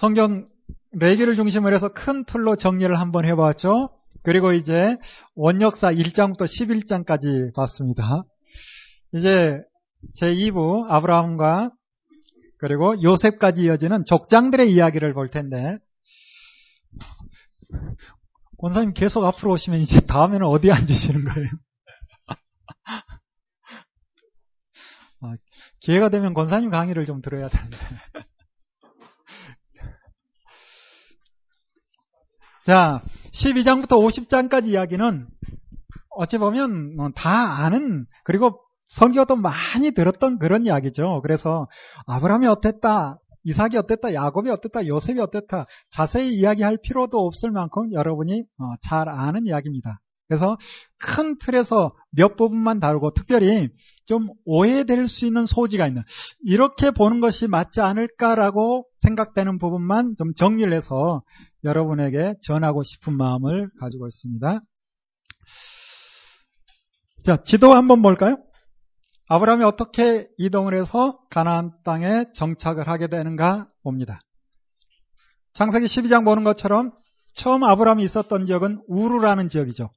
성경 레기를 중심으로 해서 큰 틀로 정리를 한번 해봤죠. 그리고 이제 원역사 1장부터 11장까지 봤습니다. 이제 제2부 아브라함과 그리고 요셉까지 이어지는 족장들의 이야기를 볼 텐데 권사님 계속 앞으로 오시면 이제 다음에는 어디 앉으시는 거예요? 아, 기회가 되면 권사님 강의를 좀 들어야 되는데. 자, 12장부터 50장까지 이야기는 어찌 보면 뭐다 아는 그리고 선교도 많이 들었던 그런 이야기죠. 그래서 아브라함이 어땠다, 이삭이 어땠다, 야곱이 어땠다, 요셉이 어땠다 자세히 이야기할 필요도 없을 만큼 여러분이 어, 잘 아는 이야기입니다. 그래서 큰 틀에서 몇 부분만 다루고 특별히 좀 오해될 수 있는 소지가 있는 이렇게 보는 것이 맞지 않을까라고 생각되는 부분만 좀 정리를 해서 여러분에게 전하고 싶은 마음을 가지고 있습니다. 자, 지도 한번 볼까요? 아브라함이 어떻게 이동을 해서 가나안 땅에 정착을 하게 되는가 봅니다. 창세기 12장 보는 것처럼 처음 아브라함이 있었던 지역은 우루라는 지역이죠.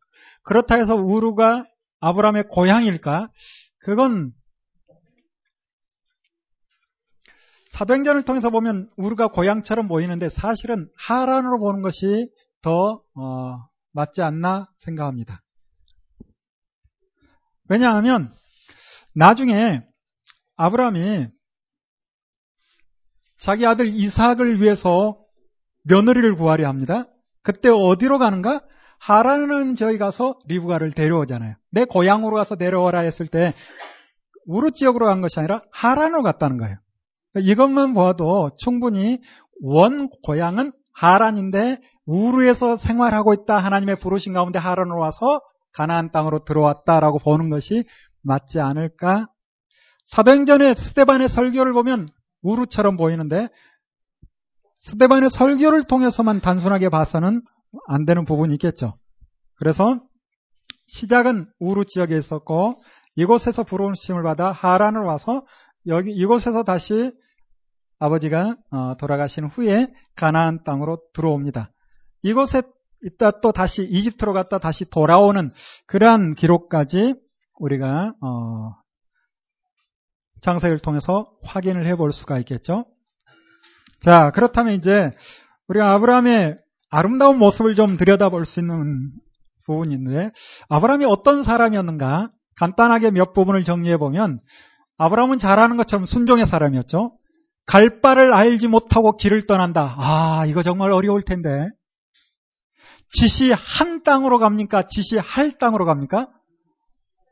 그렇다 해서 우루가 아브라함의 고향일까? 그건 사도행전을 통해서 보면 우루가 고향처럼 보이는데 사실은 하란으로 보는 것이 더 어, 맞지 않나 생각합니다. 왜냐하면 나중에 아브라함이 자기 아들 이삭을 위해서 며느리를 구하려 합니다. 그때 어디로 가는가? 하라는 저희 가서 리브가를 데려오잖아요. 내 고향으로 가서 데려오라 했을 때 우르 지역으로 간 것이 아니라 하란으로 갔다는 거예요. 이것만 보아도 충분히 원 고향은 하란인데 우르에서 생활하고 있다 하나님의 부르신 가운데 하란으로 와서 가나안 땅으로 들어왔다라고 보는 것이 맞지 않을까? 사도행전의 스테반의 설교를 보면 우르처럼 보이는데 스테반의 설교를 통해서만 단순하게 봐서는 안 되는 부분이 있겠죠. 그래서 시작은 우루 지역에 있었고 이곳에서 부르심을 받아 하란을 와서 여기 이곳에서 다시 아버지가 어, 돌아가신 후에 가나안 땅으로 들어옵니다. 이곳에 있다 또 다시 이집트로 갔다 다시 돌아오는 그러한 기록까지 우리가 어, 장세를 통해서 확인을 해볼 수가 있겠죠. 자 그렇다면 이제 우리가 아브라함의 아름다운 모습을 좀 들여다볼 수 있는 부분이 있는데 아브라함이 어떤 사람이었는가 간단하게 몇 부분을 정리해 보면 아브라함은 잘하는 것처럼 순종의 사람이었죠. 갈 바를 알지 못하고 길을 떠난다. 아 이거 정말 어려울 텐데 지시한 땅으로 갑니까? 지시할 땅으로 갑니까?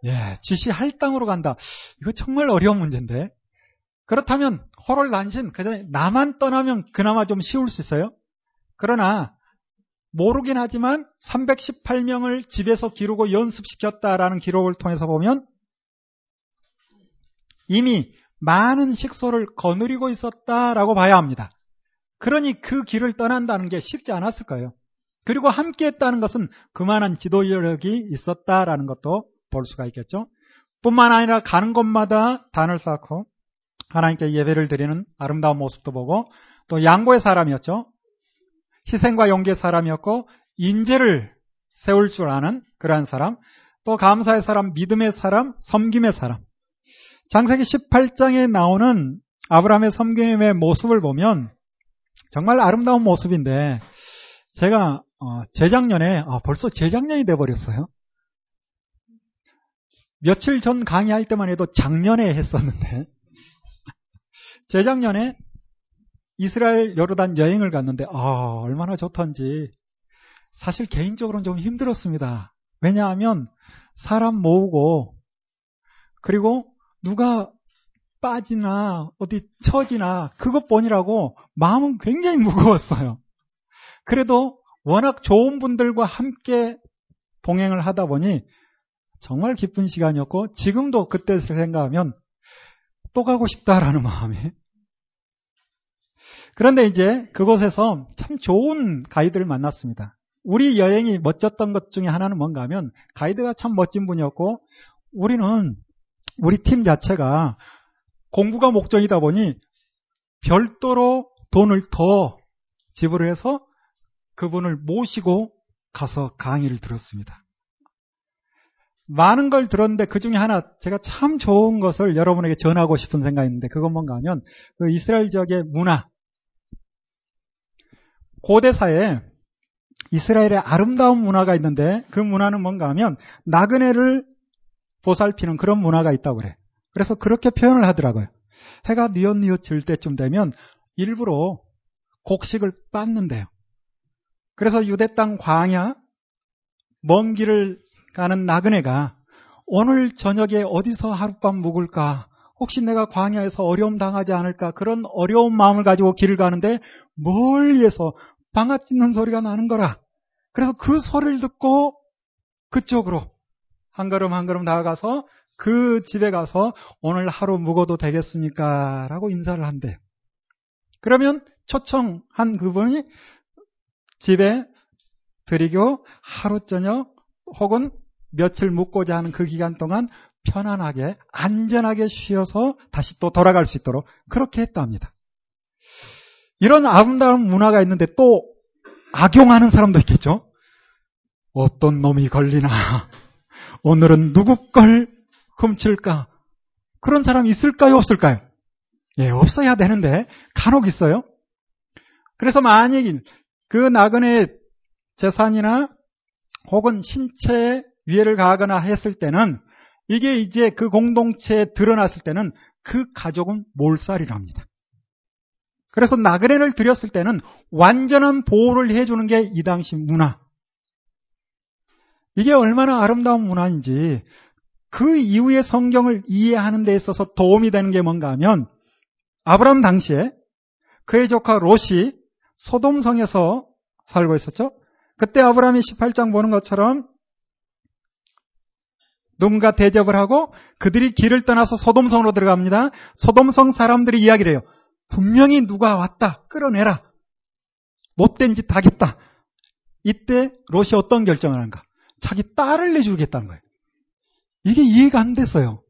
예, 지시할 땅으로 간다. 이거 정말 어려운 문제인데. 그렇다면 호롤 난신, 그 전에 나만 떠나면 그나마 좀 쉬울 수 있어요. 그러나 모르긴 하지만 318명을 집에서 기르고 연습시켰다라는 기록을 통해서 보면 이미 많은 식소를 거느리고 있었다라고 봐야 합니다. 그러니 그 길을 떠난다는 게 쉽지 않았을 거예요. 그리고 함께 했다는 것은 그만한 지도력이 있었다라는 것도 볼 수가 있겠죠. 뿐만 아니라 가는 곳마다 단을 쌓고 하나님께 예배를 드리는 아름다운 모습도 보고 또 양보의 사람이었죠. 희생과 용기의 사람이었고 인재를 세울 줄 아는 그러한 사람, 또 감사의 사람, 믿음의 사람, 섬김의 사람. 장세기 18장에 나오는 아브라함의 섬김의 모습을 보면 정말 아름다운 모습인데 제가 어, 재작년에 아, 벌써 재작년이 돼 버렸어요. 며칠 전 강의할 때만 해도 작년에 했었는데 재작년에 이스라엘 요르단 여행을 갔는데 아, 얼마나 좋던지 사실 개인적으로는 좀 힘들었습니다. 왜냐하면 사람 모으고 그리고 누가 빠지나 어디 처지나 그것 보니라고 마음은 굉장히 무거웠어요. 그래도 워낙 좋은 분들과 함께 동행을 하다 보니 정말 기쁜 시간이었고 지금도 그때 생각하면 또 가고 싶다라는 마음이 그런데 이제 그곳에서 참 좋은 가이드를 만났습니다. 우리 여행이 멋졌던 것 중에 하나는 뭔가 하면 가이드가 참 멋진 분이었고 우리는 우리 팀 자체가 공부가 목적이다 보니 별도로 돈을 더 집으로 해서 그분을 모시고 가서 강의를 들었습니다. 많은 걸 들었는데 그 중에 하나 제가 참 좋은 것을 여러분에게 전하고 싶은 생각이 있는데 그건 뭔가 하면 그 이스라엘 지역의 문화. 고대사에 이스라엘의 아름다운 문화가 있는데 그 문화는 뭔가 하면 나그네를 보살피는 그런 문화가 있다고 그래. 그래서 그렇게 표현을 하더라고요. 해가 뉘엿뉘엿 질 때쯤 되면 일부러 곡식을 빻는데요. 그래서 유대 땅 광야 먼 길을 가는 나그네가 오늘 저녁에 어디서 하룻밤 묵을까? 혹시 내가 광야에서 어려움 당하지 않을까? 그런 어려운 마음을 가지고 길을 가는데 멀리에서 방아 찢는 소리가 나는 거라. 그래서 그 소리를 듣고 그쪽으로 한 걸음 한 걸음 나아가서 그 집에 가서 오늘 하루 묵어도 되겠습니까? 라고 인사를 한대요. 그러면 초청한 그분이 집에 드리고 하루 저녁 혹은 며칠 묵고자 하는 그 기간 동안 편안하게 안전하게 쉬어서 다시 또 돌아갈 수 있도록 그렇게 했다 합니다. 이런 아름다운 문화가 있는데 또 악용하는 사람도 있겠죠. 어떤 놈이 걸리나 오늘은 누구 걸 훔칠까? 그런 사람 있을까요? 없을까요? 예, 없어야 되는데 간혹 있어요. 그래서 만약 그 나그네 재산이나 혹은 신체에 위해를 가하거나 했을 때는 이게 이제 그 공동체에 드러났을 때는 그 가족은 몰살이랍니다. 그래서 나그네를 드렸을 때는 완전한 보호를 해주는 게 이 당시 문화. 이게 얼마나 아름다운 문화인지 그 이후의 성경을 이해하는 데 있어서 도움이 되는 게 뭔가 하면 아브라함 당시에 그의 조카 롯이 소돔성에서 살고 있었죠. 그때 아브라함이 18장 보는 것처럼 누군가 대접을 하고 그들이 길을 떠나서 소돔성으로 들어갑니다. 소돔성 사람들이 이야기를 해요. 분명히 누가 왔다. 끌어내라. 못된 짓 하겠다. 이때 롯이 어떤 결정을 한가? 자기 딸을 내주겠다는 거예요. 이게 이해가 안 됐어요.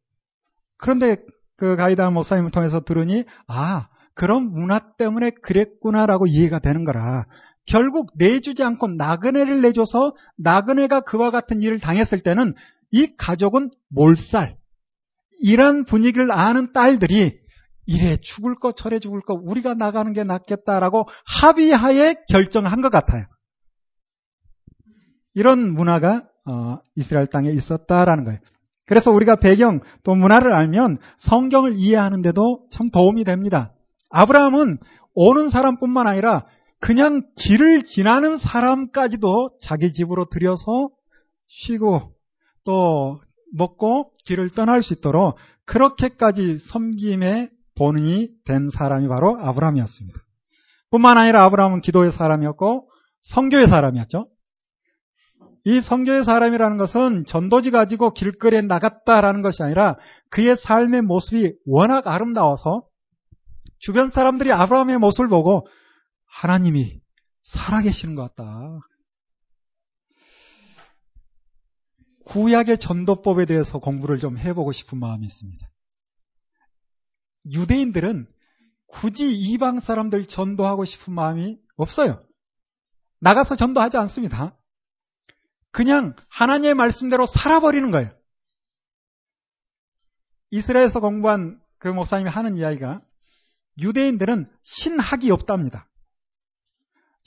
그런데 그 가이다 목사님을 통해서 들으니 아 그런 문화 때문에 그랬구나라고 이해가 되는 거라. 결국 내주지 않고 나그네를 내줘서 나그네가 그와 같은 일을 당했을 때는 이 가족은 몰살. 이런 분위기를 아는 딸들이 이래 죽을 거 저래 죽을 거 우리가 나가는 게 낫겠다라고 합의하에 결정한 것 같아요. 이런 문화가 어, 이스라엘 땅에 있었다라는 거예요. 그래서 우리가 배경 또 문화를 알면 성경을 이해하는데도 참 도움이 됩니다. 아브라함은 오는 사람뿐만 아니라 그냥 길을 지나는 사람까지도 자기 집으로 들여서 쉬고 또 먹고 길을 떠날 수 있도록 그렇게까지 섬김의 본인이 된 사람이 바로 아브라함이었습니다. 뿐만 아니라 아브라함은 기도의 사람이었고 성교의 사람이었죠. 이 성교의 사람이라는 것은 전도지 가지고 길거리에 나갔다라는 것이 아니라 그의 삶의 모습이 워낙 아름다워서 주변 사람들이 아브라함의 모습을 보고 하나님이 살아계시는 것 같다. 구약의 전도법에 대해서 공부를 좀 해보고 싶은 마음이 있습니다. 유대인들은 굳이 이방 사람들 전도하고 싶은 마음이 없어요. 나가서 전도하지 않습니다. 그냥 하나님의 말씀대로 살아버리는 거예요. 이스라엘에서 공부한 그 목사님이 하는 이야기가 유대인들은 신학이 없답니다.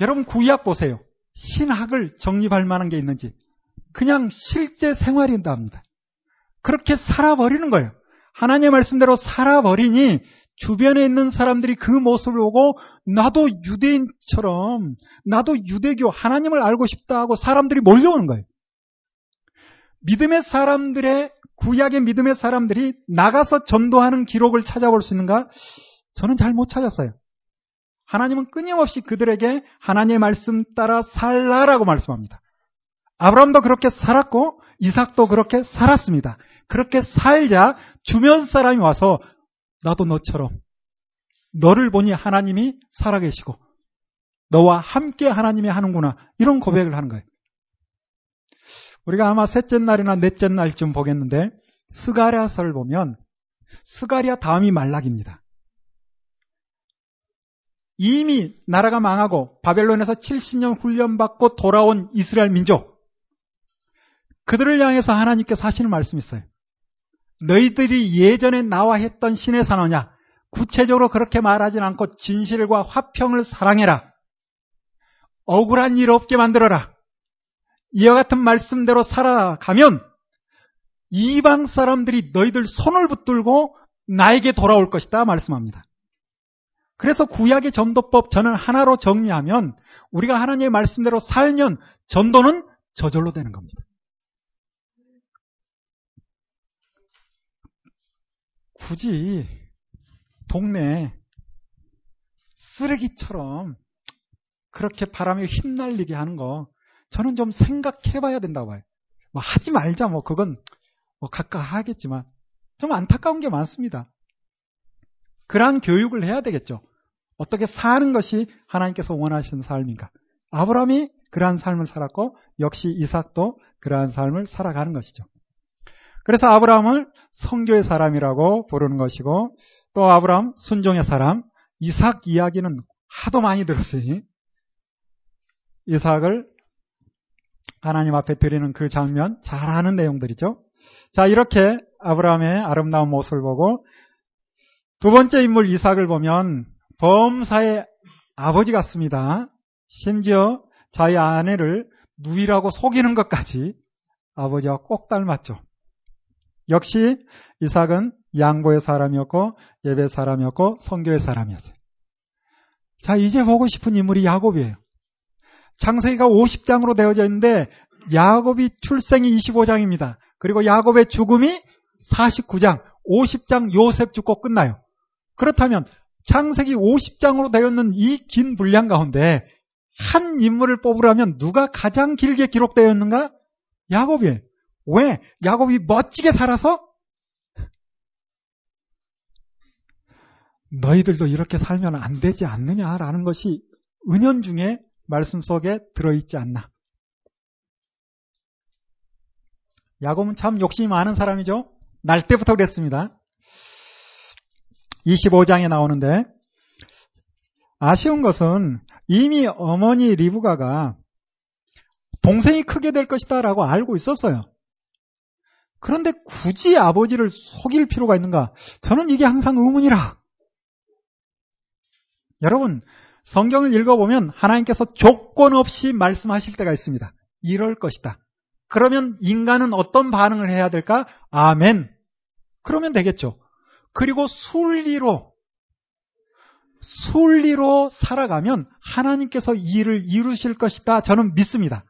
여러분 구약 보세요. 신학을 정립할 만한 게 있는지 그냥 실제 생활인다 합니다. 그렇게 살아버리는 거예요. 하나님의 말씀대로 살아버리니 주변에 있는 사람들이 그 모습을 보고 나도 유대인처럼 나도 유대교 하나님을 알고 싶다 하고 사람들이 몰려오는 거예요. 믿음의 사람들의 구약의 믿음의 사람들이 나가서 전도하는 기록을 찾아볼 수 있는가? 저는 잘 못 찾았어요. 하나님은 끊임없이 그들에게 하나님의 말씀 따라 살라라고 말씀합니다. 아브라함도 그렇게 살았고 이삭도 그렇게 살았습니다. 그렇게 살자 주변 사람이 와서 나도 너처럼 너를 보니 하나님이 살아계시고 너와 함께 하나님이 하는구나 이런 고백을 하는 거예요. 우리가 아마 셋째 날이나 넷째 날쯤 보겠는데 스가랴서를 보면 스가랴 다음이 말락입니다. 이미 나라가 망하고 바벨론에서 70년 훈련받고 돌아온 이스라엘 민족. 그들을 향해서 하나님께서 하시는 말씀이 있어요. 너희들이 예전에 나와 했던 신의 산호냐? 구체적으로 그렇게 말하진 않고 진실과 화평을 사랑해라. 억울한 일 없게 만들어라. 이와 같은 말씀대로 살아가면 이방 사람들이 너희들 손을 붙들고 나에게 돌아올 것이다 말씀합니다. 그래서 구약의 전도법 저는 하나로 정리하면 우리가 하나님의 말씀대로 살면 전도는 저절로 되는 겁니다. 굳이 동네 쓰레기처럼 그렇게 바람에 휘날리게 하는 거 저는 좀 생각해 봐야 된다고 봐요. 뭐 하지 말자 뭐 그건 뭐 각각 하겠지만 좀 안타까운 게 많습니다. 그러한 교육을 해야 되겠죠. 어떻게 사는 것이 하나님께서 원하시는 삶인가. 아브라함이 그러한 삶을 살았고 역시 이삭도 그러한 삶을 살아가는 것이죠. 그래서 아브라함을 성교의 사람이라고 부르는 것이고 또 아브라함 순종의 사람, 이삭 이야기는 하도 많이 들었으니 이삭을 하나님 앞에 드리는 그 장면 잘 아는 내용들이죠. 자, 이렇게 아브라함의 아름다운 모습을 보고 두 번째 인물 이삭을 보면 범사의 아버지 같습니다. 심지어 자기 아내를 누이라고 속이는 것까지 아버지와 꼭 닮았죠. 역시 이삭은 양보의 사람이었고 예배 사람이었고 성교의 사람이었어요. 자, 이제 보고 싶은 인물이 야곱이에요. 창세기가 50장으로 되어져 있는데 야곱이 출생이 25장입니다. 그리고 야곱의 죽음이 49장, 50장 요셉 죽고 끝나요. 그렇다면 창세기 50장으로 되어 있는 이 긴 분량 가운데 한 인물을 뽑으라면 누가 가장 길게 기록되어 있는가? 야곱이에요. 왜? 야곱이 멋지게 살아서 너희들도 이렇게 살면 안 되지 않느냐라는 것이 은연 중에 말씀 속에 들어있지 않나. 야곱은 참 욕심이 많은 사람이죠. 날 때부터 그랬습니다. 25장에 나오는데 아쉬운 것은 이미 어머니 리브가가 동생이 크게 될 것이다 라고 알고 있었어요. 그런데 굳이 아버지를 속일 필요가 있는가? 저는 이게 항상 의문이라. 여러분, 성경을 읽어보면 하나님께서 조건 없이 말씀하실 때가 있습니다. 이럴 것이다. 그러면 인간은 어떤 반응을 해야 될까? 아멘. 그러면 되겠죠. 그리고 순리로, 순리로 살아가면 하나님께서 일을 이루실 것이다. 저는 믿습니다.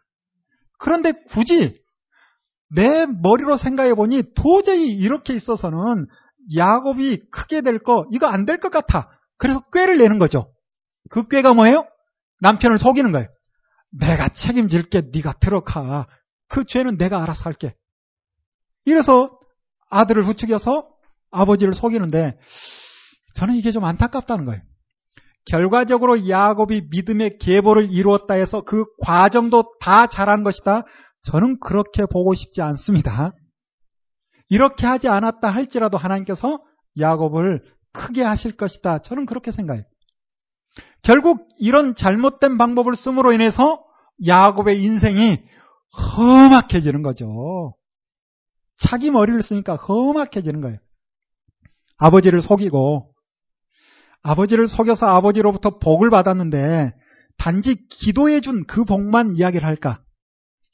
그런데 굳이 내 머리로 생각해 보니 도저히 이렇게 있어서는 야곱이 크게 될 거, 이거 안 될 것 같아. 그래서 꾀를 내는 거죠. 그 꾀가 뭐예요? 남편을 속이는 거예요. 내가 책임질게, 네가 들어가. 그 죄는 내가 알아서 할게. 이래서 아들을 부추겨서 아버지를 속이는데 저는 이게 좀 안타깝다는 거예요. 결과적으로 야곱이 믿음의 계보를 이루었다 해서 그 과정도 다 잘한 것이다. 저는 그렇게 보고 싶지 않습니다. 이렇게 하지 않았다 할지라도 하나님께서 야곱을 크게 하실 것이다. 저는 그렇게 생각해요. 결국 이런 잘못된 방법을 씀으로 인해서 야곱의 인생이 험악해지는 거죠. 자기 머리를 쓰니까 험악해지는 거예요. 아버지를 속이고 아버지를 속여서 아버지로부터 복을 받았는데 단지 기도해 준 그 복만 이야기를 할까?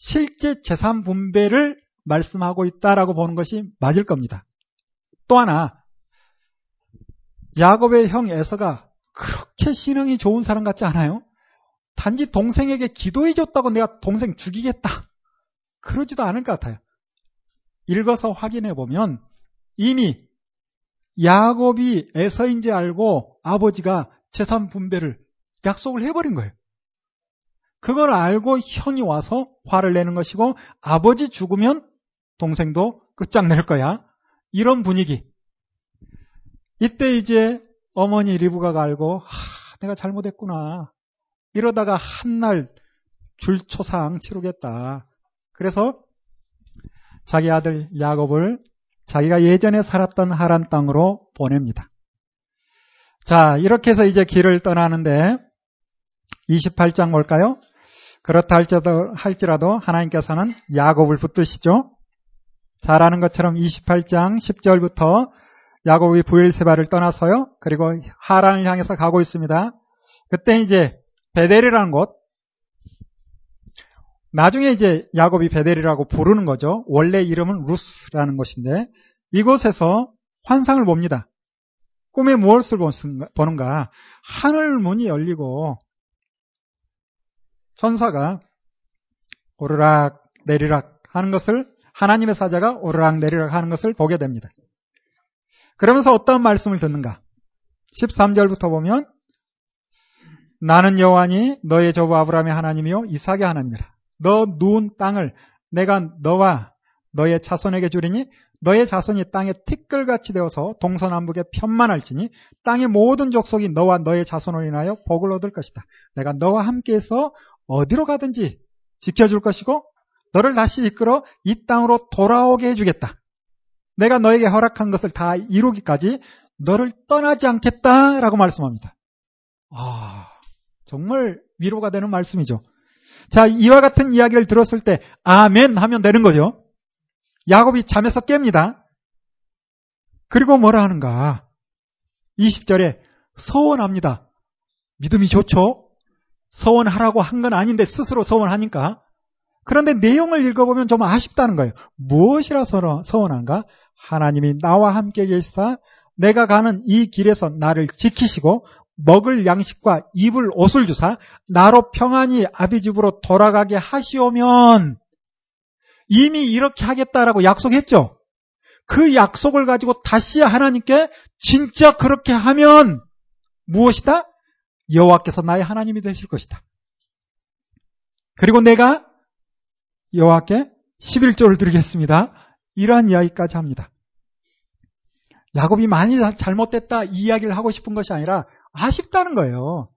실제 재산 분배를 말씀하고 있다라고 보는 것이 맞을 겁니다. 또 하나 야곱의 형 에서가 그렇게 신앙이 좋은 사람 같지 않아요? 단지 동생에게 기도해 줬다고 내가 동생 죽이겠다. 그러지도 않을 것 같아요. 읽어서 확인해 보면 이미 야곱이 에서인지 알고 아버지가 재산 분배를 약속을 해버린 거예요. 그걸 알고 형이 와서 화를 내는 것이고 아버지 죽으면 동생도 끝장낼 거야. 이런 분위기. 이때 이제 어머니 리브가가 알고 하, 내가 잘못했구나. 이러다가 한 날 줄초상 치르겠다. 그래서 자기 아들 야곱을 자기가 예전에 살았던 하란 땅으로 보냅니다. 자, 이렇게 해서 이제 길을 떠나는데 28장 볼까요? 그렇다 할지라도, 하나님께서는 야곱을 붙드시죠. 잘 아는 것처럼 28장 10절부터 야곱이 부엘세바를 떠나서요. 그리고 하란을 향해서 가고 있습니다. 그때 이제 베델이라는 곳 나중에 이제 야곱이 베델이라고 부르는 거죠. 원래 이름은 루스라는 곳인데 이곳에서 환상을 봅니다. 꿈에 무엇을 보는가? 하늘 문이 열리고 천사가 오르락 내리락 하는 것을 하나님의 사자가 오르락 내리락 하는 것을 보게 됩니다. 그러면서 어떤 말씀을 듣는가? 13절부터 보면 나는 여호와니 너의 조부 아브라함의 하나님이요 이삭의 하나님이라. 너 누운 땅을 내가 너와 너의 자손에게 주리니 너의 자손이 땅에 티끌같이 되어서 동서남북에 편만할지니 땅의 모든 족속이 너와 너의 자손을 인하여 복을 얻을 것이다. 내가 너와 함께해서 어디로 가든지 지켜줄 것이고 너를 다시 이끌어 이 땅으로 돌아오게 해주겠다. 내가 너에게 허락한 것을 다 이루기까지 너를 떠나지 않겠다라고 말씀합니다. 아, 정말 위로가 되는 말씀이죠. 자, 이와 같은 이야기를 들었을 때 아멘 하면 되는 거죠. 야곱이 잠에서 깹니다. 그리고 뭐라 하는가? 20절에 서원합니다. 믿음이 좋죠? 서원하라고 한 건 아닌데 스스로 서원하니까. 그런데 내용을 읽어보면 좀 아쉽다는 거예요. 무엇이라 서원한가? 하나님이 나와 함께 계시사 내가 가는 이 길에서 나를 지키시고 먹을 양식과 입을 옷을 주사 나로 평안히 아비 집으로 돌아가게 하시오면 이미 이렇게 하겠다라고 약속했죠. 그 약속을 가지고 다시 하나님께 진짜 그렇게 하면 무엇이다? 여호와께서 나의 하나님이 되실 것이다. 그리고 내가 여호와께 11조를 드리겠습니다. 이러한 이야기까지 합니다. 야곱이 많이 잘못됐다 이 이야기를 하고 싶은 것이 아니라 아쉽다는 거예요.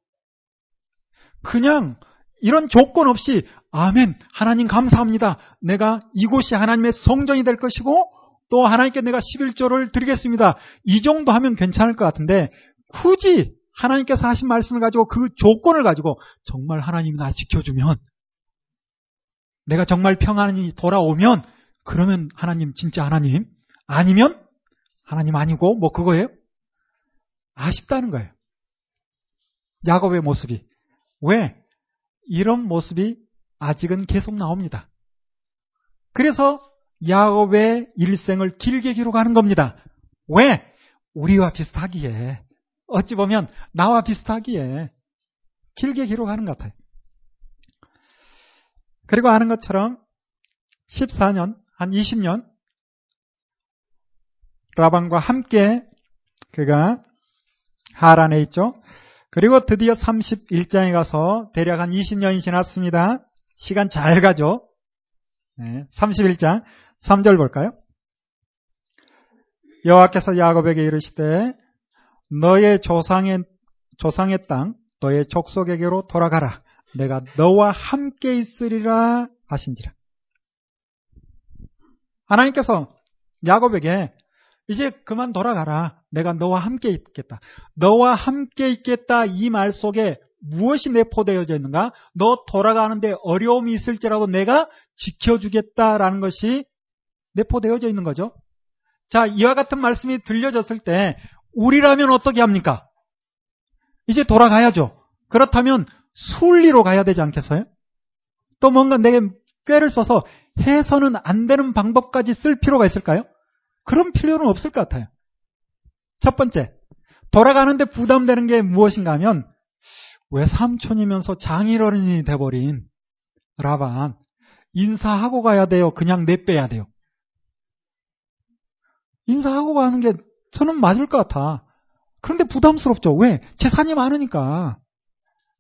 그냥 이런 조건 없이 아멘 하나님 감사합니다. 내가 이곳이 하나님의 성전이 될 것이고 또 하나님께 내가 11조를 드리겠습니다. 이 정도 하면 괜찮을 것 같은데 굳이 하나님께서 하신 말씀을 가지고 그 조건을 가지고 정말 하나님이 나 지켜주면 내가 정말 평안히 돌아오면 그러면 하나님 진짜 하나님 아니면 하나님 아니고 뭐 그거예요? 아쉽다는 거예요. 야곱의 모습이. 왜? 이런 모습이 아직은 계속 나옵니다. 그래서 야곱의 일생을 길게 기록하는 겁니다. 왜? 우리와 비슷하기에. 어찌 보면 나와 비슷하기에 길게 기록하는 것 같아요. 그리고 아는 것처럼 14년, 한 20년 라반과 함께 그가 하란에 있죠. 그리고 드디어 31장에 가서 대략 한 20년이 지났습니다. 시간 잘 가죠. 네, 31장 3절 볼까요? 여호와께서 야곱에게 이르시되 너의 조상의 조상의 땅 너의 족속에게로 돌아가라. 내가 너와 함께 있으리라 하신지라. 하나님께서 야곱에게 이제 그만 돌아가라. 내가 너와 함께 있겠다. 너와 함께 있겠다 이 말 속에 무엇이 내포되어져 있는가? 너 돌아가는데 어려움이 있을지라도 내가 지켜주겠다라는 것이 내포되어져 있는 거죠. 자, 이와 같은 말씀이 들려졌을 때 우리라면 어떻게 합니까? 이제 돌아가야죠. 그렇다면 순리로 가야 되지 않겠어요? 또 뭔가 내게 꾀를 써서 해서는 안 되는 방법까지 쓸 필요가 있을까요? 그런 필요는 없을 것 같아요. 첫 번째, 돌아가는데 부담되는 게 무엇인가 하면 왜 삼촌이면서 장인어른이 돼버린 라반 인사하고 가야 돼요? 그냥 내빼야 돼요? 인사하고 가는 게 저는 맞을 것 같아. 그런데 부담스럽죠. 왜? 재산이 많으니까.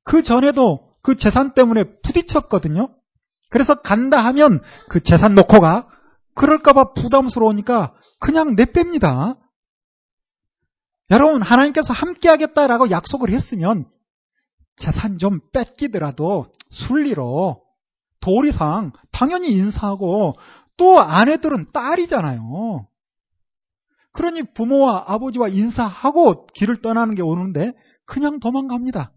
그 전에도 그 재산 때문에 부딪혔거든요. 그래서 간다 하면 그 재산 놓고 가. 그럴까봐 부담스러우니까 그냥 내뺍니다. 여러분, 하나님께서 함께 하겠다라고 약속을 했으면 재산 좀 뺏기더라도 순리로 도리상 당연히 인사하고 또 아내들은 딸이잖아요. 그러니 부모와 아버지와 인사하고 길을 떠나는 게 오는데 그냥 도망갑니다.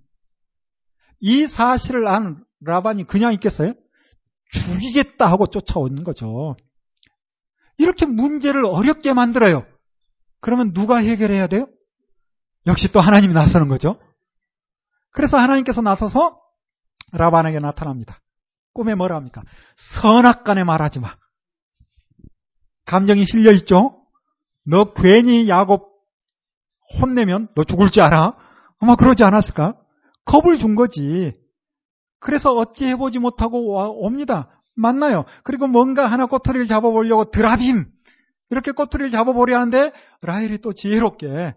이 사실을 안 라반이 그냥 있겠어요? 죽이겠다 하고 쫓아오는 거죠. 이렇게 문제를 어렵게 만들어요. 그러면 누가 해결해야 돼요? 역시 또 하나님이 나서는 거죠. 그래서 하나님께서 나서서 라반에게 나타납니다. 꿈에 뭐라 합니까? 선악간에 말하지 마. 감정이 실려 있죠? 너 괜히 야곱 혼내면 너 죽을 줄 알아? 아마 그러지 않았을까? 겁을 준 거지. 그래서 어찌 해보지 못하고 와, 옵니다. 만나요. 그리고 뭔가 하나 꼬투리를 잡아보려고 드라빔 이렇게 꼬투리를 잡아보려 하는데 라헬이 또 지혜롭게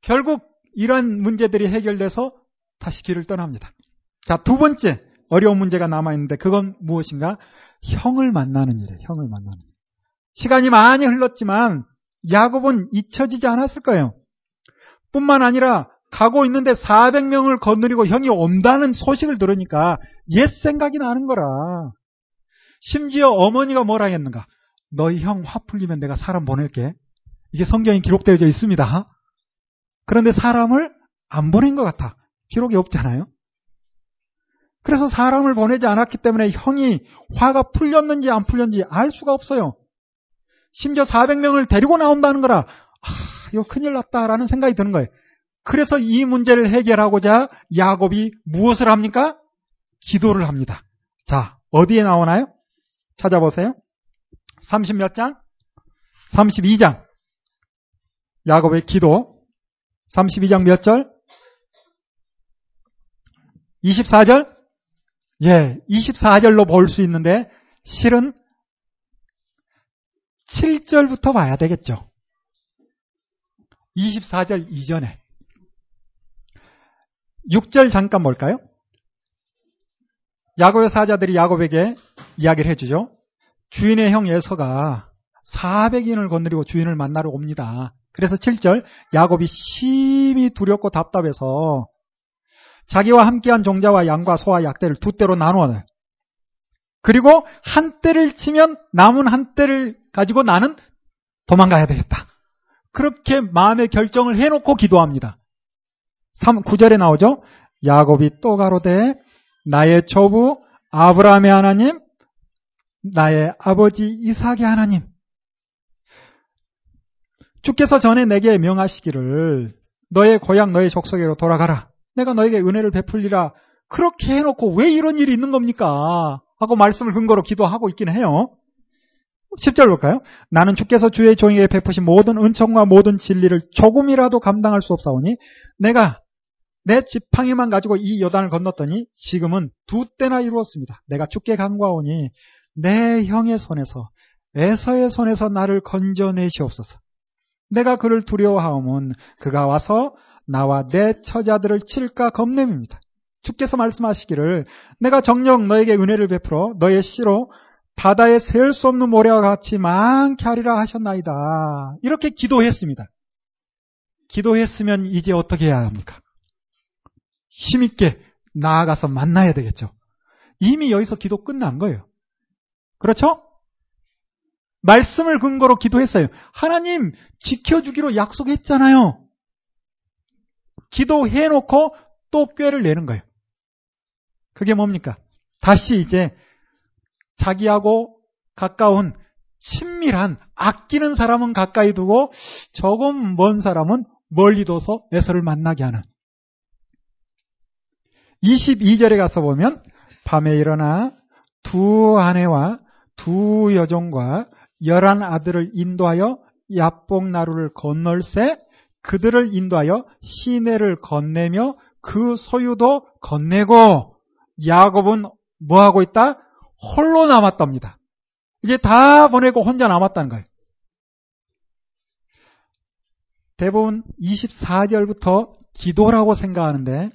결국 이런 문제들이 해결돼서 다시 길을 떠납니다. 자, 두 번째 어려운 문제가 남아있는데 그건 무엇인가? 형을 만나는 일이에요. 형을 만나는 일. 시간이 많이 흘렀지만 야곱은 잊혀지지 않았을 거예요. 뿐만 아니라 가고 있는데 400명을 거느리고 형이 온다는 소식을 들으니까 옛 생각이 나는 거라. 심지어 어머니가 뭐라 했는가? 너희 형 화 풀리면 내가 사람 보낼게. 이게 성경에 기록되어 있습니다. 그런데 사람을 안 보낸 것 같아. 기록이 없잖아요. 그래서 사람을 보내지 않았기 때문에 형이 화가 풀렸는지 안 풀렸는지 알 수가 없어요. 심지어 400명을 데리고 나온다는 거라, 아, 이거 큰일 났다라는 생각이 드는 거예요. 그래서 이 문제를 해결하고자 야곱이 무엇을 합니까? 기도를 합니다. 자, 어디에 나오나요? 찾아보세요. 30 몇 장? 32장. 야곱의 기도. 32장 몇 절? 24절? 예, 24절로 볼 수 있는데 실은 7절부터 봐야 되겠죠. 24절 이전에. 6절 잠깐 볼까요? 야곱의 사자들이 야곱에게 이야기를 해주죠. 주인의 형 예서가 400인을 건드리고 주인을 만나러 옵니다. 그래서 7절 야곱이 심히 두렵고 답답해서 자기와 함께한 종자와 양과 소와 약대를 두 대로 나누어요. 그리고 한 대를 치면 남은 한 대를 가지고 나는 도망가야 되겠다. 그렇게 마음의 결정을 해놓고 기도합니다. 3, 9절에 나오죠. 야곱이 또 가로되 나의 조부 아브라함의 하나님 나의 아버지 이삭의 하나님 주께서 전에 내게 명하시기를 너의 고향 너의 족속에로 돌아가라 내가 너에게 은혜를 베풀리라 그렇게 해놓고 왜 이런 일이 있는 겁니까? 하고 말씀을 근거로 기도하고 있긴 해요. 10절 볼까요? 나는 주께서 주의 종에게 베푸신 모든 은총과 모든 진리를 조금이라도 감당할 수 없사오니 내가 내 지팡이만 가지고 이 여단을 건넜더니 지금은 두 때나 이루었습니다. 내가 죽게 간과오니 내 형의 손에서 에서의 손에서 나를 건져내시옵소서. 내가 그를 두려워하오면 그가 와서 나와 내 처자들을 칠까 겁냄입니다. 주께서 말씀하시기를 내가 정녕 너에게 은혜를 베풀어 너의 씨로 바다에 셀 수 없는 모래와 같이 많게 하리라 하셨나이다. 이렇게 기도했습니다. 기도했으면 이제 어떻게 해야 합니까? 힘있게 나아가서 만나야 되겠죠. 이미 여기서 기도 끝난 거예요. 그렇죠? 말씀을 근거로 기도했어요. 하나님 지켜주기로 약속했잖아요. 기도해놓고 또 꾀를 내는 거예요. 그게 뭡니까? 다시 이제 자기하고 가까운 친밀한 아끼는 사람은 가까이 두고 조금 먼 사람은 멀리 둬서 에서를 만나게 하는 22절에 가서 보면 밤에 일어나 두 아내와 두 여종과 열한 아들을 인도하여 야복 나루를 건널새 그들을 인도하여 시내를 건네며 그 소유도 건네고 야곱은 뭐 하고 있다? 홀로 남았답니다. 이제 다 보내고 혼자 남았다는 거예요. 대부분 24절부터 기도라고 생각하는데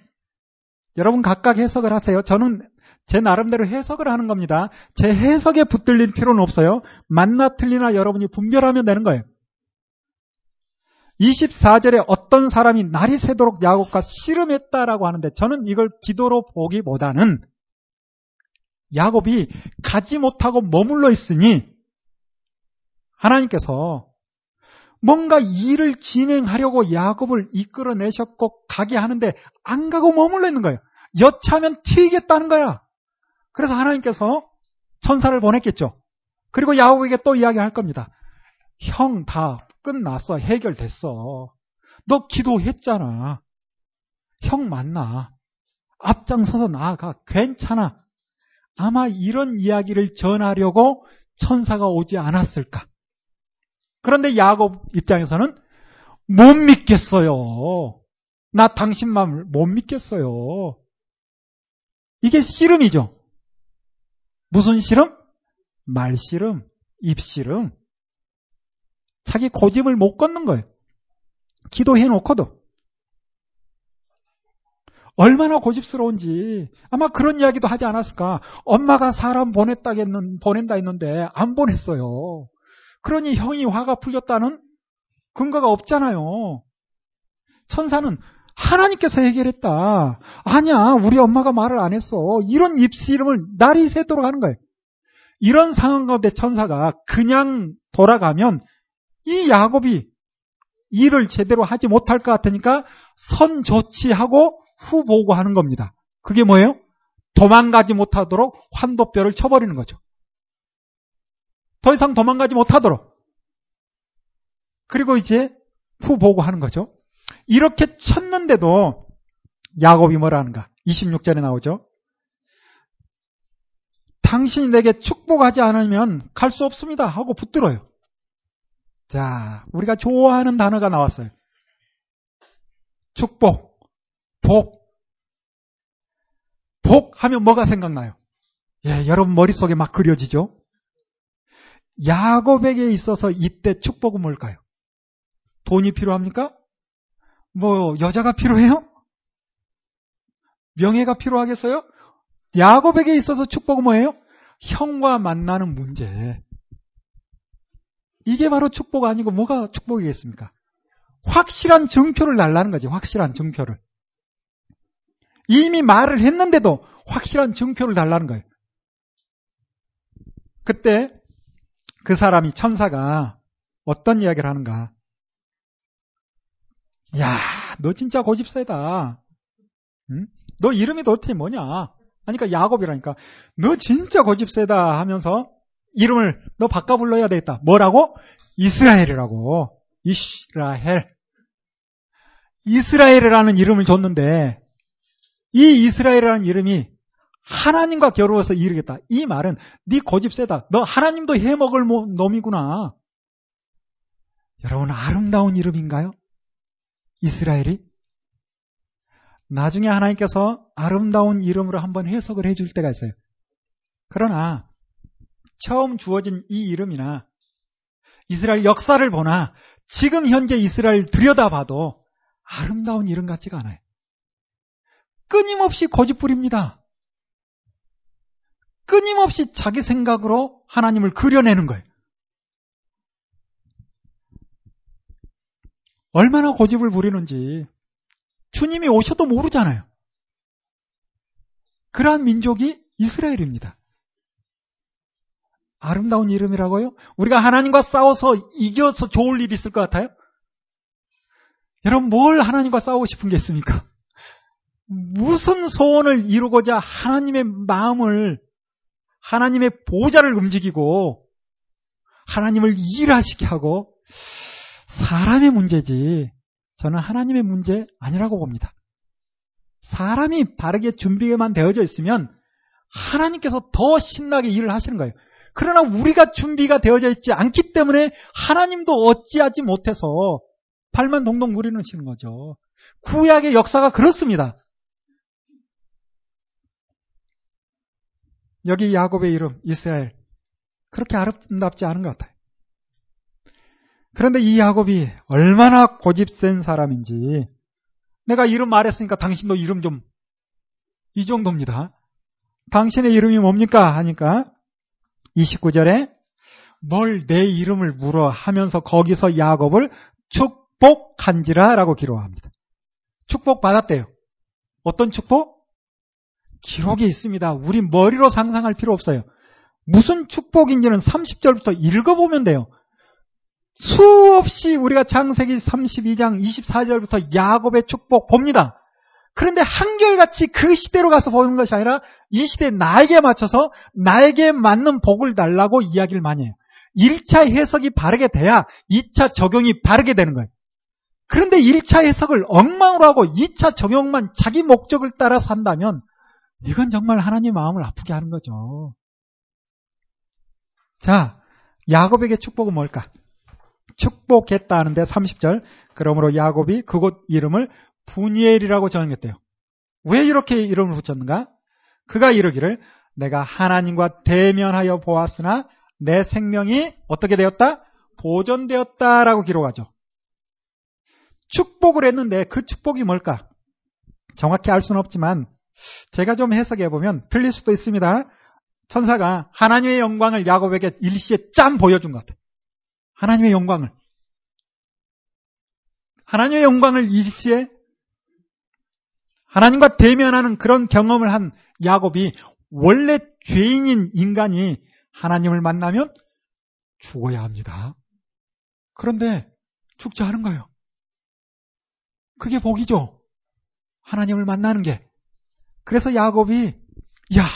여러분 각각 해석을 하세요. 저는 제 나름대로 해석을 하는 겁니다. 제 해석에 붙들릴 필요는 없어요. 만나 틀리나 여러분이 분별하면 되는 거예요. 24절에 어떤 사람이 날이 새도록 야곱과 씨름했다라고 하는데 저는 이걸 기도로 보기보다는 야곱이 가지 못하고 머물러 있으니 하나님께서 뭔가 일을 진행하려고 야곱을 이끌어내셨고 가게 하는데 안 가고 머물러 있는 거예요. 여차하면 튀겠다는 거야. 그래서 하나님께서 천사를 보냈겠죠. 그리고 야곱에게 또 이야기할 겁니다. 형 다 끝났어. 해결됐어. 너 기도했잖아. 형 만나. 앞장서서 나아가. 괜찮아. 아마 이런 이야기를 전하려고 천사가 오지 않았을까. 그런데 야곱 입장에서는 못 믿겠어요. 나 당신 마음을 못 믿겠어요. 이게 씨름이죠. 무슨 씨름? 말 씨름, 입 씨름. 자기 고집을 못 걷는 거예요. 기도해 놓고도. 얼마나 고집스러운지 아마 그런 이야기도 하지 않았을까. 엄마가 사람 보냈다 했는, 보낸다 했는데 안 보냈어요. 그러니 형이 화가 풀렸다는 근거가 없잖아요. 천사는 하나님께서 해결했다. 아니야, 우리 엄마가 말을 안 했어. 이런 입씨름을 날이 새도록 하는 거예요. 이런 상황 가운데 천사가 그냥 돌아가면 이 야곱이 일을 제대로 하지 못할 것 같으니까 선 조치하고 후 보고 하는 겁니다. 그게 뭐예요? 도망가지 못하도록 환도뼈를 쳐버리는 거죠. 더 이상 도망가지 못하도록. 그리고 이제 후 보고 하는 거죠. 이렇게 쳤는데도 야곱이 뭐라 하는가? 26절에 나오죠. 당신이 내게 축복하지 않으면 갈 수 없습니다. 하고 붙들어요. 자, 우리가 좋아하는 단어가 나왔어요. 축복, 복. 복 하면 뭐가 생각나요? 예, 여러분 머릿속에 막 그려지죠? 야곱에게 있어서 이때 축복은 뭘까요? 돈이 필요합니까? 뭐, 여자가 필요해요? 명예가 필요하겠어요? 야곱에게 있어서 축복은 뭐예요? 형과 만나는 문제. 이게 바로 축복 아니고 뭐가 축복이겠습니까? 확실한 증표를 달라는 거지, 확실한 증표를. 이미 말을 했는데도 확실한 증표를 달라는 거예요. 그때 그 사람이 천사가 어떤 이야기를 하는가? 야, 너 진짜 고집 세다. 응? 너 이름이 도대체 뭐냐? 하니까 야곱이라니까. 너 진짜 고집 세다 하면서 이름을 너 바꿔 불러야 되겠다. 뭐라고? 이스라엘이라고. 이스라엘. 이스라엘이라는 이름을 줬는데 이 이스라엘이라는 이름이 하나님과 겨루어서 이르겠다. 이 말은 네 고집 세다. 너 하나님도 해먹을 놈이구나. 여러분 아름다운 이름인가요? 이스라엘이? 나중에 하나님께서 아름다운 이름으로 한번 해석을 해줄 때가 있어요. 그러나 처음 주어진 이 이름이나 이스라엘 역사를 보나 지금 현재 이스라엘 들여다봐도 아름다운 이름 같지가 않아요. 끊임없이 고집부립니다. 끊임없이 자기 생각으로 하나님을 그려내는 거예요. 얼마나 고집을 부리는지 주님이 오셔도 모르잖아요. 그러한 민족이 이스라엘입니다. 아름다운 이름이라고요? 우리가 하나님과 싸워서 이겨서 좋을 일이 있을 것 같아요? 여러분, 뭘 하나님과 싸우고 싶은 게 있습니까? 무슨 소원을 이루고자 하나님의 마음을, 하나님의 보좌를 움직이고, 하나님을 일하시게 하고, 사람의 문제지, 저는 하나님의 문제 아니라고 봅니다. 사람이 바르게 준비만 되어져 있으면 하나님께서 더 신나게 일을 하시는 거예요. 그러나 우리가 준비가 되어져 있지 않기 때문에 하나님도 어찌하지 못해서 발만 동동 구리는 시는 거죠. 구약의 역사가 그렇습니다. 여기 야곱의 이름 이스라엘 그렇게 아름답지 않은 것 같아요. 그런데 이 야곱이 얼마나 고집센 사람인지 내가 이름 말했으니까 당신도 이름 좀 이 정도입니다. 당신의 이름이 뭡니까? 하니까 29절에 뭘 내 이름을 물어 하면서 거기서 야곱을 축복한지라 라고 기록합니다. 축복 받았대요. 어떤 축복? 기록이 있습니다. 우리 머리로 상상할 필요 없어요. 무슨 축복인지는 30절부터 읽어보면 돼요. 수없이 우리가 장세기 32장 24절부터 야곱의 축복 봅니다. 그런데 한결같이 그 시대로 가서 보는 것이 아니라 이 시대 나에게 맞춰서 나에게 맞는 복을 달라고 이야기를 많이 해요. 1차 해석이 바르게 돼야 2차 적용이 바르게 되는 거예요. 그런데 1차 해석을 엉망으로 하고 2차 적용만 자기 목적을 따라서 한다면 이건 정말 하나님 마음을 아프게 하는 거죠. 자, 야곱에게 축복은 뭘까? 축복했다 하는데 30절. 그러므로 야곱이 그곳 이름을 분이엘이라고 정했대요. 왜 이렇게 이름을 붙였는가? 그가 이르기를 내가 하나님과 대면하여 보았으나 내 생명이 어떻게 되었다? 보존되었다라고 기록하죠. 축복을 했는데 그 축복이 뭘까? 정확히 알 수는 없지만 제가 좀 해석해 보면 틀릴 수도 있습니다. 천사가 하나님의 영광을 야곱에게 일시에 짠 보여준 것 같아요. 하나님의 영광을. 하나님의 영광을 일시에 하나님과 대면하는 그런 경험을 한 야곱이 원래 죄인인 인간이 하나님을 만나면 죽어야 합니다. 그런데 죽지 않은 거예요. 그게 복이죠. 하나님을 만나는 게. 그래서 야곱이 야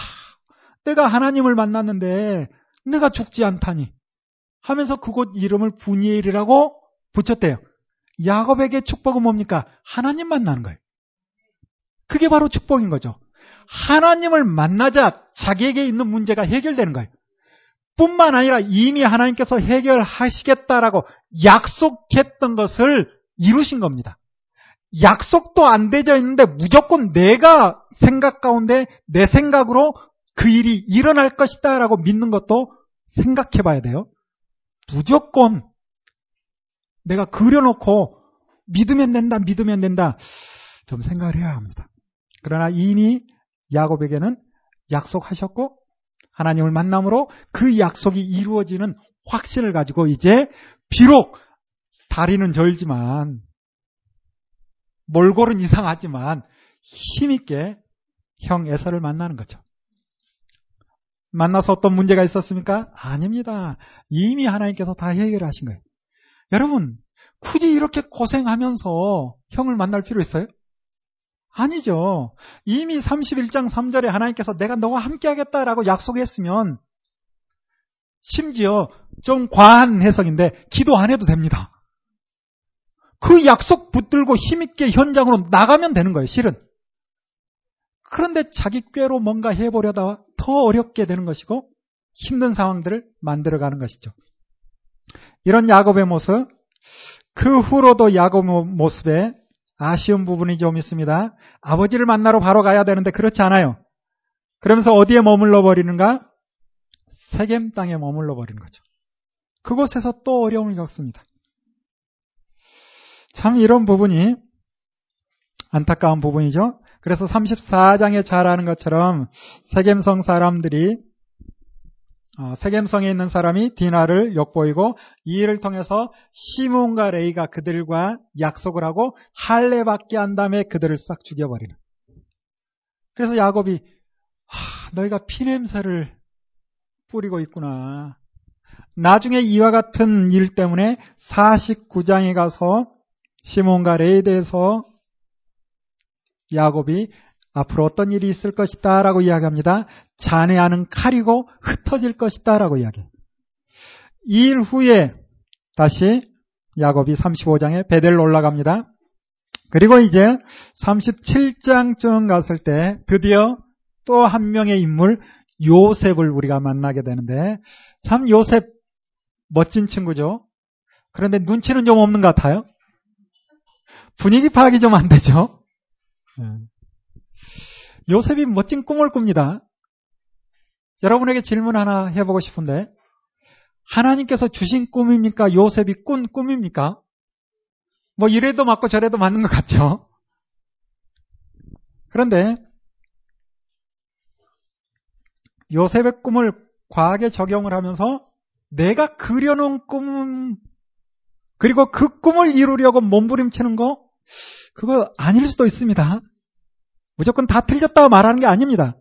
내가 하나님을 만났는데 내가 죽지 않다니 하면서 그곳 이름을 분이엘이라고 붙였대요. 야곱에게 축복은 뭡니까? 하나님 만나는 거예요. 그게 바로 축복인 거죠. 하나님을 만나자 자기에게 있는 문제가 해결되는 거예요. 뿐만 아니라 이미 하나님께서 해결하시겠다라고 약속했던 것을 이루신 겁니다. 약속도 안 되져 있는데 무조건 내가 생각 가운데 내 생각으로 그 일이 일어날 것이다 라고 믿는 것도 생각해 봐야 돼요. 무조건 내가 그려놓고 믿으면 된다, 믿으면 된다. 좀 생각을 해야 합니다. 그러나 이미 야곱에게는 약속하셨고 하나님을 만남으로 그 약속이 이루어지는 확신을 가지고 이제 비록 다리는 절지만 몰골은 이상하지만 힘있게 형 에서를 만나는 거죠. 만나서 어떤 문제가 있었습니까? 아닙니다. 이미 하나님께서 다 해결하신 거예요. 여러분, 굳이 이렇게 고생하면서 형을 만날 필요 있어요? 아니죠. 이미 31장 3절에 하나님께서 내가 너와 함께 하겠다라고 약속했으면 심지어 좀 과한 해석인데 기도 안 해도 됩니다. 그 약속 붙들고 힘있게 현장으로 나가면 되는 거예요, 실은. 그런데 자기 꾀로 뭔가 해보려다 더 어렵게 되는 것이고 힘든 상황들을 만들어가는 것이죠. 이런 야곱의 모습, 그 후로도 야곱의 모습에 아쉬운 부분이 좀 있습니다. 아버지를 만나러 바로 가야 되는데 그렇지 않아요. 그러면서 어디에 머물러 버리는가? 세겜 땅에 머물러 버리는 거죠. 그곳에서 또 어려움을 겪습니다. 참 이런 부분이 안타까운 부분이죠. 그래서 34장에 잘 아는 것처럼 세겜성 사람들이 어, 세겜성에 있는 사람이 디나를 엿보이고 이 일을 통해서 시몬과 레이가 그들과 약속을 하고 할례 받게 한 다음에 그들을 싹 죽여버리는. 그래서 야곱이 하, 너희가 피냄새를 뿌리고 있구나. 나중에 이와 같은 일 때문에 49장에 가서 시몬과 레이에 대해서 야곱이 앞으로 어떤 일이 있을 것이다 라고 이야기합니다. 잔해하는 칼이고 흩어질 것이다 라고 이야기해요. 이일 후에 다시 야곱이 35장에 베델로 올라갑니다. 그리고 이제 37장쯤 갔을 때 드디어 또 한 명의 인물 요셉을 우리가 만나게 되는데 참 요셉 멋진 친구죠. 그런데 눈치는 좀 없는 것 같아요. 분위기 파악이 좀 안 되죠. 네. 요셉이 멋진 꿈을 꿉니다. 여러분에게 질문 하나 해보고 싶은데 하나님께서 주신 꿈입니까? 요셉이 꾼 꿈입니까? 뭐 이래도 맞고 저래도 맞는 것 같죠? 그런데 요셉의 꿈을 과하게 적용을 하면서 내가 그려놓은 꿈 그리고 그 꿈을 이루려고 몸부림치는 거 그거 아닐 수도 있습니다. 무조건 다 틀렸다고 말하는 게 아닙니다.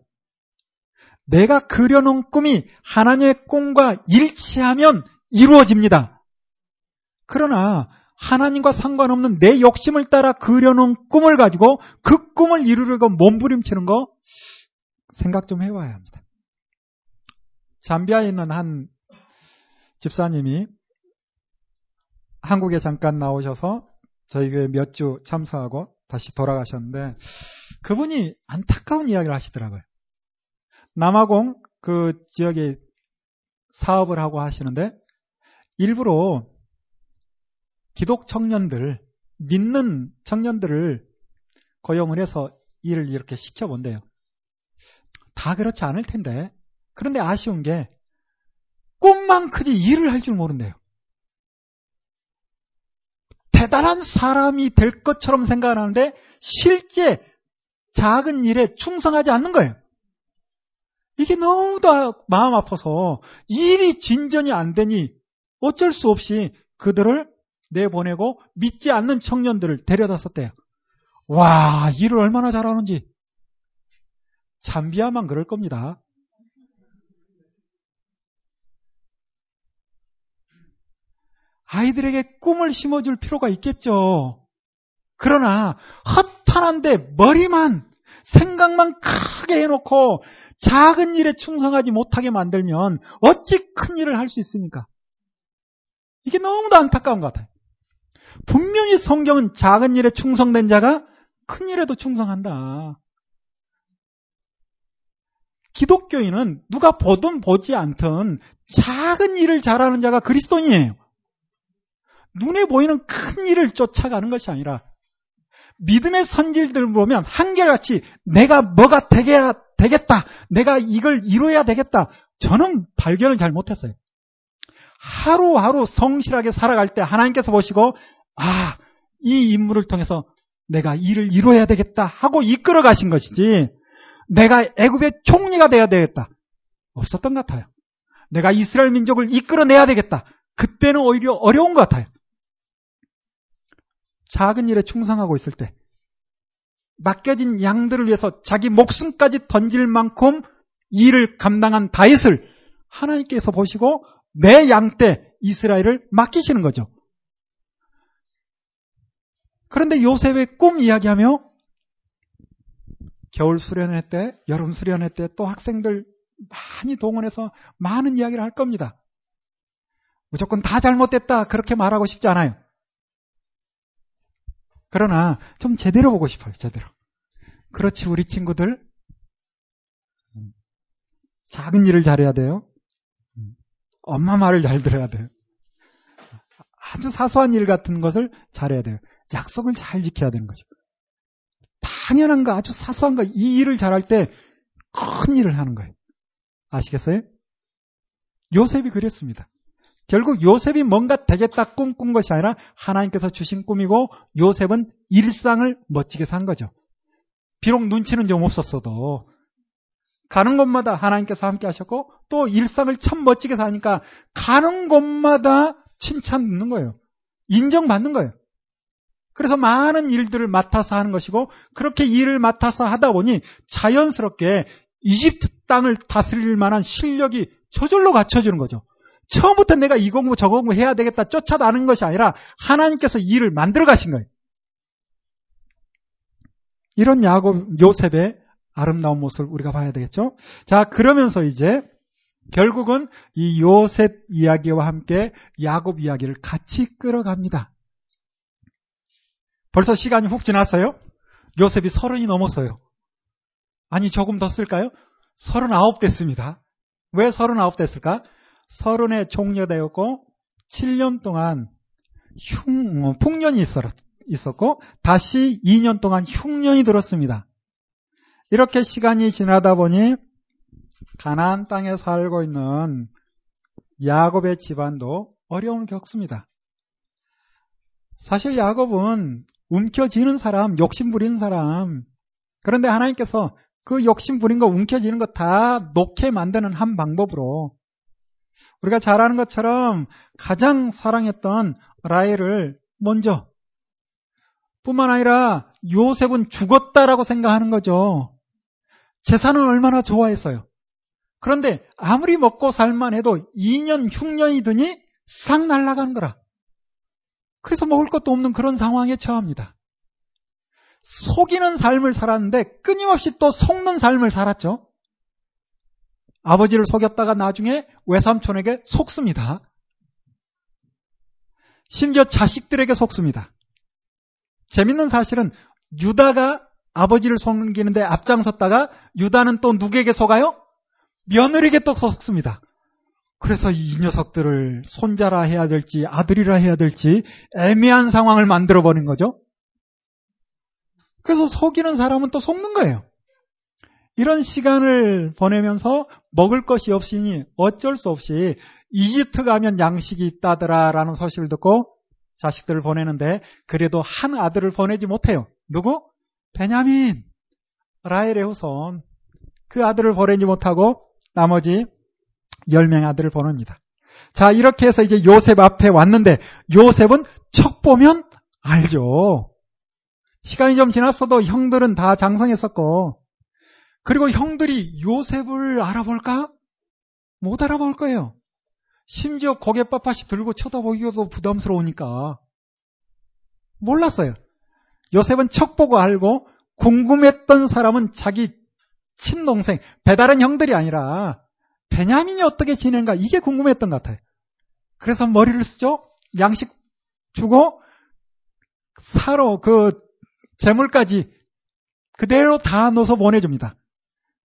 내가 그려놓은 꿈이 하나님의 꿈과 일치하면 이루어집니다. 그러나 하나님과 상관없는 내 욕심을 따라 그려놓은 꿈을 가지고 그 꿈을 이루려고 몸부림치는 거 생각 좀 해봐야 합니다. 잠비아에 있는 한 집사님이 한국에 잠깐 나오셔서 저희 교회 몇 주 참석하고 다시 돌아가셨는데 그분이 안타까운 이야기를 하시더라고요. 남아공 그 지역에 사업을 하고 하시는데 일부러 기독 청년들, 믿는 청년들을 고용을 해서 일을 이렇게 시켜본대요. 다 그렇지 않을 텐데. 그런데 아쉬운 게 꿈만 크지 일을 할 줄 모른대요. 대단한 사람이 될 것처럼 생각하는데 실제 작은 일에 충성하지 않는 거예요. 이게 너무도 마음 아파서 일이 진전이 안 되니 어쩔 수 없이 그들을 내보내고 믿지 않는 청년들을 데려다 썼대요. 와, 일을 얼마나 잘하는지. 잠비아만 그럴 겁니다. 아이들에게 꿈을 심어줄 필요가 있겠죠. 그러나 허탄한데 머리만 생각만 크게 해놓고 작은 일에 충성하지 못하게 만들면 어찌 큰 일을 할 수 있습니까? 이게 너무도 안타까운 것 같아요. 분명히 성경은 작은 일에 충성된 자가 큰 일에도 충성한다. 기독교인은 누가 보든 보지 않든 작은 일을 잘하는 자가 그리스도인이에요. 눈에 보이는 큰 일을 쫓아가는 것이 아니라 믿음의 선질들 보면 한결같이 내가 뭐가 되게, 되겠다. 내가 이걸 이루어야 되겠다. 저는 발견을 잘 못했어요. 하루하루 성실하게 살아갈 때 하나님께서 보시고 아, 이 인물을 통해서 내가 일을 이루어야 되겠다 하고 이끌어 가신 것이지 내가 애굽의 총리가 되어야 되겠다. 없었던 것 같아요. 내가 이스라엘 민족을 이끌어내야 되겠다. 그때는 오히려 어려운 것 같아요. 작은 일에 충성하고 있을 때 맡겨진 양들을 위해서 자기 목숨까지 던질 만큼 일을 감당한 다윗을 하나님께서 보시고 내 양 때 이스라엘을 맡기시는 거죠. 그런데 요셉의 꿈 이야기하며 겨울 수련회 때, 여름 수련회 때 또 학생들 많이 동원해서 많은 이야기를 할 겁니다. 무조건 다 잘못됐다 그렇게 말하고 싶지 않아요. 그러나 좀 제대로 보고 싶어요. 제대로. 그렇지 우리 친구들 작은 일을 잘해야 돼요. 엄마 말을 잘 들어야 돼요. 아주 사소한 일 같은 것을 잘해야 돼요. 약속을 잘 지켜야 되는 거죠. 당연한 거, 아주 사소한 거, 이 일을 잘할 때 큰 일을 하는 거예요. 아시겠어요? 요셉이 그랬습니다. 결국 요셉이 뭔가 되겠다 꿈꾼 것이 아니라 하나님께서 주신 꿈이고 요셉은 일상을 멋지게 산 거죠. 비록 눈치는 좀 없었어도 가는 곳마다 하나님께서 함께 하셨고 또 일상을 참 멋지게 사니까 가는 곳마다 칭찬 듣는 거예요. 인정받는 거예요. 그래서 많은 일들을 맡아서 하는 것이고 그렇게 일을 맡아서 하다 보니 자연스럽게 이집트 땅을 다스릴 만한 실력이 저절로 갖춰지는 거죠. 처음부터 내가 이 공부 저 공부 해야 되겠다 쫓아다는 것이 아니라 하나님께서 일을 만들어 가신 거예요. 이런 야곱 요셉의 아름다운 모습을 우리가 봐야 되겠죠. 자 그러면서 이제 결국은 이 요셉 이야기와 함께 야곱 이야기를 같이 끌어갑니다. 벌써 시간이 훅 지났어요? 요셉이 서른이 넘었어요. 아니, 조금 더 쓸까요? 서른아홉 됐습니다. 왜 서른아홉 됐을까? 서른에 종료되었고, 7년 동안 흉, 어, 풍년이 있었고, 다시 2년 동안 흉년이 들었습니다. 이렇게 시간이 지나다 보니, 가나안 땅에 살고 있는 야곱의 집안도 어려움을 겪습니다. 사실 야곱은 움켜쥐는 사람, 욕심 부리는 사람. 그런데 하나님께서 그 욕심 부린 거, 움켜쥐는 거 다 놓게 만드는 한 방법으로 우리가 잘 아는 것처럼 가장 사랑했던 라헬을 먼저 뿐만 아니라 요셉은 죽었다라고 생각하는 거죠. 재산은 얼마나 좋아했어요. 그런데 아무리 먹고 살만 해도 2년 흉년이 드니 싹 날아가는 거라. 그래서 먹을 것도 없는 그런 상황에 처합니다. 속이는 삶을 살았는데 끊임없이 또 속는 삶을 살았죠. 아버지를 속였다가 나중에 외삼촌에게 속습니다. 심지어 자식들에게 속습니다. 재밌는 사실은 유다가 아버지를 속이는데 앞장섰다가 유다는 또 누구에게 속아요? 며느리에게 또 속습니다. 그래서 이 녀석들을 손자라 해야 될지 아들이라 해야 될지 애매한 상황을 만들어 버린 거죠. 그래서 속이는 사람은 또 속는 거예요. 이런 시간을 보내면서 먹을 것이 없으니 어쩔 수 없이 이집트 가면 양식이 있다더라라는 소식을 듣고 자식들을 보내는데 그래도 한 아들을 보내지 못해요. 누구? 베냐민, 라헬의 후손. 그 아들을 보내지 못하고 나머지 10명 아들을 보냅니다. 자, 이렇게 해서 이제 요셉 앞에 왔는데 요셉은 척 보면 알죠. 시간이 좀 지났어도 형들은 다 장성했었고 그리고 형들이 요셉을 알아볼까? 못 알아볼 거예요. 심지어 고개 빳빳이 들고 쳐다보기도 부담스러우니까. 몰랐어요. 요셉은 척 보고 알고 궁금했던 사람은 자기 친동생, 배다른 형들이 아니라 베냐민이 어떻게 지낸가 이게 궁금했던 것 같아요. 그래서 머리를 쓰죠. 양식 주고 사로 그 재물까지 그대로 다 넣어서 보내줍니다.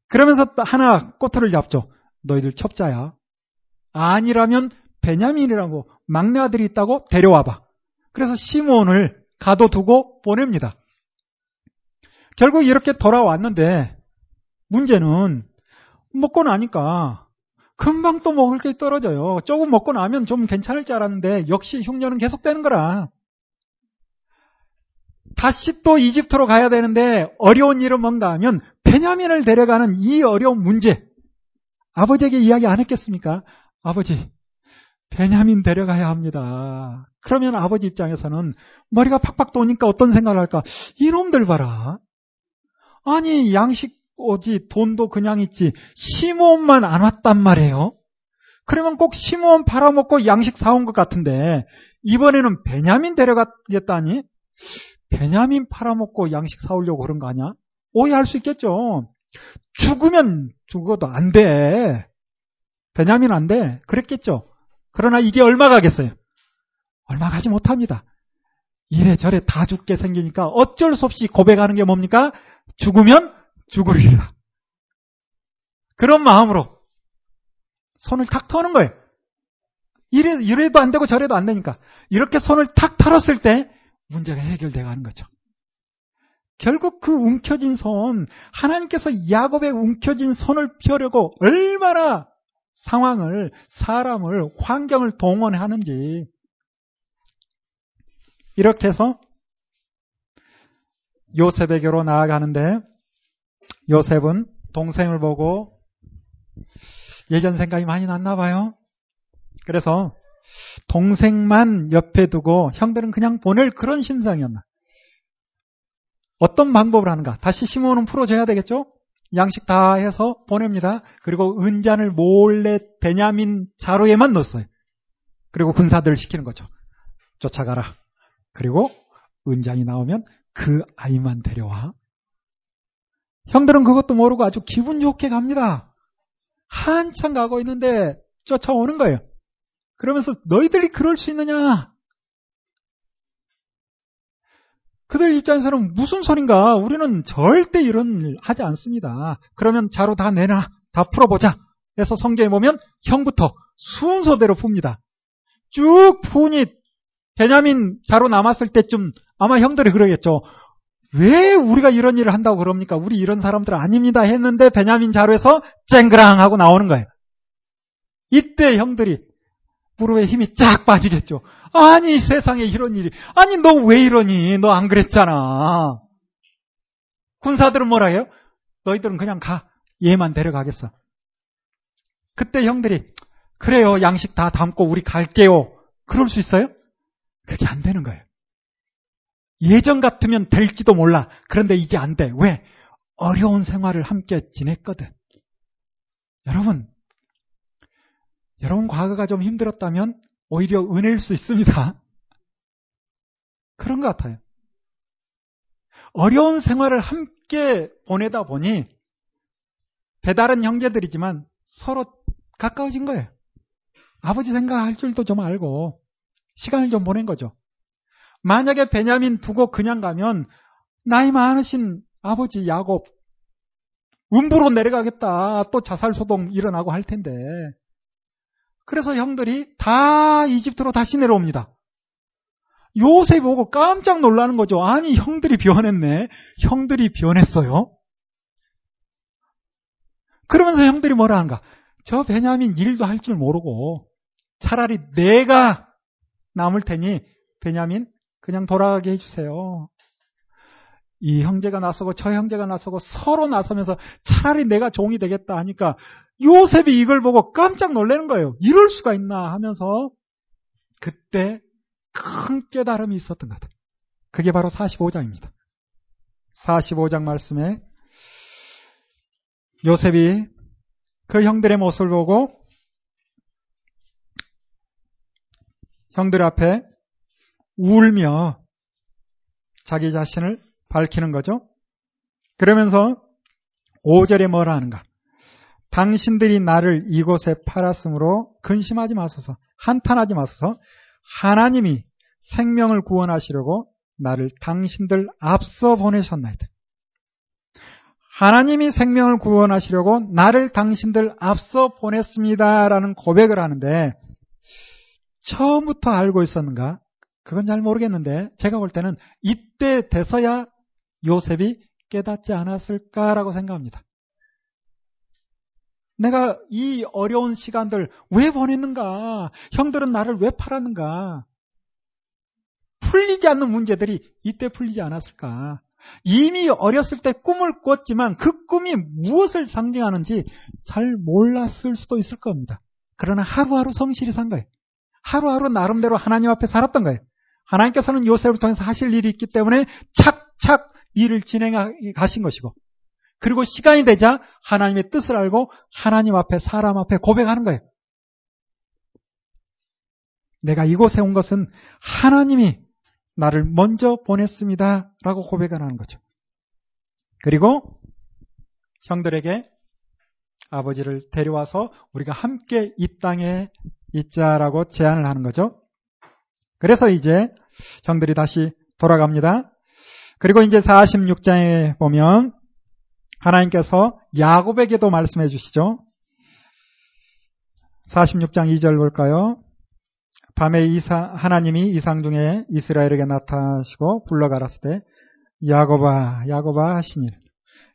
그러면서 하나 꼬투를 잡죠. 너희들 첩자야. 아니라면 베냐민이라고 막내 아들이 있다고 데려와봐. 그래서 시몬을 가둬두고 보냅니다. 결국 이렇게 돌아왔는데 문제는 먹고 나니까 금방 또 먹을 게 떨어져요. 조금 먹고 나면 좀 괜찮을 줄 알았는데 역시 흉년은 계속되는 거라. 다시 또 이집트로 가야 되는데 어려운 일은 뭔가 하면 베냐민을 데려가는 이 어려운 문제. 아버지에게 이야기 안 했겠습니까? 아버지, 베냐민 데려가야 합니다. 그러면 아버지 입장에서는 머리가 팍팍 도니까 어떤 생각을 할까? 이놈들 봐라. 아니, 양식 오지, 돈도 그냥 있지. 시몬만 안 왔단 말이에요. 그러면 꼭 시몬 팔아먹고 양식 사온 것 같은데, 이번에는 베냐민 데려가겠다니? 베냐민 팔아먹고 양식 사오려고 그런 거 아니야? 오해할 수 있겠죠. 죽으면 죽어도 안 돼. 베냐민 안 돼. 그랬겠죠. 그러나 이게 얼마 가겠어요? 얼마 가지 못합니다. 이래저래 다 죽게 생기니까 어쩔 수 없이 고백하는 게 뭡니까? 죽으면 죽으리라. 그런 마음으로 손을 탁 터는 거예요. 이래, 이래도 안 되고 저래도 안 되니까. 이렇게 손을 탁 털었을 때 문제가 해결돼 가는 거죠. 결국 그 움켜진 손, 하나님께서 야곱의 움켜진 손을 펴려고 얼마나 상황을, 사람을, 환경을 동원하는지. 이렇게 해서 요셉에게로 나아가는데 요셉은 동생을 보고 예전 생각이 많이 났나 봐요. 그래서 동생만 옆에 두고 형들은 그냥 보낼 그런 심상이었나. 어떤 방법을 하는가? 다시 시몬은 풀어줘야 되겠죠? 양식 다 해서 보냅니다. 그리고 은잔을 몰래 베냐민 자루에만 넣었어요. 그리고 군사들을 시키는 거죠. 쫓아가라. 그리고 은장이 나오면 그 아이만 데려와. 형들은 그것도 모르고 아주 기분 좋게 갑니다. 한참 가고 있는데 쫓아오는 거예요. 그러면서 너희들이 그럴 수 있느냐? 그들 입장에서는 무슨 소린가? 우리는 절대 이런 일 하지 않습니다. 그러면 자로 다 내놔. 다 풀어보자. 해서 성경에 보면 형부터 순서대로 풉니다. 쭉 푸니 베냐민 자로 남았을 때쯤 아마 형들이 그러겠죠. 왜 우리가 이런 일을 한다고 그럽니까? 우리 이런 사람들 아닙니다 했는데 베냐민 자로에서 쨍그랑 하고 나오는 거예요. 이때 형들이 무릎에 힘이 쫙 빠지겠죠. 아니 세상에 이런 일이 아니 너 왜 이러니? 너 안 그랬잖아. 군사들은 뭐라 해요? 너희들은 그냥 가. 얘만 데려가겠어. 그때 형들이 그래요. 양식 다 담고 우리 갈게요. 그럴 수 있어요? 그게 안 되는 거예요. 예전 같으면 될지도 몰라. 그런데 이제 안 돼. 왜? 어려운 생활을 함께 지냈거든. 여러분, 여러분 과거가 좀 힘들었다면 오히려 은혜일 수 있습니다. 그런 것 같아요. 어려운 생활을 함께 보내다 보니 배다른 형제들이지만 서로 가까워진 거예요. 아버지 생각할 줄도 좀 알고 시간을 좀 보낸 거죠. 만약에 베냐민 두고 그냥 가면 나이 많으신 아버지 야곱 음부로 내려가겠다. 또 자살 소동 일어나고 할 텐데. 그래서 형들이 다 이집트로 다시 내려옵니다. 요셉 보고 깜짝 놀라는 거죠. 아니, 형들이 변했네. 형들이 변했어요. 그러면서 형들이 뭐라 하는가? 저 베냐민 일도 할 줄 모르고 차라리 내가 남을 테니 베냐민 그냥 돌아가게 해주세요. 이 형제가 나서고 저 형제가 나서고 서로 나서면서 차라리 내가 종이 되겠다 하니까 요셉이 이걸 보고 깜짝 놀라는 거예요. 이럴 수가 있나 하면서 그때 큰 깨달음이 있었던 것 같아요. 그게 바로 45장입니다. 45장 말씀에 요셉이 그 형들의 모습을 보고 형들 앞에 울며 자기 자신을 밝히는 거죠. 그러면서 5절에 뭐라 하는가? 당신들이 나를 이곳에 팔았으므로 근심하지 마소서, 한탄하지 마소서, 하나님이 생명을 구원하시려고 나를 당신들 앞서 보내셨나이다. 하나님이 생명을 구원하시려고 나를 당신들 앞서 보냈습니다라는 고백을 하는데 처음부터 알고 있었는가? 그건 잘 모르겠는데 제가 볼 때는 이때 돼서야 요셉이 깨닫지 않았을까라고 생각합니다. 내가 이 어려운 시간들 왜 보냈는가? 형들은 나를 왜 팔았는가? 풀리지 않는 문제들이 이때 풀리지 않았을까? 이미 어렸을 때 꿈을 꿨지만 그 꿈이 무엇을 상징하는지 잘 몰랐을 수도 있을 겁니다. 그러나 하루하루 성실히 산 거예요. 하루하루 나름대로 하나님 앞에 살았던 거예요. 하나님께서는 요셉을 통해서 하실 일이 있기 때문에 착착 일을 진행해 가신 것이고 그리고 시간이 되자 하나님의 뜻을 알고 하나님 앞에 사람 앞에 고백하는 거예요. 내가 이곳에 온 것은 하나님이 나를 먼저 보냈습니다. 라고 고백을 하는 거죠. 그리고 형들에게 아버지를 데려와서 우리가 함께 이 땅에 있자라고 제안을 하는 거죠. 그래서 이제 형들이 다시 돌아갑니다. 그리고 이제 46장에 보면 하나님께서 야곱에게도 말씀해 주시죠. 46장 2절 볼까요? 밤에 이사, 하나님이 이상 중에 이스라엘에게 나타나시고 불러 가라을 때, 야곱아, 야곱아 하시니.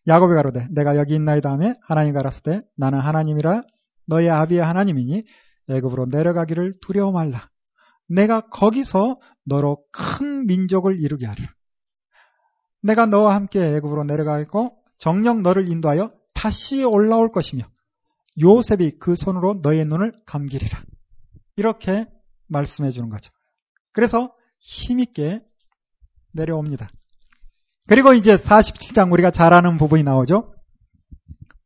야곱이 가로되, 내가 여기 있나이다 하며 하나님 가라을 때, 나는 하나님이라 너의 아비의 하나님이니 애굽으로 내려가기를 두려워 말라. 내가 거기서 너로 큰 민족을 이루게 하리라. 내가 너와 함께 애굽으로 내려가겠고 정령 너를 인도하여 다시 올라올 것이며 요셉이 그 손으로 너의 눈을 감기리라. 이렇게 말씀해 주는 거죠. 그래서 힘있게 내려옵니다. 그리고 이제 47장 우리가 잘 아는 부분이 나오죠.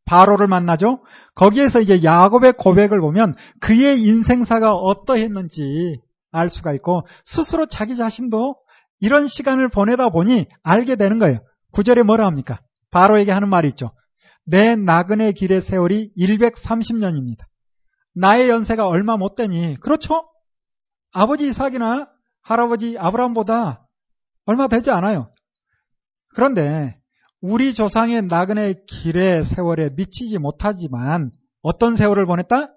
바로를 만나죠. 거기에서 이제 야곱의 고백을 보면 그의 인생사가 어떠했는지 알 수가 있고 스스로 자기 자신도 이런 시간을 보내다 보니 알게 되는 거예요. 구절에 뭐라 합니까? 바로에게 하는 말이 있죠. 내 나그네 길의 세월이 130년입니다. 나의 연세가 얼마 못 되니 그렇죠? 아버지 이삭이나 할아버지 아브라함보다 얼마 되지 않아요. 그런데 우리 조상의 나그네 길의 세월에 미치지 못하지만 어떤 세월을 보냈다?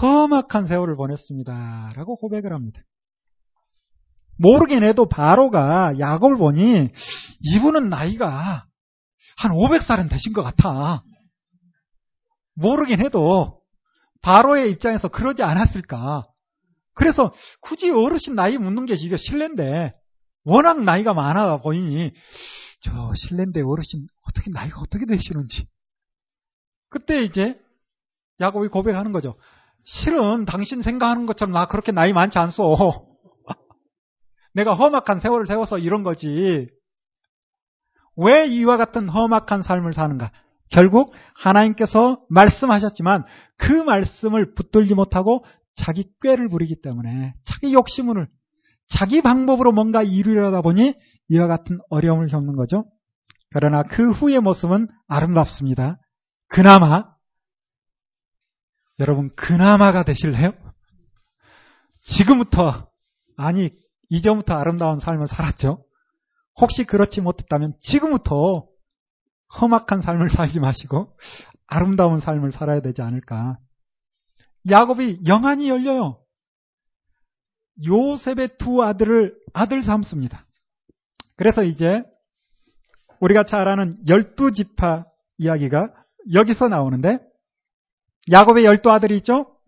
험악한 세월을 보냈습니다. 라고 고백을 합니다. 모르긴 해도 바로가 야곱을 보니 이분은 나이가 한 500살은 되신 것 같아. 모르긴 해도 바로의 입장에서 그러지 않았을까. 그래서 굳이 어르신 나이 묻는 게 이게 실례인데 워낙 나이가 많아 보이니 저 실례인데 어르신 어떻게 나이가 어떻게 되시는지 그때 이제 야곱이 고백하는 거죠. 실은 당신 생각하는 것처럼 나 그렇게 나이 많지 않소. 내가 험악한 세월을 세워서 이런 거지. 왜 이와 같은 험악한 삶을 사는가? 결국 하나님께서 말씀하셨지만 그 말씀을 붙들지 못하고 자기 꾀를 부리기 때문에 자기 욕심을 자기 방법으로 뭔가 이루려다 보니 이와 같은 어려움을 겪는 거죠. 그러나 그 후의 모습은 아름답습니다. 그나마 여러분 그나마가 되실래요? 지금부터 아니 이전부터 아름다운 삶을 살았죠. 혹시 그렇지 못했다면 지금부터 험악한 삶을 살지 마시고 아름다운 삶을 살아야 되지 않을까. 야곱이 영안이 열려요. 요셉의 두 아들을 아들 삼습니다. 그래서 이제 우리가 잘 아는 열두 지파 이야기가 여기서 나오는데 야곱의 열두 아들이 있죠?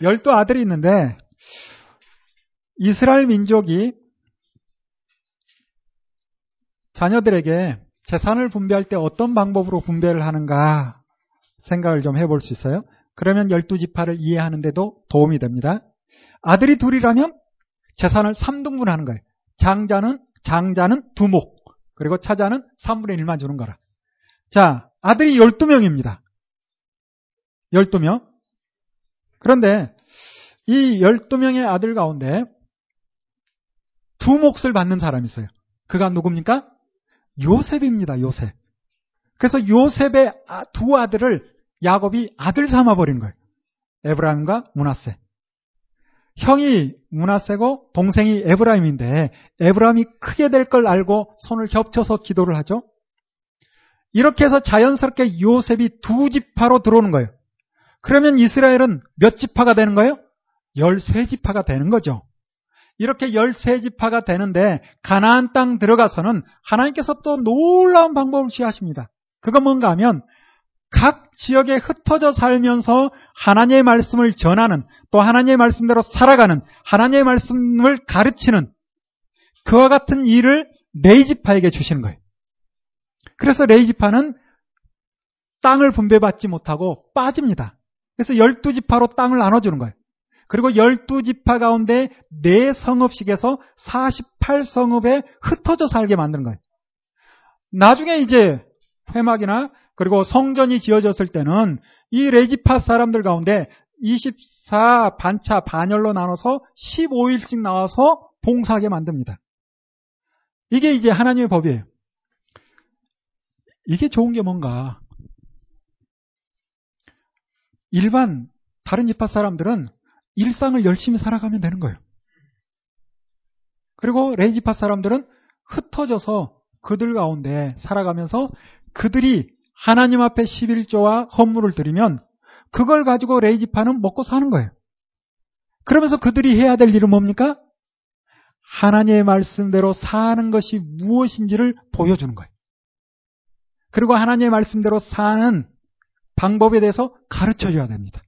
열두 아들이 있는데 이스라엘 민족이 자녀들에게 재산을 분배할 때 어떤 방법으로 분배를 하는가 생각을 좀 해볼 수 있어요. 그러면 열두 지파를 이해하는데도 도움이 됩니다. 아들이 둘이라면 재산을 3등분 하는 거예요. 장자는 장자는 두목 그리고 차자는 3분의 1만 주는 거라. 자, 아들이 12명입니다. 12명. 그런데 이 12명의 아들 가운데 두 몫을 받는 사람이 있어요. 그가 누굽니까? 요셉입니다. 요셉. 그래서 요셉의 아, 두 아들을 야곱이 아들 삼아 버린 거예요. 에브라임과 문하세. 형이 문하세고 동생이 에브라임인데 에브라임이 크게 될 걸 알고 손을 겹쳐서 기도를 하죠. 이렇게 해서 자연스럽게 요셉이 두 지파로 들어오는 거예요. 그러면 이스라엘은 몇 지파가 되는 거예요? 13지파가 되는 거죠. 이렇게 13지파가 되는데 가나안 땅 들어가서는 하나님께서 또 놀라운 방법을 취하십니다. 그거 뭔가 하면 각 지역에 흩어져 살면서 하나님의 말씀을 전하는 또 하나님의 말씀대로 살아가는 하나님의 말씀을 가르치는 그와 같은 일을 레이지파에게 주시는 거예요. 그래서 레이지파는 땅을 분배받지 못하고 빠집니다. 그래서 12지파로 땅을 나눠주는 거예요. 그리고 12지파 가운데 4성읍씩에서 48성읍에 흩어져 살게 만드는 거예요. 나중에 이제 회막이나 그리고 성전이 지어졌을 때는 이 레지파 사람들 가운데 24 반차 반열로 나눠서 15일씩 나와서 봉사하게 만듭니다. 이게 이제 하나님의 법이에요. 이게 좋은 게 뭔가? 일반 다른 집파 사람들은 일상을 열심히 살아가면 되는 거예요. 그리고 레이지파 사람들은 흩어져서 그들 가운데 살아가면서 그들이 하나님 앞에 11조와 헌물을 드리면 그걸 가지고 레이지파는 먹고 사는 거예요. 그러면서 그들이 해야 될 일은 뭡니까? 하나님의 말씀대로 사는 것이 무엇인지를 보여주는 거예요. 그리고 하나님의 말씀대로 사는 방법에 대해서 가르쳐 줘야 됩니다.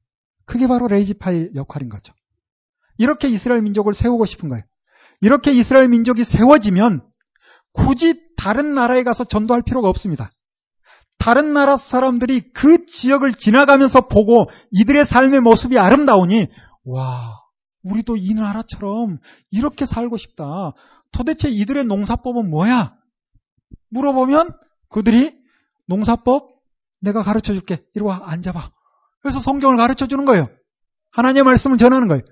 그게 바로 레이지파의 역할인 거죠. 이렇게 이스라엘 민족을 세우고 싶은 거예요. 이렇게 이스라엘 민족이 세워지면 굳이 다른 나라에 가서 전도할 필요가 없습니다. 다른 나라 사람들이 그 지역을 지나가면서 보고 이들의 삶의 모습이 아름다우니 와 우리도 이 나라처럼 이렇게 살고 싶다. 도대체 이들의 농사법은 뭐야? 물어보면 그들이 농사법 내가 가르쳐 줄게. 이리 와 앉아봐. 그래서 성경을 가르쳐 주는 거예요. 하나님의 말씀을 전하는 거예요.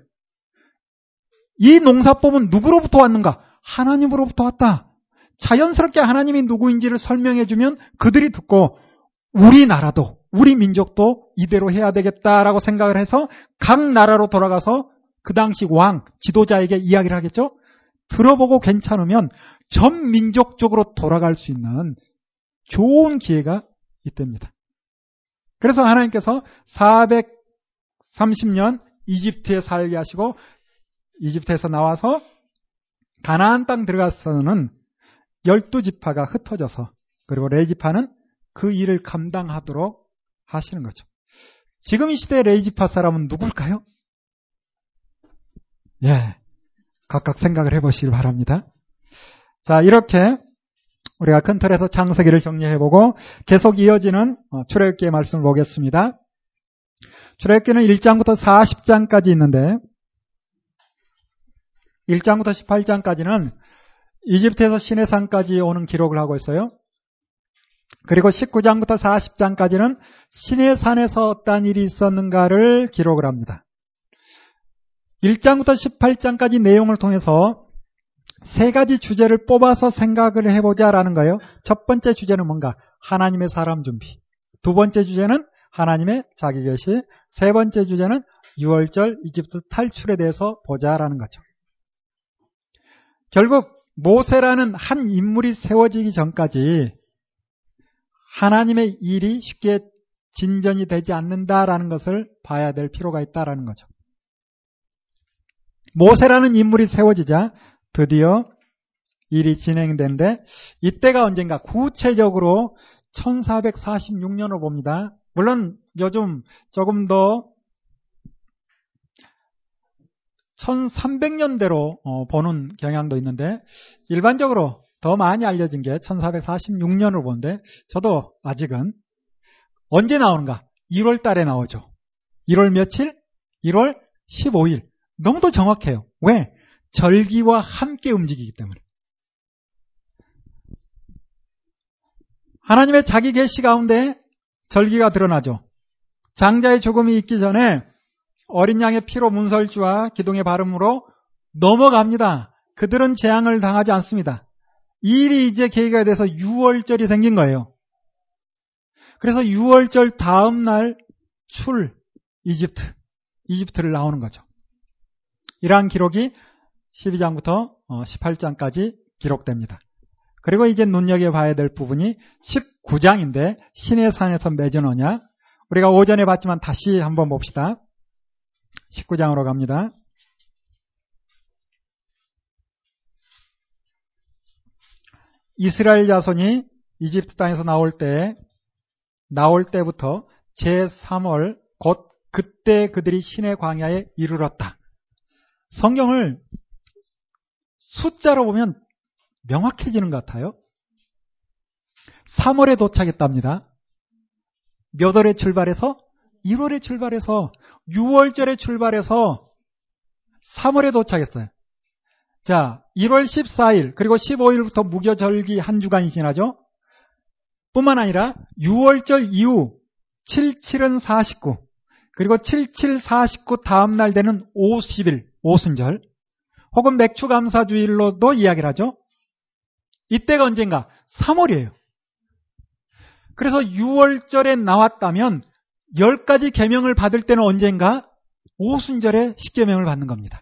이 농사법은 누구로부터 왔는가? 하나님으로부터 왔다. 자연스럽게 하나님이 누구인지를 설명해 주면 그들이 듣고 우리나라도 우리 민족도 이대로 해야 되겠다라고 생각을 해서 각 나라로 돌아가서 그 당시 왕 지도자에게 이야기를 하겠죠. 들어보고 괜찮으면 전 민족적으로 돌아갈 수 있는 좋은 기회가 있답니다. 그래서 하나님께서 430년 이집트에 살게 하시고 이집트에서 나와서 가나안 땅 들어가서는 열두 지파가 흩어져서 그리고 레지파는 그 일을 감당하도록 하시는 거죠. 지금 이 시대 레이지파 사람은 누굴까요? 예. 각각 생각을 해보시길 바랍니다. 자, 이렇게 우리가 큰 틀에서 창세기를 정리해보고 계속 이어지는 어, 출애굽기의 말씀을 보겠습니다. 출애굽기는 1장부터 40장까지 있는데 1장부터 18장까지는 이집트에서 시내산까지 오는 기록을 하고 있어요. 그리고 19장부터 40장까지는 시내산에서 어떤 일이 있었는가를 기록을 합니다. 1장부터 18장까지 내용을 통해서 세 가지 주제를 뽑아서 생각을 해보자라는 거예요. 첫 번째 주제는 뭔가? 하나님의 사람 준비. 두 번째 주제는 하나님의 자기 계시. 세 번째 주제는 6월절 이집트 탈출에 대해서 보자라는 거죠. 결국 모세라는 한 인물이 세워지기 전까지 하나님의 일이 쉽게 진전이 되지 않는다라는 것을 봐야 될 필요가 있다라는 거죠. 모세라는 인물이 세워지자 드디어 일이 진행된데 이때가 언젠가 구체적으로 1446년으로 봅니다. 물론 요즘 조금 더 1300년대로 어, 보는 경향도 있는데 일반적으로 더 많이 알려진 게 1446년으로 보는데 저도 아직은 언제 나오는가? 1월 달에 나오죠. 1월 며칠? 1월 15일. 너무도 정확해요. 왜? 절기와 함께 움직이기 때문에. 하나님의 자기 계시 가운데 절기가 드러나죠. 장자의 죽음이 있기 전에 어린 양의 피로 문설주와 기둥의 발음으로 넘어갑니다. 그들은 재앙을 당하지 않습니다. 이 일이 이제 계기가 돼서 6월절이 생긴 거예요. 그래서 6월절 다음 날 출 이집트 이집트를 나오는 거죠. 이러한 기록이 12장부터 18장까지 어, 기록됩니다. 그리고 이제 눈여겨봐야 될 부분이 19장인데 신의 산에서 맺은 언약 우리가 오전에 봤지만 다시 한번 봅시다. 19장으로 갑니다. 이스라엘 자손이 이집트 땅에서 나올 때, 나올 때부터 제3월 곧 그때 그들이 신의 광야에 이르렀다. 성경을 숫자로 보면 명확해지는 것 같아요. 3월에 도착했답니다. 몇 월에 출발해서 1월에 출발해서 6월절에 출발해서 3월에 도착했어요. 자, 1월 14일 그리고 15일부터 무교절기 한 주간이 지나죠. 뿐만 아니라 6월절 이후 77은 49 그리고 77, 49 다음 날 되는 50일 오순절 혹은 맥추감사주일로도 이야기를 하죠. 이때가 언젠가 3월이에요. 그래서 6월절에 나왔다면 10가지 계명을 받을 때는 언젠가 오순절에 십계명을 받는 겁니다.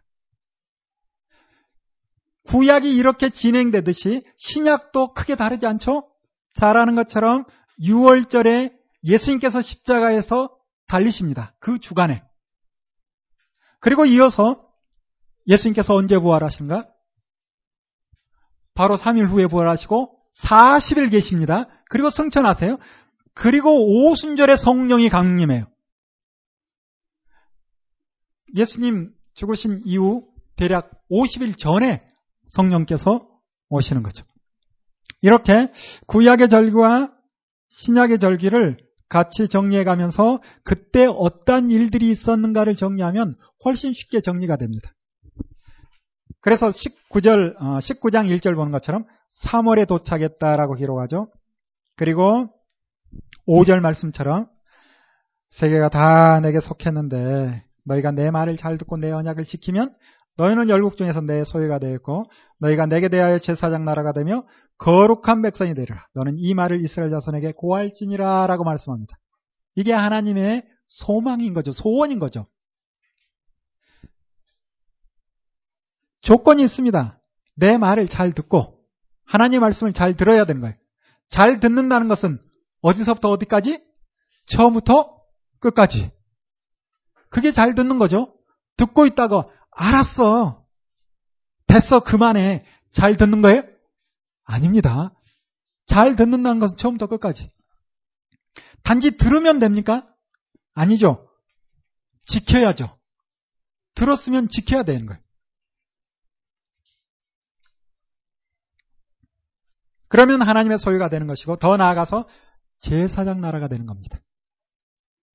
구약이 이렇게 진행되듯이 신약도 크게 다르지 않죠? 잘 아는 것처럼 6월절에 예수님께서 십자가에서 달리십니다. 그 주간에. 그리고 이어서 예수님께서 언제 부활하신가? 바로 3일 후에 부활하시고 40일 계십니다. 그리고 승천하세요. 그리고 오순절에 성령이 강림해요. 예수님 죽으신 이후 대략 50일 전에 성령께서 오시는 거죠. 이렇게 구약의 절기와 신약의 절기를 같이 정리해 가면서 그때 어떤 일들이 있었는가를 정리하면 훨씬 쉽게 정리가 됩니다. 그래서 19절, 19장 어, 1절 보는 것처럼 3월에 도착했다라고 기록하죠. 그리고 5절 말씀처럼 세계가 다 내게 속했는데 너희가 내 말을 잘 듣고 내 언약을 지키면 너희는 열국 중에서 내 소유가 되었고 너희가 내게 대하여 제사장 나라가 되며 거룩한 백성이 되리라. 너는 이 말을 이스라엘 자손에게 고할지니라 라고 말씀합니다. 이게 하나님의 소망인 거죠. 소원인 거죠. 조건이 있습니다. 내 말을 잘 듣고 하나님 말씀을 잘 들어야 되는 거예요. 잘 듣는다는 것은 어디서부터 어디까지? 처음부터 끝까지. 그게 잘 듣는 거죠. 듣고 있다가 알았어. 됐어. 그만해. 잘 듣는 거예요? 아닙니다. 잘 듣는다는 것은 처음부터 끝까지. 단지 들으면 됩니까? 아니죠. 지켜야죠. 들었으면 지켜야 되는 거예요. 그러면 하나님의 소유가 되는 것이고 더 나아가서 제사장 나라가 되는 겁니다.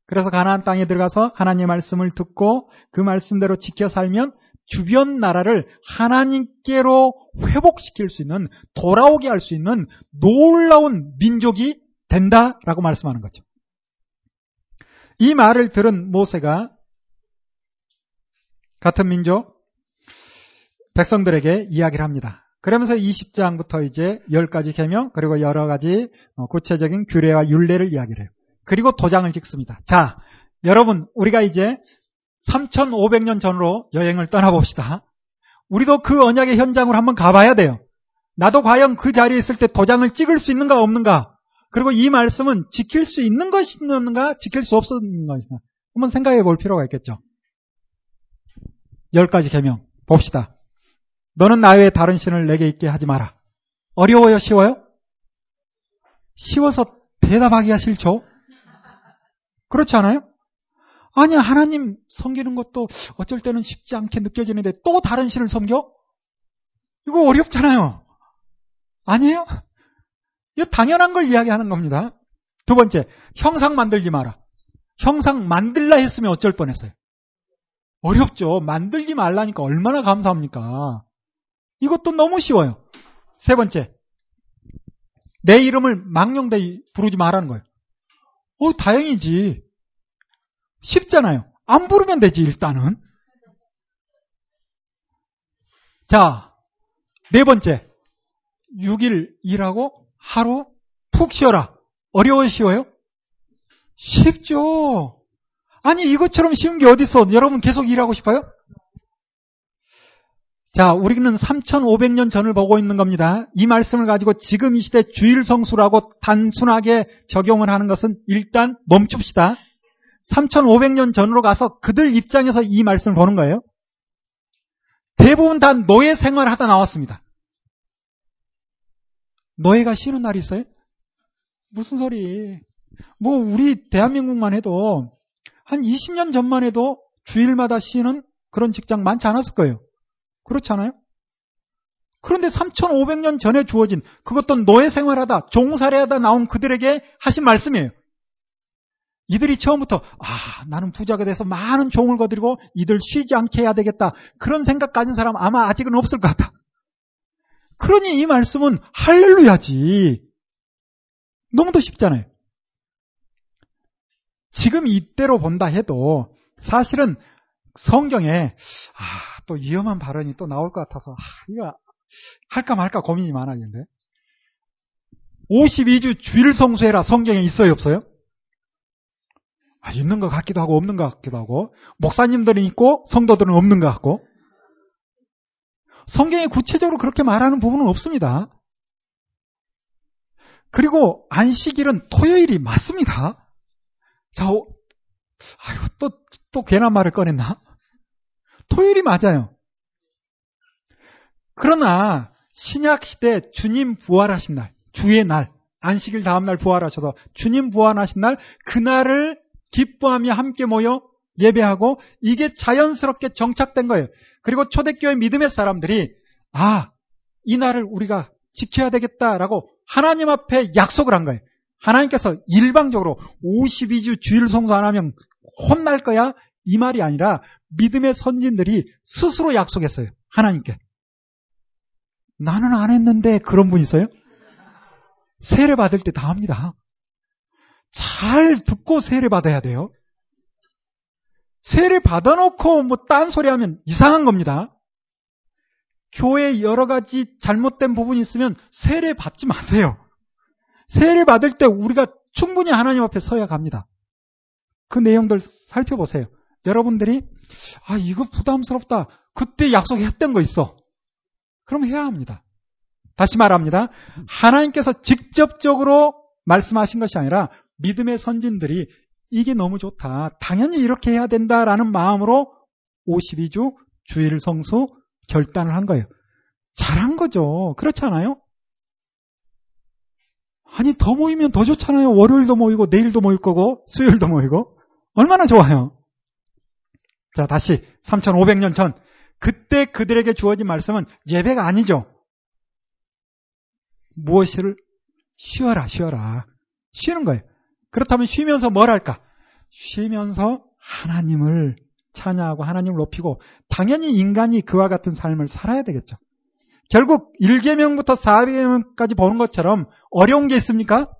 그래서 가나안 땅에 들어가서 하나님 말씀을 듣고 그 말씀대로 지켜 살면 주변 나라를 하나님께로 회복시킬 수 있는 돌아오게 할 수 있는 놀라운 민족이 된다라고 말씀하는 거죠. 이 말을 들은 모세가 같은 민족 백성들에게 이야기를 합니다. 그러면서 20장부터 이제 10가지 계명 그리고 여러 가지 어, 구체적인 규례와 율례를 이야기를 해요. 그리고 도장을 찍습니다. 자, 여러분 우리가 이제 3,500년 전으로 여행을 떠나봅시다. 우리도 그 언약의 현장으로 한번 가봐야 돼요. 나도 과연 그 자리에 있을 때 도장을 찍을 수 있는가 없는가 그리고 이 말씀은 지킬 수 있는 것인가 지킬 수 없는 것인가 한번 생각해 볼 필요가 있겠죠. 10가지 계명 봅시다. 너는 나 외에 다른 신을 내게 있게 하지 마라. 어려워요? 쉬워요? 쉬워서 대답하기가 싫죠? 그렇지 않아요? 아니, 하나님 섬기는 것도 어쩔 때는 쉽지 않게 느껴지는데 또 다른 신을 섬겨? 이거 어렵잖아요. 아니에요? 이거 당연한 걸 이야기하는 겁니다. 두 번째, 형상 만들지 마라. 형상 만들라 했으면 어쩔 뻔했어요. 어렵죠. 만들지 말라니까 얼마나 감사합니까? 이것도 너무 쉬워요. 세 번째. 내 이름을 망령되이 부르지 말라는 거예요. 어, 다행이지. 쉽잖아요. 안 부르면 되지, 일단은. 자, 네 번째. 6일 일하고 하루 푹 쉬어라. 어려워 쉬워요? 쉽죠. 아니, 이것처럼 쉬운 게 어딨어? 여러분 계속 일하고 싶어요? 자, 우리는 3,500년 전을 보고 있는 겁니다. 이 말씀을 가지고 지금 이 시대 주일 성수라고 단순하게 적용을 하는 것은 일단 멈춥시다. 3,500년 전으로 가서 그들 입장에서 이 말씀을 보는 거예요. 대부분 다 노예 생활 하다 나왔습니다. 노예가 쉬는 날이 있어요? 무슨 소리. 뭐, 우리 대한민국만 해도 한 20년 전만 해도 주일마다 쉬는 그런 직장 많지 않았을 거예요. 그렇지 않아요? 그런데 3,500년 전에 주어진 그것도 노예 생활하다 종살이하다 나온 그들에게 하신 말씀이에요. 이들이 처음부터 아 나는 부자가 돼서 많은 종을 거드리고 이들 쉬지 않게 해야 되겠다 그런 생각 가진 사람 아마 아직은 없을 것 같아. 그러니 이 말씀은 할렐루야지. 너무도 쉽잖아요. 지금 이때로 본다 해도 사실은 성경에 아, 또 위험한 발언이 또 나올 것 같아서 아, 이거 할까 말까 고민이 많아지는데 52주 주일 성수해라 성경에 있어요 없어요? 아, 있는 것 같기도 하고 없는 것 같기도 하고 목사님들은 있고 성도들은 없는 것 같고 성경에 구체적으로 그렇게 말하는 부분은 없습니다. 그리고 안식일은 토요일이 맞습니다. 자, 어, 아유, 또, 또 괜한 말을 꺼냈나? 토요일이 맞아요. 그러나 신약 시대 주님 부활하신 날, 주의 날, 안식일 다음 날 부활하셔서 주님 부활하신 날 그날을 기뻐하며 함께 모여 예배하고 이게 자연스럽게 정착된 거예요. 그리고 초대교회 믿음의 사람들이 아, 이 날을 우리가 지켜야 되겠다라고 하나님 앞에 약속을 한 거예요. 하나님께서 일방적으로 52주 주일 성수 안 하면 혼날 거야? 이 말이 아니라 믿음의 선진들이 스스로 약속했어요. 하나님께. 나는 안 했는데 그런 분 있어요? 세례 받을 때 다 합니다. 잘 듣고 세례 받아야 돼요. 세례 받아놓고 뭐 딴 소리 하면 이상한 겁니다. 교회 여러 가지 잘못된 부분이 있으면 세례 받지 마세요. 세례 받을 때 우리가 충분히 하나님 앞에 서야 갑니다. 그 내용들 살펴보세요. 여러분들이 아 이거 부담스럽다. 그때 약속했던 거 있어. 그럼 해야 합니다. 다시 말합니다. 하나님께서 직접적으로 말씀하신 것이 아니라 믿음의 선진들이 이게 너무 좋다. 당연히 이렇게 해야 된다라는 마음으로 52주 주일 성수 결단을 한 거예요. 잘한 거죠. 그렇지 않아요? 아니, 더 모이면 더 좋잖아요. 월요일도 모이고, 내일도 모일 거고, 수요일도 모이고. 얼마나 좋아요. 자, 다시 3,500년 전 그때 그들에게 주어진 말씀은 예배가 아니죠. 무엇을 쉬어라, 쉬어라. 쉬는 거예요. 그렇다면 쉬면서 뭘 할까? 쉬면서 하나님을 찬양하고 하나님을 높이고 당연히 인간이 그와 같은 삶을 살아야 되겠죠. 결국 1계명부터 4계명까지 보는 것처럼 어려운 게 있습니까?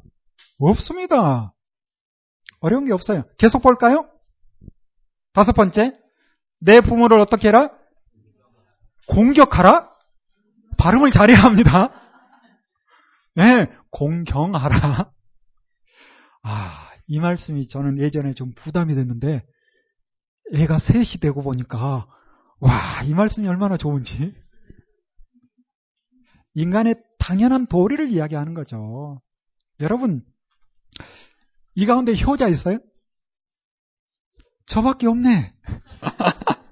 없습니다. 어려운 게 없어요. 계속 볼까요? 다섯 번째, 내 부모를 어떻게 해라? 공격하라? 발음을 잘해야 합니다. 네, 공경하라. 아, 이 말씀이 저는 예전에 좀 부담이 됐는데, 애가 셋이 되고 보니까, 와, 이 말씀이 얼마나 좋은지. 인간의 당연한 도리를 이야기하는 거죠. 여러분, 이 가운데 효자 있어요? 저밖에 없네.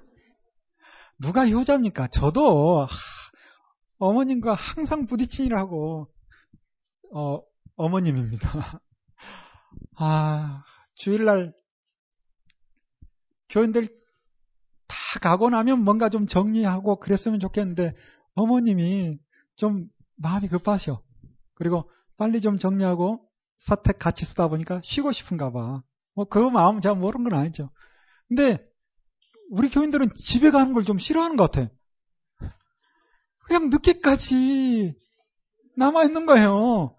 누가 효자입니까? 저도 하, 어머님과 항상 부딪히느라고 어, 어머님입니다. 아, 주일날 교인들 다 가고 나면 뭔가 좀 정리하고 그랬으면 좋겠는데 어머님이 좀 마음이 급하셔. 그리고 빨리 좀 정리하고 사택 같이 쓰다 보니까 쉬고 싶은가 봐. 뭐 그 마음 제가 모르는 건 아니죠. 근데 우리 교인들은 집에 가는 걸 좀 싫어하는 것 같아. 그냥 늦게까지 남아있는 거예요.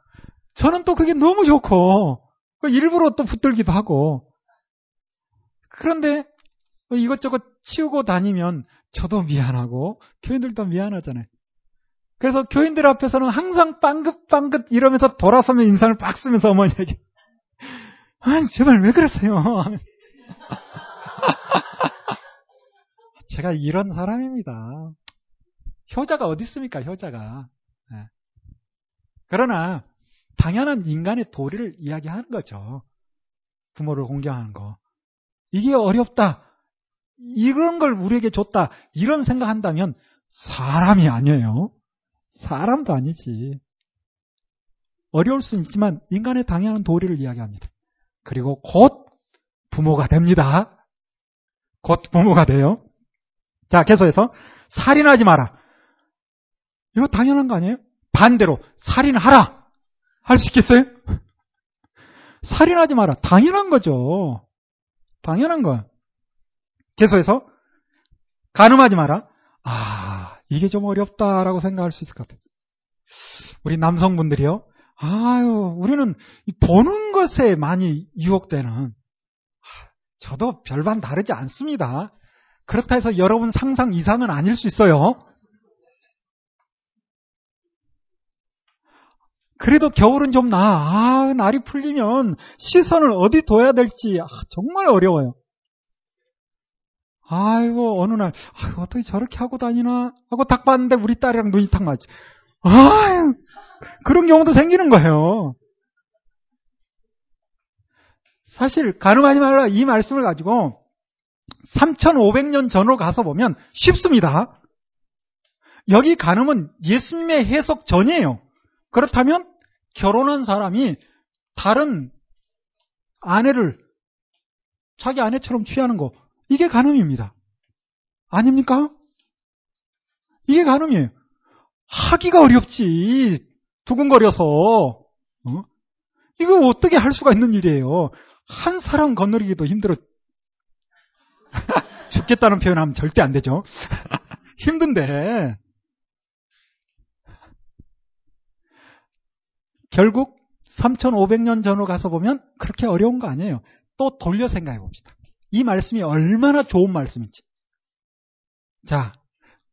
저는 또 그게 너무 좋고, 그 일부러 또 붙들기도 하고. 그런데 이것저것 치우고 다니면 저도 미안하고, 교인들도 미안하잖아요. 그래서 교인들 앞에서는 항상 빵긋빵긋 이러면서 돌아서면 인상을 빡 쓰면서 어머니에게, 아니, 제발 왜 그러세요? 제가 이런 사람입니다. 효자가 어디 있습니까? 효자가. 네. 그러나 당연한 인간의 도리를 이야기하는 거죠. 부모를 공경하는 거. 이게 어렵다. 이런 걸 우리에게 줬다. 이런 생각한다면 사람이 아니에요. 사람도 아니지. 어려울 수 있지만 인간의 당연한 도리를 이야기합니다. 그리고 곧 부모가 됩니다. 곧 부모가 돼요. 자, 계속해서 살인하지 마라. 이거 당연한 거 아니에요? 반대로 살인하라. 할 수 있겠어요? 살인하지 마라. 당연한 거죠. 당연한 거야. 계속해서 가늠하지 마라. 아, 이게 좀 어렵다라고 생각할 수 있을 것 같아요. 우리 남성분들이요. 아유, 우리는 보는 것에 많이 유혹되는 저도 별반 다르지 않습니다. 그렇다 해서 여러분 상상 이상은 아닐 수 있어요. 그래도 겨울은 좀 나. 아, 날이 풀리면 시선을 어디 둬야 될지 아, 정말 어려워요. 아이고, 어느 날, 아이고, 어떻게 저렇게 하고 다니나? 하고 딱 봤는데 우리 딸이랑 눈이 탁 맞지. 아유, 그런 경우도 생기는 거예요. 사실, 가늠하지 말라 이 말씀을 가지고 3,500년 전으로 가서 보면 쉽습니다. 여기 가늠은 예수님의 해석 전이에요. 그렇다면 결혼한 사람이 다른 아내를 자기 아내처럼 취하는 거 이게 간음입니다. 아닙니까? 이게 간음이에요. 하기가 어렵지. 두근거려서. 어? 이거 어떻게 할 수가 있는 일이에요. 한 사람 건너리기도 힘들어. 죽겠다는 표현하면 절대 안 되죠. 힘든데. 결국 3,500년 전으로 가서 보면 그렇게 어려운 거 아니에요. 또 돌려 생각해 봅시다. 이 말씀이 얼마나 좋은 말씀인지. 자,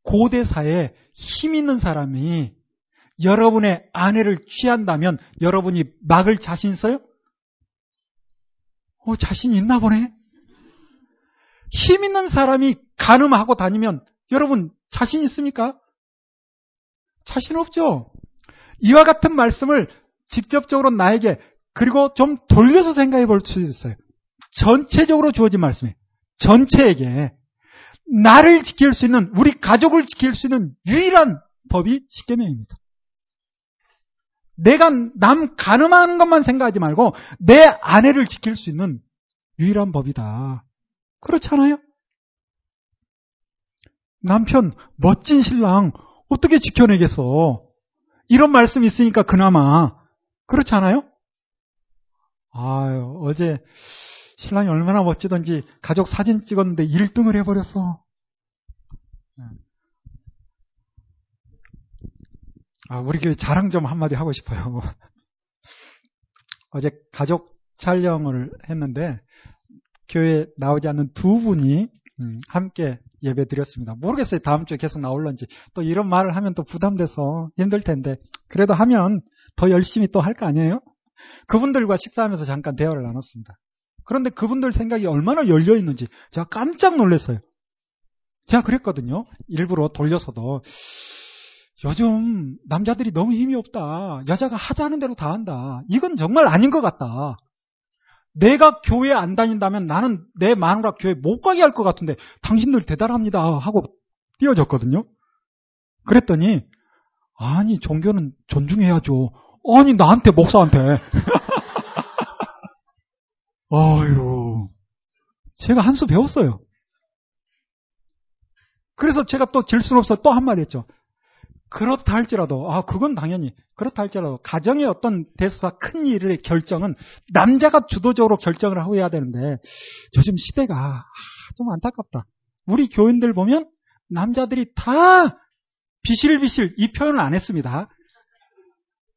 고대사에 힘 있는 사람이 여러분의 아내를 취한다면 여러분이 막을 자신 있어요? 어, 자신 있나 보네? 힘 있는 사람이 가늠하고 다니면 여러분 자신 있습니까? 자신 없죠? 이와 같은 말씀을 직접적으로 나에게 그리고 좀 돌려서 생각해 볼 수 있어요. 전체적으로 주어진 말씀이에요. 전체에게 나를 지킬 수 있는 우리 가족을 지킬 수 있는 유일한 법이 십계명입니다. 내가 남 가늠하는 것만 생각하지 말고 내 아내를 지킬 수 있는 유일한 법이다. 그렇잖아요? 남편 멋진 신랑 어떻게 지켜내겠어? 이런 말씀이 있으니까 그나마 그렇지 않아요? 아유, 어제 신랑이 얼마나 멋지던지 가족 사진 찍었는데 1등을 해버렸어. 아, 우리 교회 자랑 좀 한마디 하고 싶어요. 어제 가족 촬영을 했는데 교회 나오지 않는 두 분이 음, 함께 예배 드렸습니다. 모르겠어요. 다음 주에 계속 나올런지. 또 이런 말을 하면 또 부담돼서 힘들 텐데. 그래도 하면 더 열심히 또 할 거 아니에요? 그분들과 식사하면서 잠깐 대화를 나눴습니다. 그런데 그분들 생각이 얼마나 열려 있는지 제가 깜짝 놀랐어요. 제가 그랬거든요. 일부러 돌려서도 요즘 남자들이 너무 힘이 없다. 여자가 하자는 대로 다 한다. 이건 정말 아닌 것 같다. 내가 교회 안 다닌다면 나는 내 마누라 교회 못 가게 할 것 같은데 당신들 대단합니다 하고 띄워줬거든요. 그랬더니 아니 종교는 존중해야죠. 아니 나한테 목사한테 아유 제가 한 수 배웠어요. 그래서 제가 또 질 수는 없어 또 한마디 했죠. 그렇다 할지라도, 아, 그건 당연히, 그렇다 할지라도, 가정의 어떤 대수사 큰 일의 결정은 남자가 주도적으로 결정을 하고 해야 되는데, 요즘 시대가 아, 좀 안타깝다. 우리 교인들 보면 남자들이 다 비실비실 이 표현을 안 했습니다.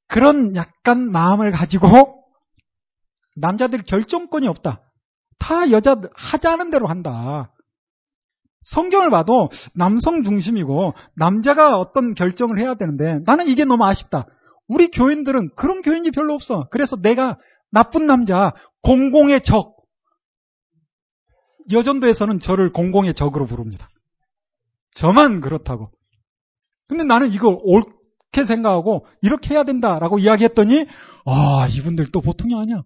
그런 약간 마음을 가지고 남자들 결정권이 없다. 다 여자 하자는 대로 한다. 성경을 봐도 남성 중심이고 남자가 어떤 결정을 해야 되는데 나는 이게 너무 아쉽다. 우리 교인들은 그런 교인이 별로 없어. 그래서 내가 나쁜 남자, 공공의 적. 여전도에서는 저를 공공의 적으로 부릅니다. 저만 그렇다고. 근데 나는 이걸 옳게 생각하고 이렇게 해야 된다라고 이야기했더니 아 이분들 또 보통이 아니야.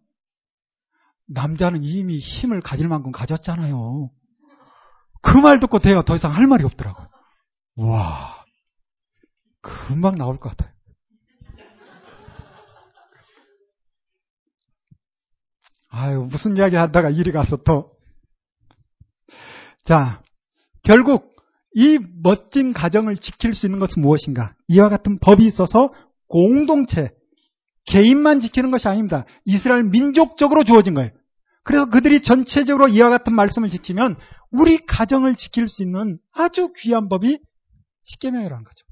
남자는 이미 힘을 가질 만큼 가졌잖아요. 그 말 듣고 내가 더 이상 할 말이 없더라고요. 와, 금방 나올 것 같아요. 아유, 무슨 이야기 하다가 이리 가서 또. 자, 결국 이 멋진 가정을 지킬 수 있는 것은 무엇인가? 이와 같은 법이 있어서 공동체, 개인만 지키는 것이 아닙니다. 이스라엘 민족적으로 주어진 거예요. 그래서 그들이 전체적으로 이와 같은 말씀을 지키면 우리 가정을 지킬 수 있는 아주 귀한 법이 십계명이라는 거죠.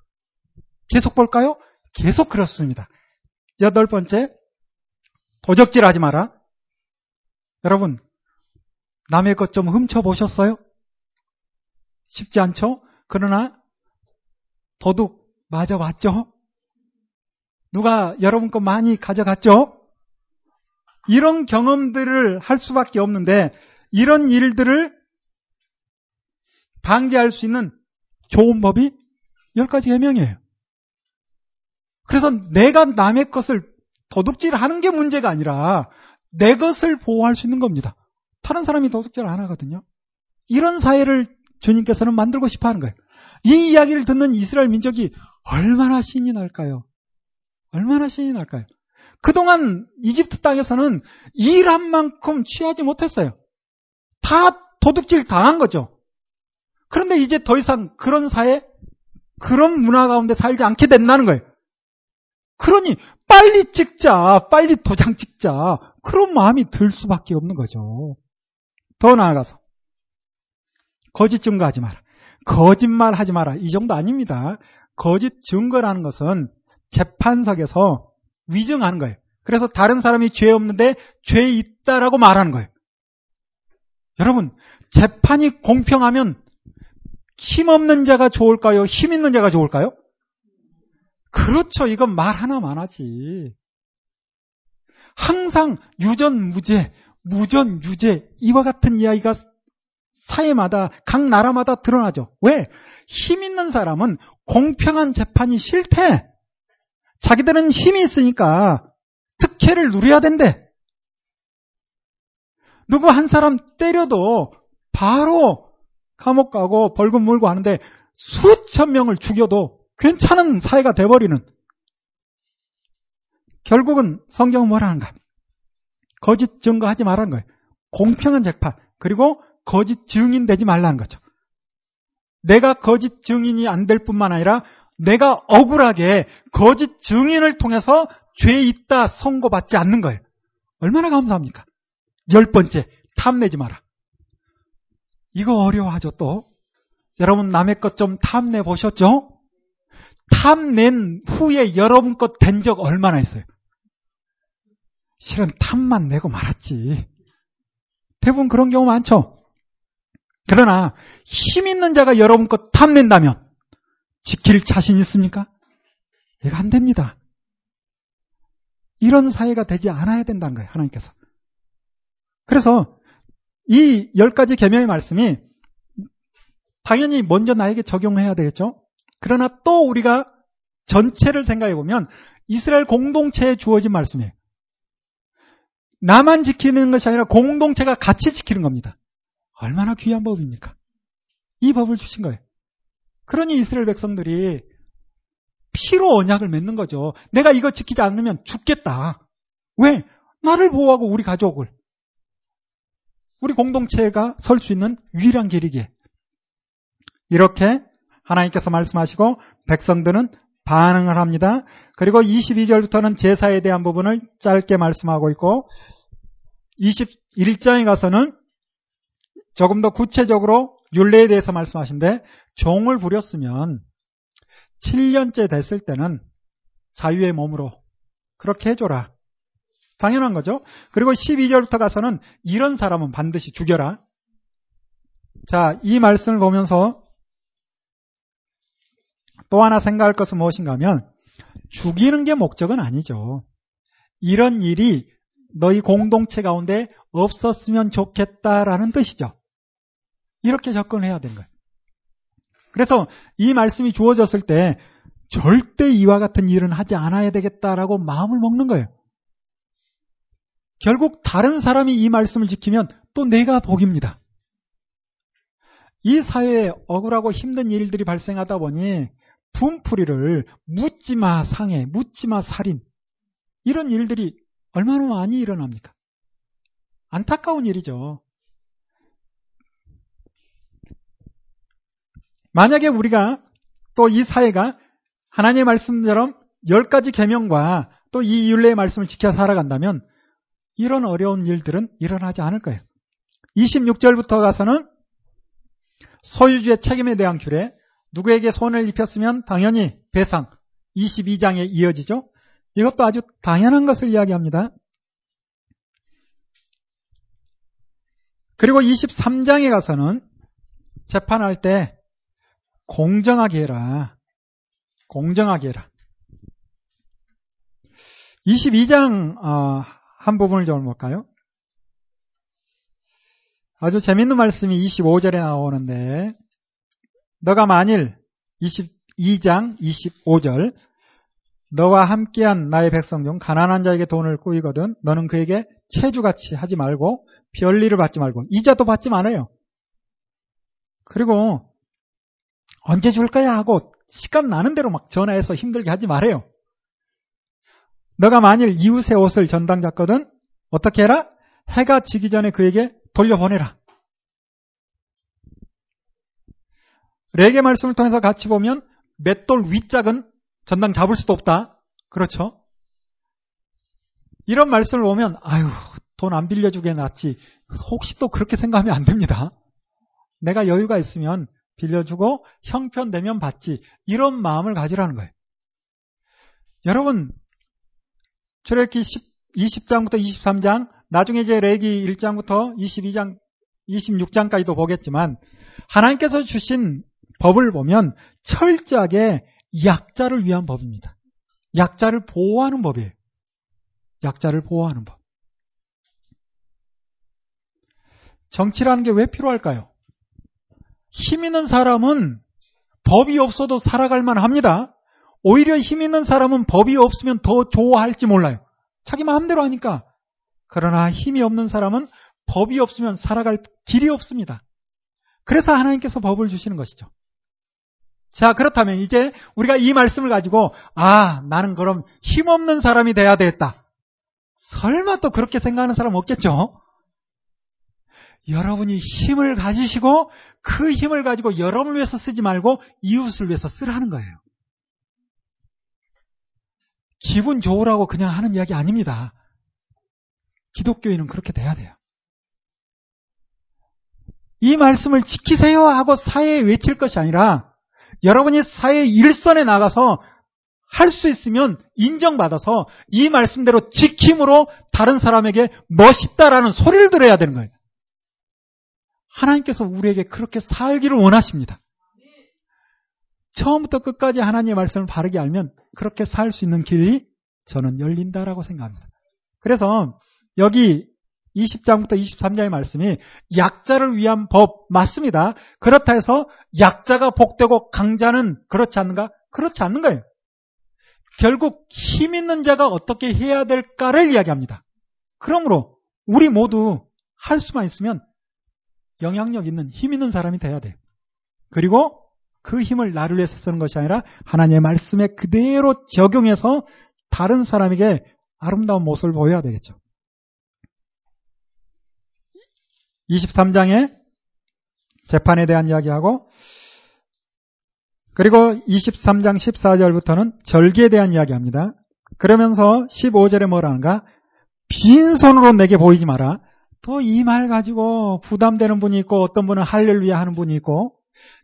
계속 볼까요? 계속 그렇습니다. 여덟 번째, 도적질 하지 마라. 여러분, 남의 것 좀 훔쳐보셨어요? 쉽지 않죠? 그러나 도둑 맞아봤죠? 누가 여러분 거 많이 가져갔죠? 이런 경험들을 할 수밖에 없는데 이런 일들을 방지할 수 있는 좋은 법이 열 가지 해명이에요. 그래서 내가 남의 것을 도둑질 하는 게 문제가 아니라 내 것을 보호할 수 있는 겁니다. 다른 사람이 도둑질 안 하거든요. 이런 사회를 주님께서는 만들고 싶어 하는 거예요. 이 이야기를 듣는 이스라엘 민족이 얼마나 신이 날까요? 얼마나 신이 날까요? 그동안 이집트 땅에서는 일한 만큼 취하지 못했어요. 다 도둑질 당한 거죠. 그런데 이제 더 이상 그런 사회, 그런 문화 가운데 살지 않게 된다는 거예요. 그러니 빨리 찍자, 빨리 도장 찍자, 그런 마음이 들 수밖에 없는 거죠. 더 나아가서 거짓 증거하지 마라. 거짓말 하지 마라. 이 정도 아닙니다. 거짓 증거라는 것은 재판석에서 위증하는 거예요. 그래서 다른 사람이 죄 없는데 죄 있다라고 말하는 거예요. 여러분, 재판이 공평하면 힘 없는 자가 좋을까요? 힘 있는 자가 좋을까요? 그렇죠. 이건 말 하나만 하지. 항상 유전 무죄, 무전 유죄 이와 같은 이야기가 사회마다 각 나라마다 드러나죠. 왜? 힘 있는 사람은 공평한 재판이 싫대. 자기들은 힘이 있으니까 특혜를 누려야 된대. 누구 한 사람 때려도 바로 감옥 가고 벌금 물고 하는데 수천 명을 죽여도 괜찮은 사회가 돼버리는 결국은 성경은 뭐라는가? 거짓 증거하지 말라는 거예요. 공평한 재판 그리고 거짓 증인 되지 말라는 거죠. 내가 거짓 증인이 안 될 뿐만 아니라 내가 억울하게 거짓 증인을 통해서 죄 있다 선고받지 않는 거예요. 얼마나 감사합니까? 열 번째, 탐내지 마라. 이거 어려워하죠, 또. 여러분, 남의 것 좀 탐내 보셨죠? 탐낸 후에 여러분 것 된 적 얼마나 있어요? 실은 탐만 내고 말았지. 대부분 그런 경우 많죠? 그러나 힘 있는 자가 여러분 것 탐낸다면 지킬 자신 있습니까? 이거 안 됩니다. 이런 사회가 되지 않아야 된다는 거예요. 하나님께서. 그래서 이 열 가지 계명의 말씀이 당연히 먼저 나에게 적용해야 되겠죠. 그러나 또 우리가 전체를 생각해 보면 이스라엘 공동체에 주어진 말씀이에요. 나만 지키는 것이 아니라 공동체가 같이 지키는 겁니다. 얼마나 귀한 법입니까? 이 법을 주신 거예요. 그러니 이스라엘 백성들이 피로 언약을 맺는 거죠. 내가 이거 지키지 않으면 죽겠다. 왜? 나를 보호하고 우리 가족을. 우리 공동체가 설 수 있는 유일한 길이기에. 이렇게 하나님께서 말씀하시고 백성들은 반응을 합니다. 그리고 22절부터는 제사에 대한 부분을 짧게 말씀하고 있고 21장에 가서는 조금 더 구체적으로 율례에 대해서 말씀하신데 종을 부렸으면 7년째 됐을 때는 자유의 몸으로 그렇게 해줘라. 당연한 거죠. 그리고 12절부터 가서는 이런 사람은 반드시 죽여라. 자, 이 말씀을 보면서 또 하나 생각할 것은 무엇인가 하면 죽이는 게 목적은 아니죠. 이런 일이 너희 공동체 가운데 없었으면 좋겠다라는 뜻이죠. 이렇게 접근해야 되는 거예요. 그래서 이 말씀이 주어졌을 때 절대 이와 같은 일은 하지 않아야 되겠다라고 마음을 먹는 거예요. 결국 다른 사람이 이 말씀을 지키면 또 내가 복입니다. 이 사회에 억울하고 힘든 일들이 발생하다 보니 분풀이를 묻지마 상해, 묻지마 살인 이런 일들이 얼마나 많이 일어납니까? 안타까운 일이죠. 만약에 우리가 또 이 사회가 하나님의 말씀처럼 열 가지 계명과 또이 율례의 말씀을 지켜 살아간다면 이런 어려운 일들은 일어나지 않을 거예요. 26절부터 가서는 소유주의 책임에 대한 규례, 누구에게 손을 입혔으면 당연히 배상, 22장에 이어지죠. 이것도 아주 당연한 것을 이야기합니다. 그리고 23장에 가서는 재판할 때 공정하게 해라. 공정하게 해라. 22장 어, 한 부분을 좀 볼까요? 아주 재밌는 말씀이 25절에 나오는데 너가 만일 22장 25절 너와 함께한 나의 백성 중 가난한 자에게 돈을 꾸이거든 너는 그에게 체주같이 하지 말고 별리를 받지 말고 이자도 받지 말아요. 그리고 언제 줄 거야 하고 시간 나는 대로 막 전화해서 힘들게 하지 말아요. 너가 만일 이웃의 옷을 전당 잡거든 어떻게 해라? 해가 지기 전에 그에게 돌려보내라. 레게 말씀을 통해서 같이 보면 맷돌 윗짝은 전당 잡을 수도 없다. 그렇죠? 이런 말씀을 보면 아유 돈 안 빌려주게 낫지. 혹시 또 그렇게 생각하면 안 됩니다. 내가 여유가 있으면 빌려주고 형편되면 받지. 이런 마음을 가지라는 거예요. 여러분 출애기 20장부터 23장 나중에 이제 레기 1장부터 22장 26장까지도 보겠지만 하나님께서 주신 법을 보면 철저하게 약자를 위한 법입니다. 약자를 보호하는 법이에요. 약자를 보호하는 법. 정치라는 게 왜 필요할까요? 힘 있는 사람은 법이 없어도 살아갈 만합니다. 오히려 힘 있는 사람은 법이 없으면 더 좋아할지 몰라요. 자기 마음대로 하니까. 그러나 힘이 없는 사람은 법이 없으면 살아갈 길이 없습니다. 그래서 하나님께서 법을 주시는 것이죠. 자, 그렇다면 이제 우리가 이 말씀을 가지고, 아, 나는 그럼 힘없는 사람이 돼야 되겠다. 설마 또 그렇게 생각하는 사람 없겠죠? 여러분이 힘을 가지시고 그 힘을 가지고 여러분을 위해서 쓰지 말고 이웃을 위해서 쓰라는 거예요. 기분 좋으라고 그냥 하는 이야기 아닙니다. 기독교인은 그렇게 돼야 돼요. 이 말씀을 지키세요 하고 사회에 외칠 것이 아니라 여러분이 사회 일선에 나가서 할 수 있으면 인정받아서 이 말씀대로 지킴으로 다른 사람에게 멋있다라는 소리를 들어야 되는 거예요. 하나님께서 우리에게 그렇게 살기를 원하십니다. 처음부터 끝까지 하나님의 말씀을 바르게 알면 그렇게 살 수 있는 길이 저는 열린다라고 생각합니다. 그래서 여기 20장부터 23장의 말씀이 약자를 위한 법 맞습니다. 그렇다 해서 약자가 복되고 강자는 그렇지 않는가? 그렇지 않는 거예요. 결국 힘 있는 자가 어떻게 해야 될까를 이야기합니다. 그러므로 우리 모두 할 수만 있으면 영향력 있는 힘 있는 사람이 돼야 돼요. 그리고 그 힘을 나를 위해서 쓰는 것이 아니라 하나님의 말씀에 그대로 적용해서 다른 사람에게 아름다운 모습을 보여야 되겠죠. 23장에 재판에 대한 이야기하고 그리고 23장 14절부터는 절기에 대한 이야기합니다. 그러면서 15절에 뭐라는가? 빈손으로 내게 보이지 마라. 또 이 말 가지고 부담되는 분이 있고 어떤 분은 할렐루야 하는 분이 있고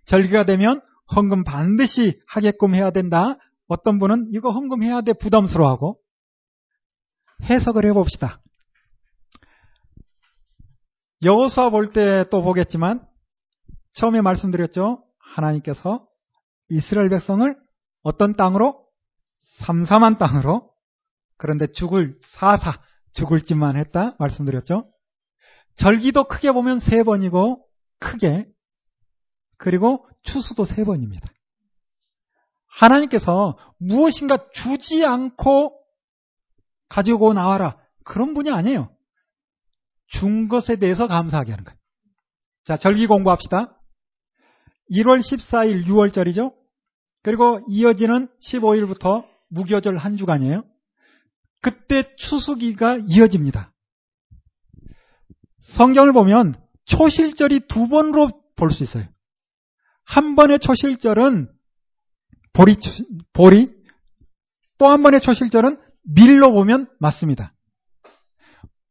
절기가 되면 헌금 반드시 하게끔 해야 된다. 어떤 분은 이거 헌금해야 돼 부담스러워하고 해석을 해봅시다. 여호수아 볼 때 또 보겠지만 처음에 말씀드렸죠. 하나님께서 이스라엘 백성을 어떤 땅으로? 삼삼한 땅으로 그런데 죽을 사사 죽을 짓만 했다 말씀드렸죠. 절기도 크게 보면 세 번이고 크게 그리고 추수도 세 번입니다. 하나님께서 무엇인가 주지 않고 가지고 나와라. 그런 분이 아니에요. 준 것에 대해서 감사하게 하는 거예요. 자, 절기 공부합시다. 1월 14일 6월절이죠. 그리고 이어지는 15일부터 무교절 한 주간이에요. 그때 추수기가 이어집니다. 성경을 보면 초실절이 두 번으로 볼 수 있어요. 한 번의 초실절은 보리, 보리, 또 한 번의 초실절은 밀로 보면 맞습니다.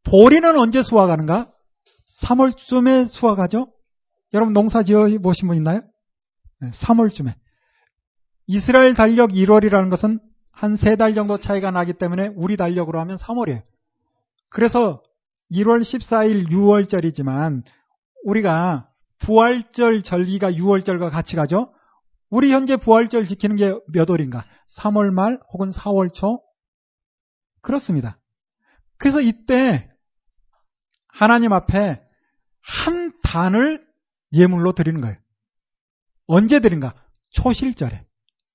보리는 언제 수확하는가? 3월쯤에 수확하죠? 여러분 농사 지어 보신 분 있나요? 3월쯤에. 이스라엘 달력 1월이라는 것은 한 세 달 정도 차이가 나기 때문에 우리 달력으로 하면 3월이에요. 그래서 1월 14일 6월절이지만 우리가 부활절 절기가 6월절과 같이 가죠? 우리 현재 부활절 지키는 게 몇 월인가? 3월 말 혹은 4월 초? 그렇습니다. 그래서 이때 하나님 앞에 한 단을 예물로 드리는 거예요. 언제 드린가? 초실절에.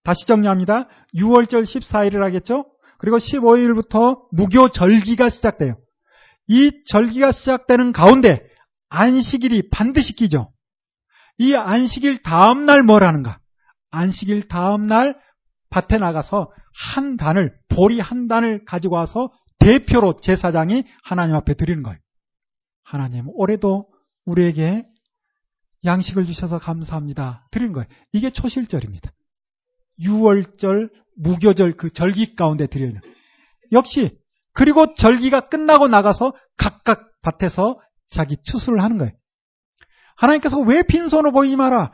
다시 정리합니다. 6월절 14일을 하겠죠? 그리고 15일부터 무교절기가 시작돼요. 이 절기가 시작되는 가운데 안식일이 반드시 끼죠. 이 안식일 다음날 뭘 하는가? 안식일 다음 날 밭에 나가서 한 단을, 보리 한 단을 가지고 와서 대표로 제사장이 하나님 앞에 드리는 거예요. 하나님, 올해도 우리에게 양식을 주셔서 감사합니다. 드리는 거예요. 이게 초실절입니다. 6월절, 무교절 그 절기 가운데 드리는. 역시, 그리고 절기가 끝나고 나가서 각각 밭에서 자기 추수를 하는 거예요. 하나님께서 왜 빈손으로 보이지 마라?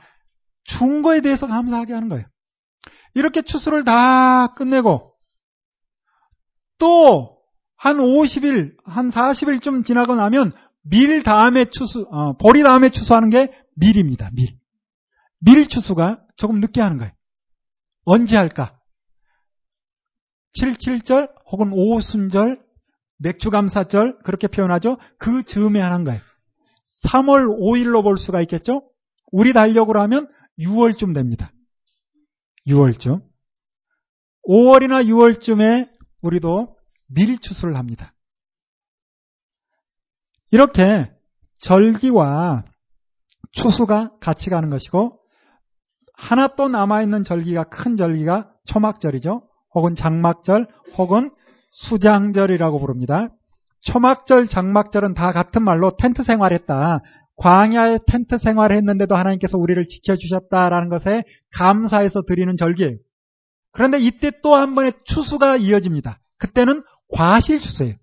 준 거에 대해서 감사하게 하는 거예요. 이렇게 추수를 다 끝내고 또 한 50일, 한 40일쯤 지나고 나면 밀 다음에 추수, 어, 보리 다음에 추수하는 게 밀입니다. 밀. 밀 추수가 조금 늦게 하는 거예요. 언제 할까? 77절 혹은 오순절, 맥주감사절 그렇게 표현하죠. 그 즈음에 하는 거예요. 3월 5일로 볼 수가 있겠죠? 우리 달력으로 하면 6월쯤 됩니다. 6월쯤. 5월이나 6월쯤에 우리도 밀추수를 합니다. 이렇게 절기와 추수가 같이 가는 것이고 하나 또 남아있는 절기가 큰 절기가 초막절이죠. 혹은 장막절 혹은 수장절이라고 부릅니다. 초막절, 장막절은 다 같은 말로 텐트 생활했다. 광야에 텐트 생활을 했는데도 하나님께서 우리를 지켜주셨다라는 것에 감사해서 드리는 절기예요. 그런데 이때 또 한 번의 추수가 이어집니다. 그때는 과실 추수예요.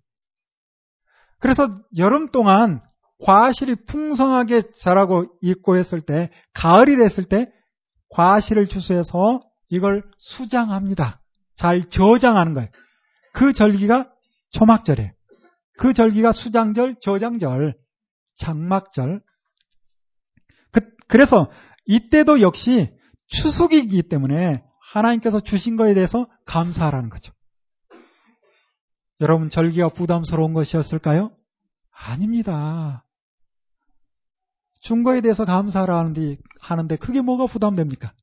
그래서 여름 동안 과실이 풍성하게 자라고 있고 했을 때, 가을이 됐을 때 과실을 추수해서 이걸 수장합니다. 잘 저장하는 거예요. 그 절기가 초막절이에요. 그 절기가 수장절, 저장절, 장막절. 그, 래서 이때도 역시 추석이기 때문에 하나님께서 주신 것에 대해서 감사하라는 거죠. 여러분 절기가 부담스러운 것이었을까요? 아닙니다. 준 거에 대해서 감사하라 하는데, 하는데 그게 뭐가 부담됩니까?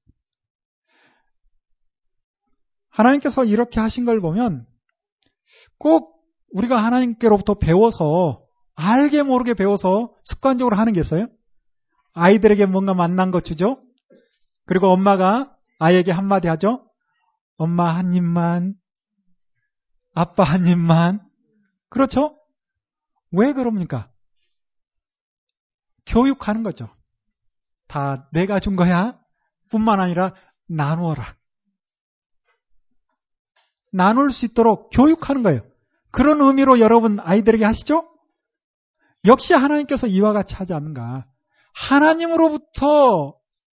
하나님께서 이렇게 하신 걸 보면 꼭 우리가 하나님께로부터 배워서 알게 모르게 배워서 습관적으로 하는 게 있어요. 아이들에게 뭔가 만난 거 주죠. 그리고 엄마가 아이에게 한마디 하죠. 엄마 한 입만, 아빠 한 입만. 그렇죠? 왜 그럽니까? 교육하는 거죠. 다 내가 준 거야. 뿐만 아니라 나누어라. 나눌 수 있도록 교육하는 거예요. 그런 의미로 여러분 아이들에게 하시죠? 역시 하나님께서 이와 같이 하지 않는가. 하나님으로부터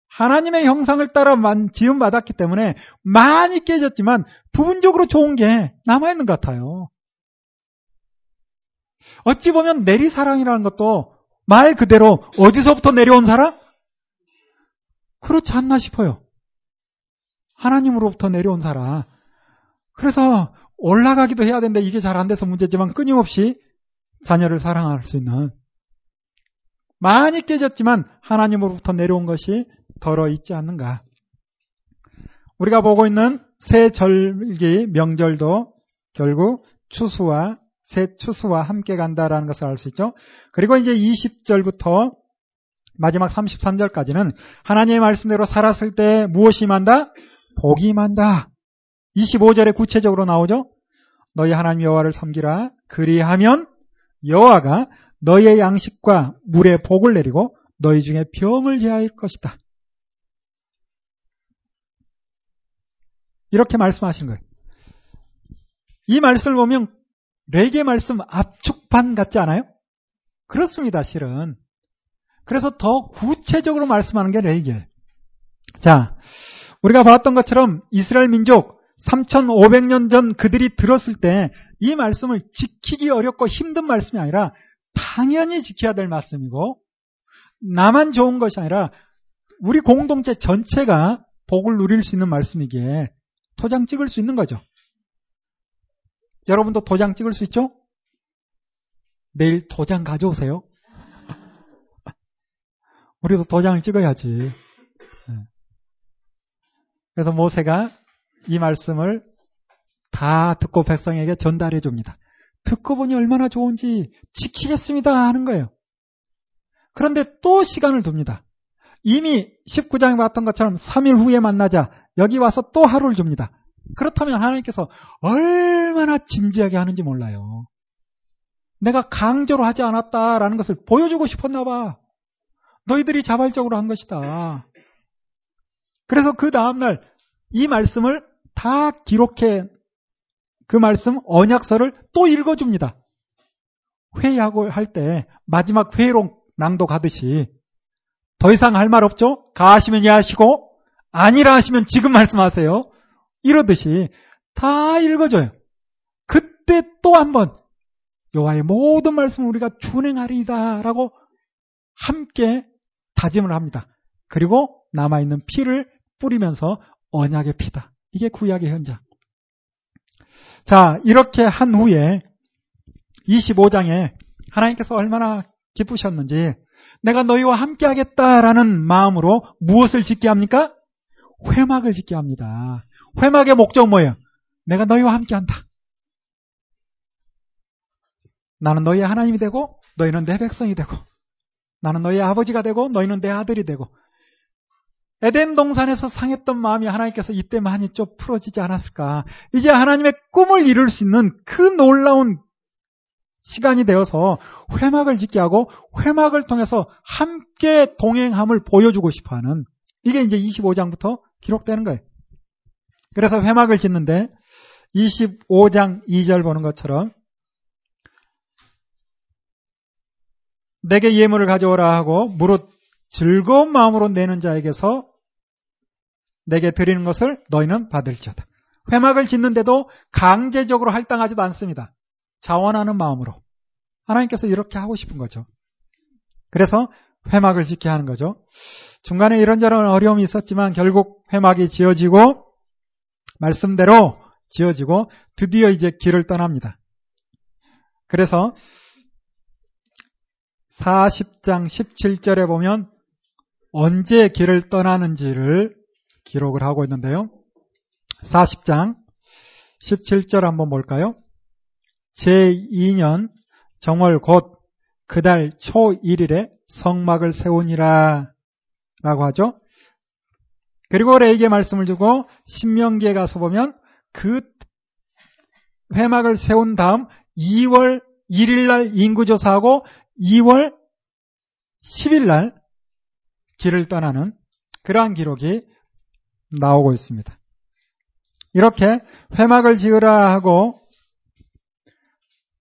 하나님의 형상을 따라 지음 받았기 때문에 많이 깨졌지만 부분적으로 좋은 게 남아있는 것 같아요. 어찌 보면 내리사랑이라는 것도 말 그대로 어디서부터 내려온 사랑? 그렇지 않나 싶어요. 하나님으로부터 내려온 사랑. 그래서 올라가기도 해야 되는데 이게 잘 안 돼서 문제지만 끊임없이 자녀를 사랑할 수 있는 많이 깨졌지만 하나님으로부터 내려온 것이 덜어 있지 않는가. 우리가 보고 있는 새 절기 명절도 결국 추수와 새 추수와 함께 간다라는 것을 알 수 있죠. 그리고 이제 20절부터 마지막 33절까지는 하나님의 말씀대로 살았을 때 무엇이 만다? 복이 만다. 25절에 구체적으로 나오죠. 너희 하나님 여호와를 섬기라. 그리하면 여호와가 너희의 양식과 물에 복을 내리고 너희 중에 병을 제하일 것이다. 이렇게 말씀하신 거예요. 이 말씀을 보면 레게 말씀 압축판 같지 않아요? 그렇습니다, 실은. 그래서 더 구체적으로 말씀하는 게 레게. 자, 우리가 봤던 것처럼 이스라엘 민족 3,500년 전 그들이 들었을 때 이 말씀을 지키기 어렵고 힘든 말씀이 아니라 당연히 지켜야 될 말씀이고 나만 좋은 것이 아니라 우리 공동체 전체가 복을 누릴 수 있는 말씀이기에 도장 찍을 수 있는 거죠. 여러분도 도장 찍을 수 있죠? 내일 도장 가져오세요. 우리도 도장을 찍어야지. 네. 그래서 모세가 이 말씀을 다 듣고 백성에게 전달해 줍니다. 듣고 보니 얼마나 좋은지 지키겠습니다 하는 거예요. 그런데 또 시간을 둡니다. 이미 19장에 봤던 것처럼 3일 후에 만나자 여기 와서 또 하루를 줍니다. 그렇다면 하나님께서 얼마나 진지하게 하는지 몰라요. 내가 강제로 하지 않았다라는 것을 보여주고 싶었나 봐. 너희들이 자발적으로 한 것이다. 그래서 그 다음날 이 말씀을 다 기록해 그 말씀 언약서를 또 읽어줍니다. 회의하고 할 때 마지막 회의록 낭독하듯이 더 이상 할 말 없죠? 가하시면 예하시고 아니라 하시면 지금 말씀하세요. 이러듯이 다 읽어줘요. 그때 또 한번 여호와의 모든 말씀 우리가 준행하리이다라고 함께 다짐을 합니다. 그리고 남아있는 피를 뿌리면서 언약의 피다. 이게 구약의 현장. 자, 이렇게 한 후에 25장에 하나님께서 얼마나 기쁘셨는지 내가 너희와 함께 하겠다라는 마음으로 무엇을 짓게 합니까? 회막을 짓게 합니다. 회막의 목적 뭐예요? 내가 너희와 함께 한다. 나는 너희의 하나님이 되고 너희는 내 백성이 되고 나는 너희의 아버지가 되고 너희는 내 아들이 되고 에덴 동산에서 상했던 마음이 하나님께서 이때만이 좀 풀어지지 않았을까. 이제 하나님의 꿈을 이룰 수 있는 그 놀라운 시간이 되어서 회막을 짓게 하고 회막을 통해서 함께 동행함을 보여주고 싶어 하는 이게 이제 25장부터 기록되는 거예요. 그래서 회막을 짓는데 25장 2절 보는 것처럼 내게 예물을 가져오라 하고 무릇 즐거운 마음으로 내는 자에게서 내게 드리는 것을 너희는 받을지어다. 회막을 짓는데도 강제적으로 할당하지도 않습니다. 자원하는 마음으로. 하나님께서 이렇게 하고 싶은 거죠. 그래서 회막을 짓게 하는 거죠. 중간에 이런저런 어려움이 있었지만 결국 회막이 지어지고 말씀대로 지어지고 드디어 이제 길을 떠납니다. 그래서 40장 17절에 보면 언제 길을 떠나는지를 기록을 하고 있는데요. 40장 17절 한번 볼까요? 제2년 정월 곧 그달 초 1일에 성막을 세우니라 라고 하죠. 그리고 레이게 말씀을 주고 신명기에 가서 보면 그 회막을 세운 다음 2월 1일 날 인구 조사하고 2월 10일 날 길을 떠나는 그러한 기록이 나오고 있습니다. 이렇게 회막을 지으라 하고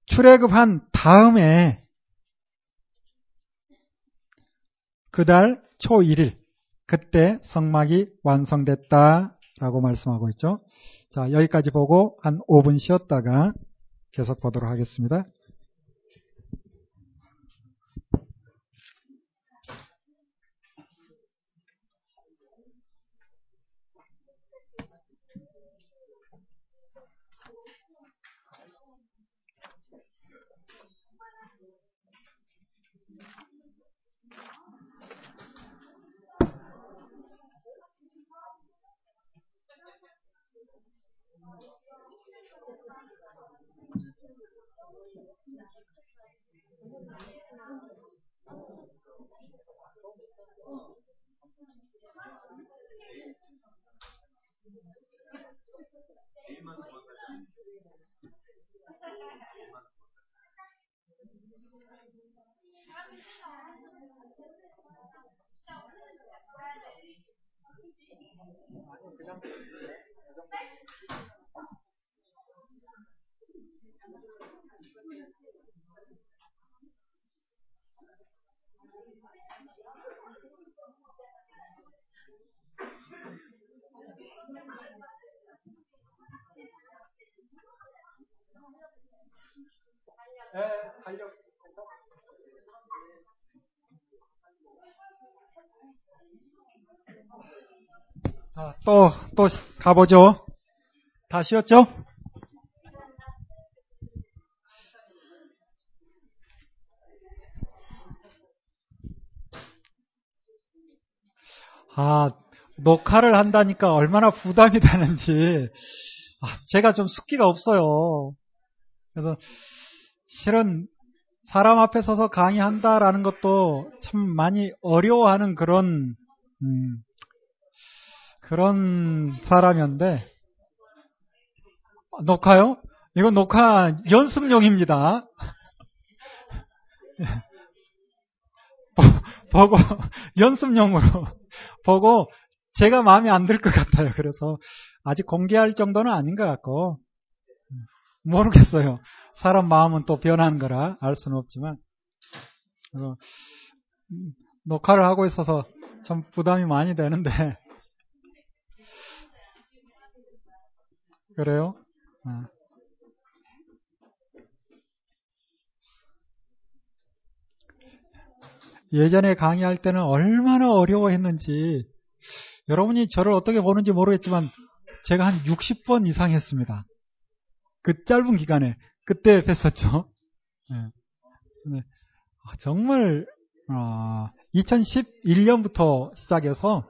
출애굽한 다음에 그달 초 1일 그때 성막이 완성됐다라고 말씀하고 있죠. 자, 여기까지 보고 한 5분 쉬었다가 계속 보도록 하겠습니다. 그 정도. 그 정도. 자, 또, 또 가보죠. 다 쉬었죠? 아, 녹화를 한다니까 얼마나 부담이 되는지, 아, 제가 좀 숙기가 없어요. 그래서, 실은 사람 앞에 서서 강의한다라는 것도 참 많이 어려워하는 그런, 음, 그런 사람이었는데, 녹화요? 이건 녹화 연습용입니다. 보고, 연습용으로 보고, 제가 마음에 안 들 것 같아요. 그래서 아직 공개할 정도는 아닌 것 같고, 모르겠어요. 사람 마음은 또 변하는 거라 알 수는 없지만, 어, 녹화를 하고 있어서 참 부담이 많이 되는데, 그래요? 어. 예전에 강의할 때는 얼마나 어려워했는지 여러분이 저를 어떻게 보는지 모르겠지만 제가 한 60번 이상 했습니다. 그 짧은 기간에 그때 뵀었죠. 네. 네. 정말 어, 2011년부터 시작해서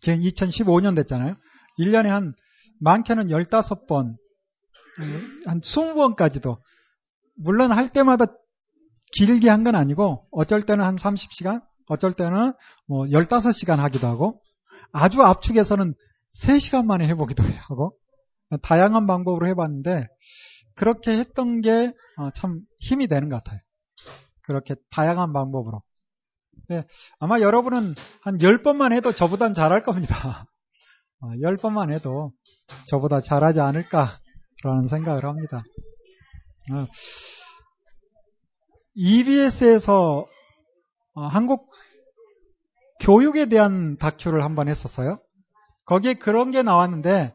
지금 2015년 됐잖아요. 1년에 한 많게는 15번, 한 20번까지도 물론 할 때마다 길게 한 건 아니고 어쩔 때는 한 30시간, 어쩔 때는 뭐 15시간 하기도 하고 아주 압축해서는 3시간 만에 해보기도 하고 다양한 방법으로 해봤는데 그렇게 했던 게참 어, 힘이 되는 것 같아요. 그렇게 다양한 방법으로. 네, 아마 여러분은 한 10번만 해도 저보단 잘할 겁니다. 10번만 어, 해도 저보다 잘하지 않을까라는 생각을 합니다. 어, EBS에서 한국 교육에 대한 다큐를 한번 했었어요. 거기에 그런 게 나왔는데